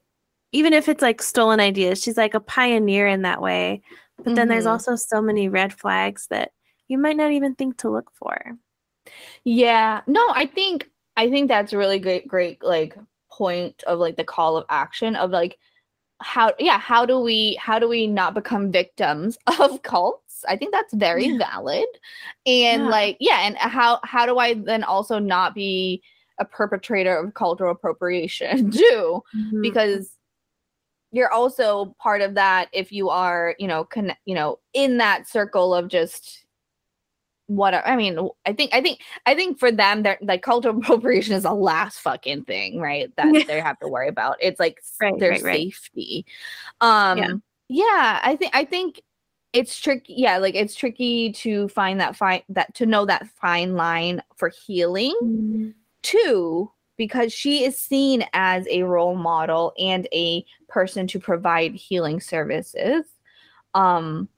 even if it's like stolen ideas, she's like a pioneer in that way. But mm-hmm. then there's mm-hmm. also so many red flags that you might not even think to look for. Yeah. No, I think I think that's really great great like point of like the call of action of like how yeah, how do we how do we not become victims <laughs> of cults? I think that's very yeah. valid. And yeah. like yeah, and how how do I then also not be a perpetrator of cultural appropriation <laughs> too? Mm-hmm. Because you're also part of that if you are you know con- you know in that circle of just what I mean, I think I think I think for them, they're like cultural <laughs> appropriation is the last fucking thing, right? That <laughs> they have to worry about. It's like right, their right, safety. Right. Um yeah. yeah, I think I think it's tricky. Yeah, like it's tricky to find that fine that to know that fine line for healing. Mm-hmm. Too, because she is seen as a role model and a person to provide healing services um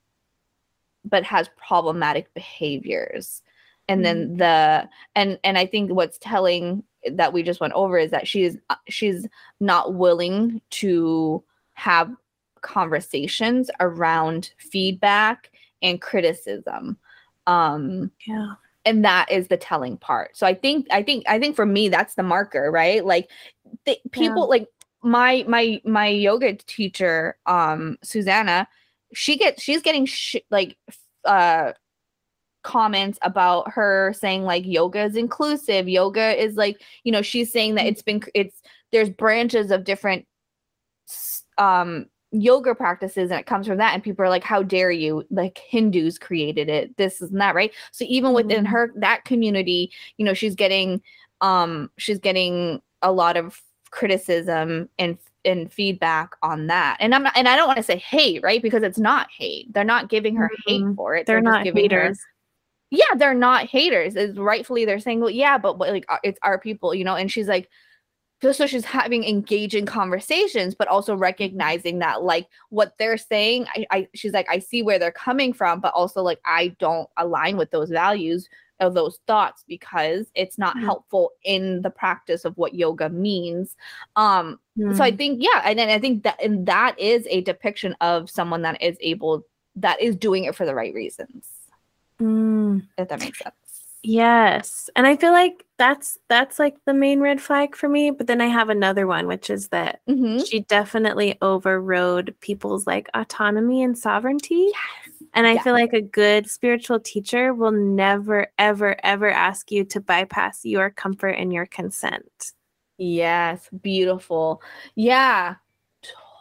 but has problematic behaviors. And then mm-hmm. the and and i think what's telling that we just went over is that she's uh, she's not willing to have conversations around feedback and criticism. Um yeah. and that is the telling part. So i think i think i think for me that's the marker right? Like the, people yeah. like my my my yoga teacher um susanna she gets she's getting sh- like uh comments about her saying like yoga is inclusive yoga is like you know she's saying that mm. it's been it's there's branches of different um yoga practices and it comes from that and people are like how dare you like hindus created it this is that right so even within mm-hmm. her that community you know she's getting um she's getting a lot of criticism and and feedback on that. And I'm not, and I don't want to say hate, right? Because it's not hate. They're not giving her mm-hmm. hate for it. They're, they're not haters. Her, yeah, they're not haters. Is rightfully they're saying, well, yeah, but, but like uh, it's our people, you know. And she's like, so she's having engaging conversations, but also recognizing that like what they're saying, I, I she's like, I see where they're coming from, but also like I don't align with those values of those thoughts because it's not mm-hmm. helpful in the practice of what yoga means um mm-hmm. so i mm. think yeah and then i think that and that is a depiction of someone that is able that is doing it for the right reasons mm. if that makes sense yes and i feel like that's that's like the main red flag for me but then i have another one which is that mm-hmm. she definitely overrode people's like autonomy and sovereignty yes and I yeah. feel like a good spiritual teacher will never, ever, ever ask you to bypass your comfort and your consent. Yes, beautiful. Yeah,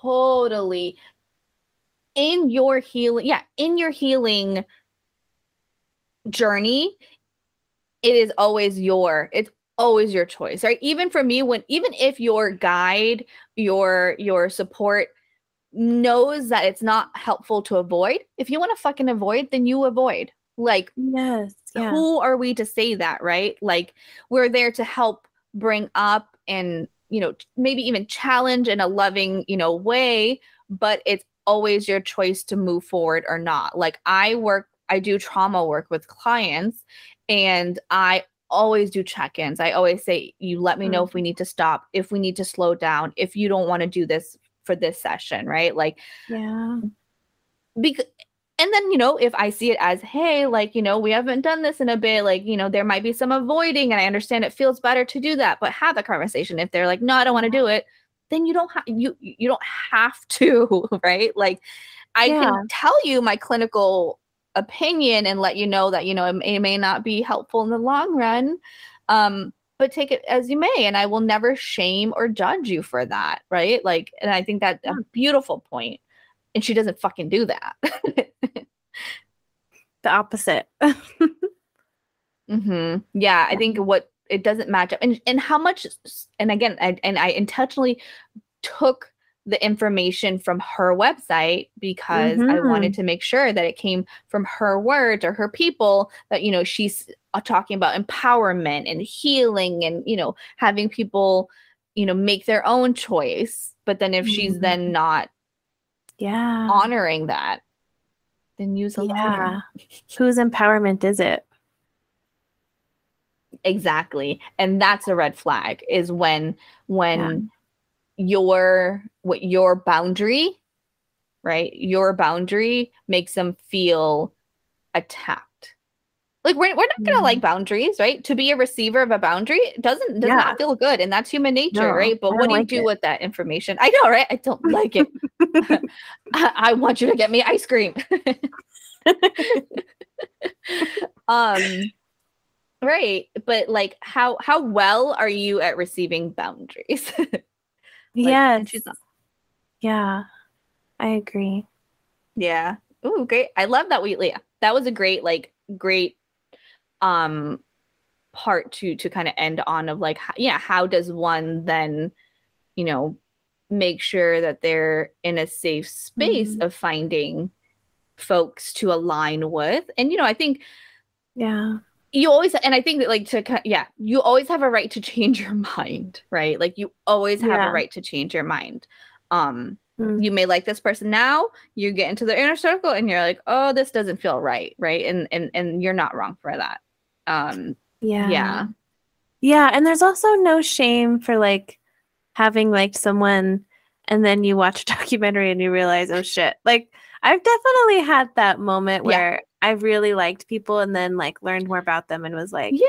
totally. In your healing, yeah, in your healing journey, it is always your, it's always your choice, right? Even for me, when even if your guide, your your support knows that it's not helpful to avoid. If you want to fucking avoid, then you avoid. Like, yes, yeah. who are we to say that, right? Like, we're there to help bring up and, you know, maybe even challenge in a loving, you know, way, but it's always your choice to move forward or not. Like, I work, I do trauma work with clients, and I always do check-ins. I always say, you let me know if we mm-hmm. need to stop, if we need to slow down, if you don't want to do this for this session, right? Like, yeah. Because and then you know if i see it as hey like you know we haven't done this in a bit like you know there might be some avoiding and i understand it feels better to do that but have a conversation if they're like no i don't want to do it then you don't have you you don't have to <laughs> right like i yeah. can tell you my clinical opinion and let you know that you know it may, it may not be helpful in the long run um but take it as you may and i will never shame or judge you for that right like and i think that's a beautiful point and she doesn't fucking do that the opposite. <laughs> mm-hmm. Yeah, I think what it doesn't match up, and and how much, and again, I and I intentionally took the information from her website because mm-hmm. I wanted to make sure that it came from her words or her people that you know she's uh, talking about empowerment and healing and you know having people you know make their own choice but then if mm-hmm. she's then not yeah honoring that then use a yeah whose empowerment is it exactly and that's a red flag is when when yeah. Your what your boundary right? Your boundary makes them feel attacked. Like we're, we're not gonna mm. like boundaries right? To be a receiver of a boundary doesn't does yeah. not feel good and that's human nature no, right? But what do you do it. with that information? I know right? I don't <laughs> like it. I, <laughs> I want you to get me ice cream. <laughs> Um right but like how how well are you at receiving boundaries like, yes. yeah. I agree. Yeah. Ooh, great. I love that we yeah that was a great like great um part to to kind of end on of like yeah how does one then you know make sure that they're in a safe space mm-hmm. of finding folks to align with? And you know i think yeah you always and i think that like to yeah you always have a right to change your mind right? Like you always have yeah. a right to change your mind. Um mm. you may like this person now you get into the inner circle and you're like oh this doesn't feel right right? And and and you're not wrong for that. Um yeah. yeah. Yeah and there's also no shame for like having liked someone and then you watch a <laughs> documentary and you realize oh shit. Like i've definitely had that moment where. I really liked people and then like learned more about them and was like yeah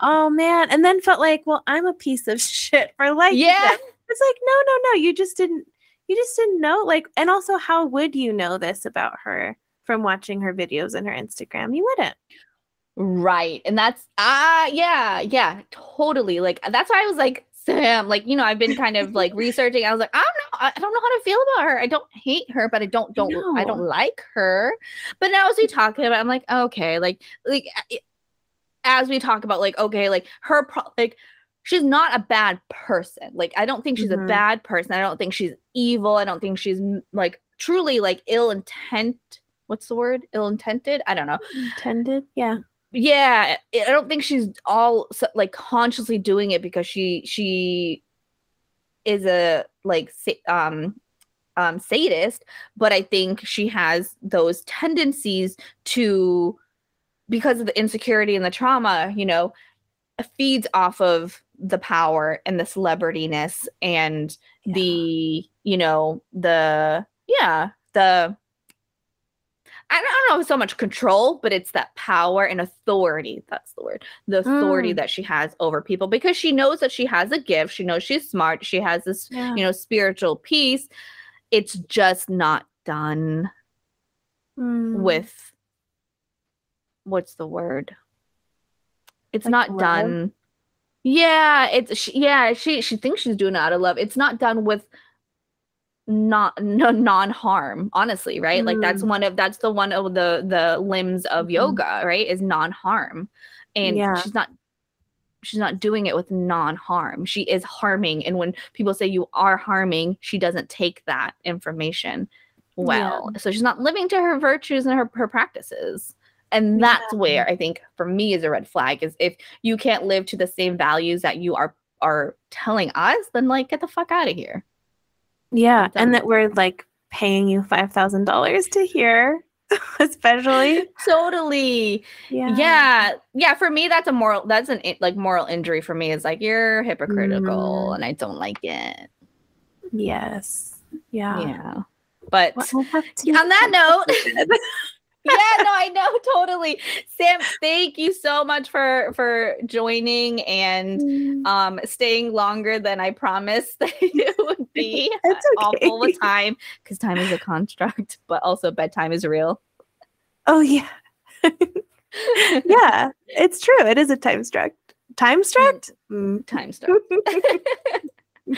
oh man and then felt like well i'm a piece of <laughs> shit for like yeah them. it's like no no no you just didn't you just didn't know like and also how would you know this about her from watching her videos and her instagram you wouldn't Right. And that's ah uh, yeah, yeah, totally. Like that's why I was like, Sam, like, you know, I've been kind of like <laughs> researching. I was like, I don't know, I don't know how to feel about her. I don't hate her, but I don't don't no. I don't like her. But now as we talk about, it, I'm like, okay, like like as we talk about like, okay, like her pro- like she's not a bad person. Like I don't think she's mm-hmm. a bad person. I don't think she's evil. I don't think she's like truly like ill intent. What's the word? Ill intended? I don't know. Intended? Yeah yeah i don't think she's all like consciously doing it because she she is a like um um sadist but i think she has those tendencies to because of the insecurity and the trauma you know feeds off of the power and the celebrityness and yeah. the you know the yeah the I don't know so much control, but it's that power and authority. That's the word. The authority mm. that she has over people because she knows that she has a gift. She knows she's smart. She has this, yeah. you know, spiritual piece. It's just not done mm. with what's the word? It's like not love? done. Yeah, it's she, yeah, she she thinks she's doing it out of love. It's not done with not no, non-harm honestly right mm. like that's mm. one of that's the one of the the limbs of mm. yoga right is non-harm and yeah. she's not she's not doing it with non-harm she is harming and when people say you are harming she doesn't take that information well yeah. so she's not living to her virtues and her, her practices and that's yeah. where i think for me is a red flag is if you can't live to the same values that you are are telling us then like get the fuck out of here yeah, and that we're like paying you five thousand dollars to hear, <laughs> especially. totally. Yeah. Yeah. Yeah. For me, that's a moral. That's an like moral injury for me. Is like you're hypocritical, mm. and I don't like it. Yes. Yeah. Yeah. But on that note. <laughs> yeah, no, I know <laughs> totally. Sam, thank you so much for for joining and mm. um staying longer than I promised <laughs> that it would <laughs> be it's okay. all the time because time is a construct, but also bedtime is real. Oh yeah. yeah, it's true. It is a time struct. Time struct? Mm. Time struct.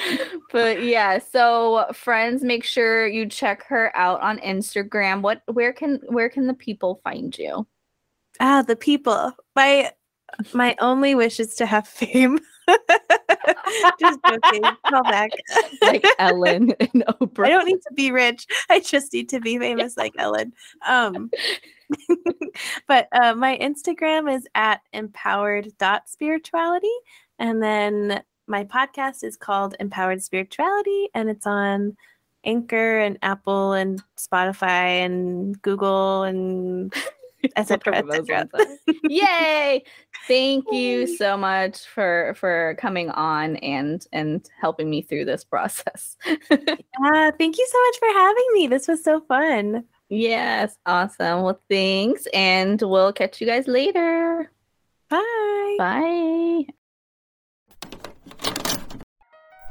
<laughs> but yeah, so friends, make sure you check her out on Instagram. What where can where can the people find you? Ah, the people. My my only wish is to have fame. <laughs> just joking. Call back. <laughs> like Ellen and Oprah. I don't need to be rich. I just need to be famous like Ellen. Um but uh, my Instagram is at empowered.spirituality. And then my podcast is called Empowered Spirituality, and it's on Anchor and Apple and Spotify and Google and <laughs> etc. etc. <laughs> Yay! Thank you so much for for coming on and and helping me through this process. <laughs> yeah, thank you so much for having me. This was so fun. Yes, awesome. Well, thanks, and we'll catch you guys later. Bye. Bye.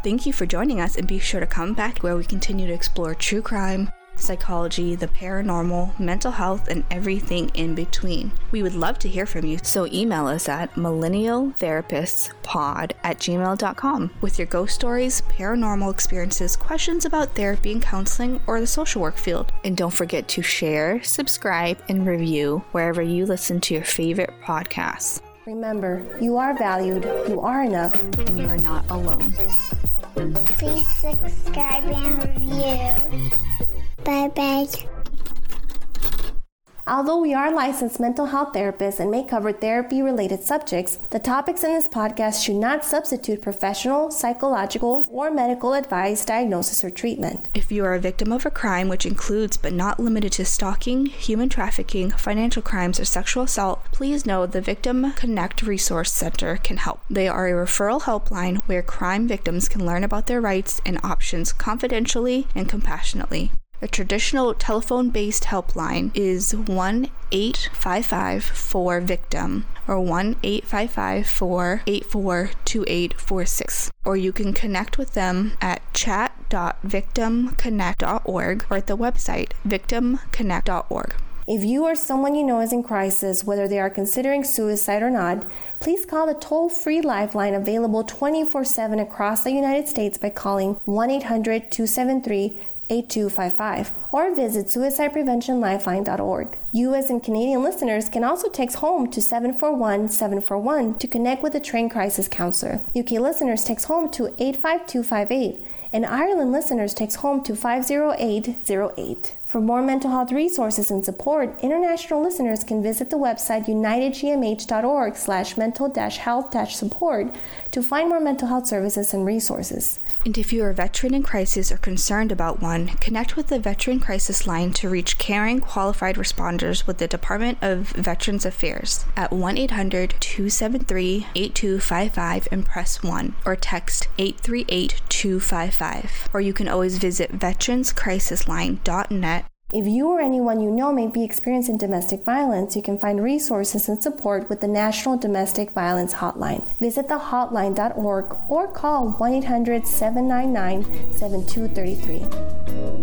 Thank you for joining us, and be sure to come back where we continue to explore true crime, psychology, the paranormal, mental health, and everything in between. We would love to hear from you, so email us at millennialtherapistspod at gmail.com with your ghost stories, paranormal experiences, questions about therapy and counseling, or the social work field. And don't forget to share, subscribe, and review wherever you listen to your favorite podcasts. Remember, you are valued, you are enough, and you are not alone. Please subscribe and review. Bye bye. Although we are licensed mental health therapists and may cover therapy related subjects, the topics in this podcast should not substitute professional, psychological, or medical advice, diagnosis, or treatment. If you are a victim of a crime, which includes but not limited to stalking, human trafficking, financial crimes, or sexual assault, please know the Victim Connect Resource Center can help. They are a referral helpline where crime victims can learn about their rights and options confidentially and compassionately. A traditional telephone based helpline is 1 855 4 victim or 1 855 4 842846. Or you can connect with them at chat.victimconnect.org or at the website victimconnect.org. If you or someone you know is in crisis, whether they are considering suicide or not, please call the toll free lifeline available 24 7 across the United States by calling 1 800 273 8255 or visit suicidepreventionlifeline.org. US and Canadian listeners can also text HOME to 741 741 to connect with a trained crisis counselor. UK listeners text HOME to 85258 and Ireland listeners text HOME to 50808. For more mental health resources and support, international listeners can visit the website unitedgmh.org slash mental health support to find more mental health services and resources. And if you are a veteran in crisis or concerned about one, connect with the Veteran Crisis Line to reach caring, qualified responders with the Department of Veterans Affairs at 1 800 273 8255 and press 1 or text 838 255. Or you can always visit veteranscrisisline.net if you or anyone you know may be experiencing domestic violence, you can find resources and support with the National Domestic Violence Hotline. Visit thehotline.org or call 1 800 799 7233.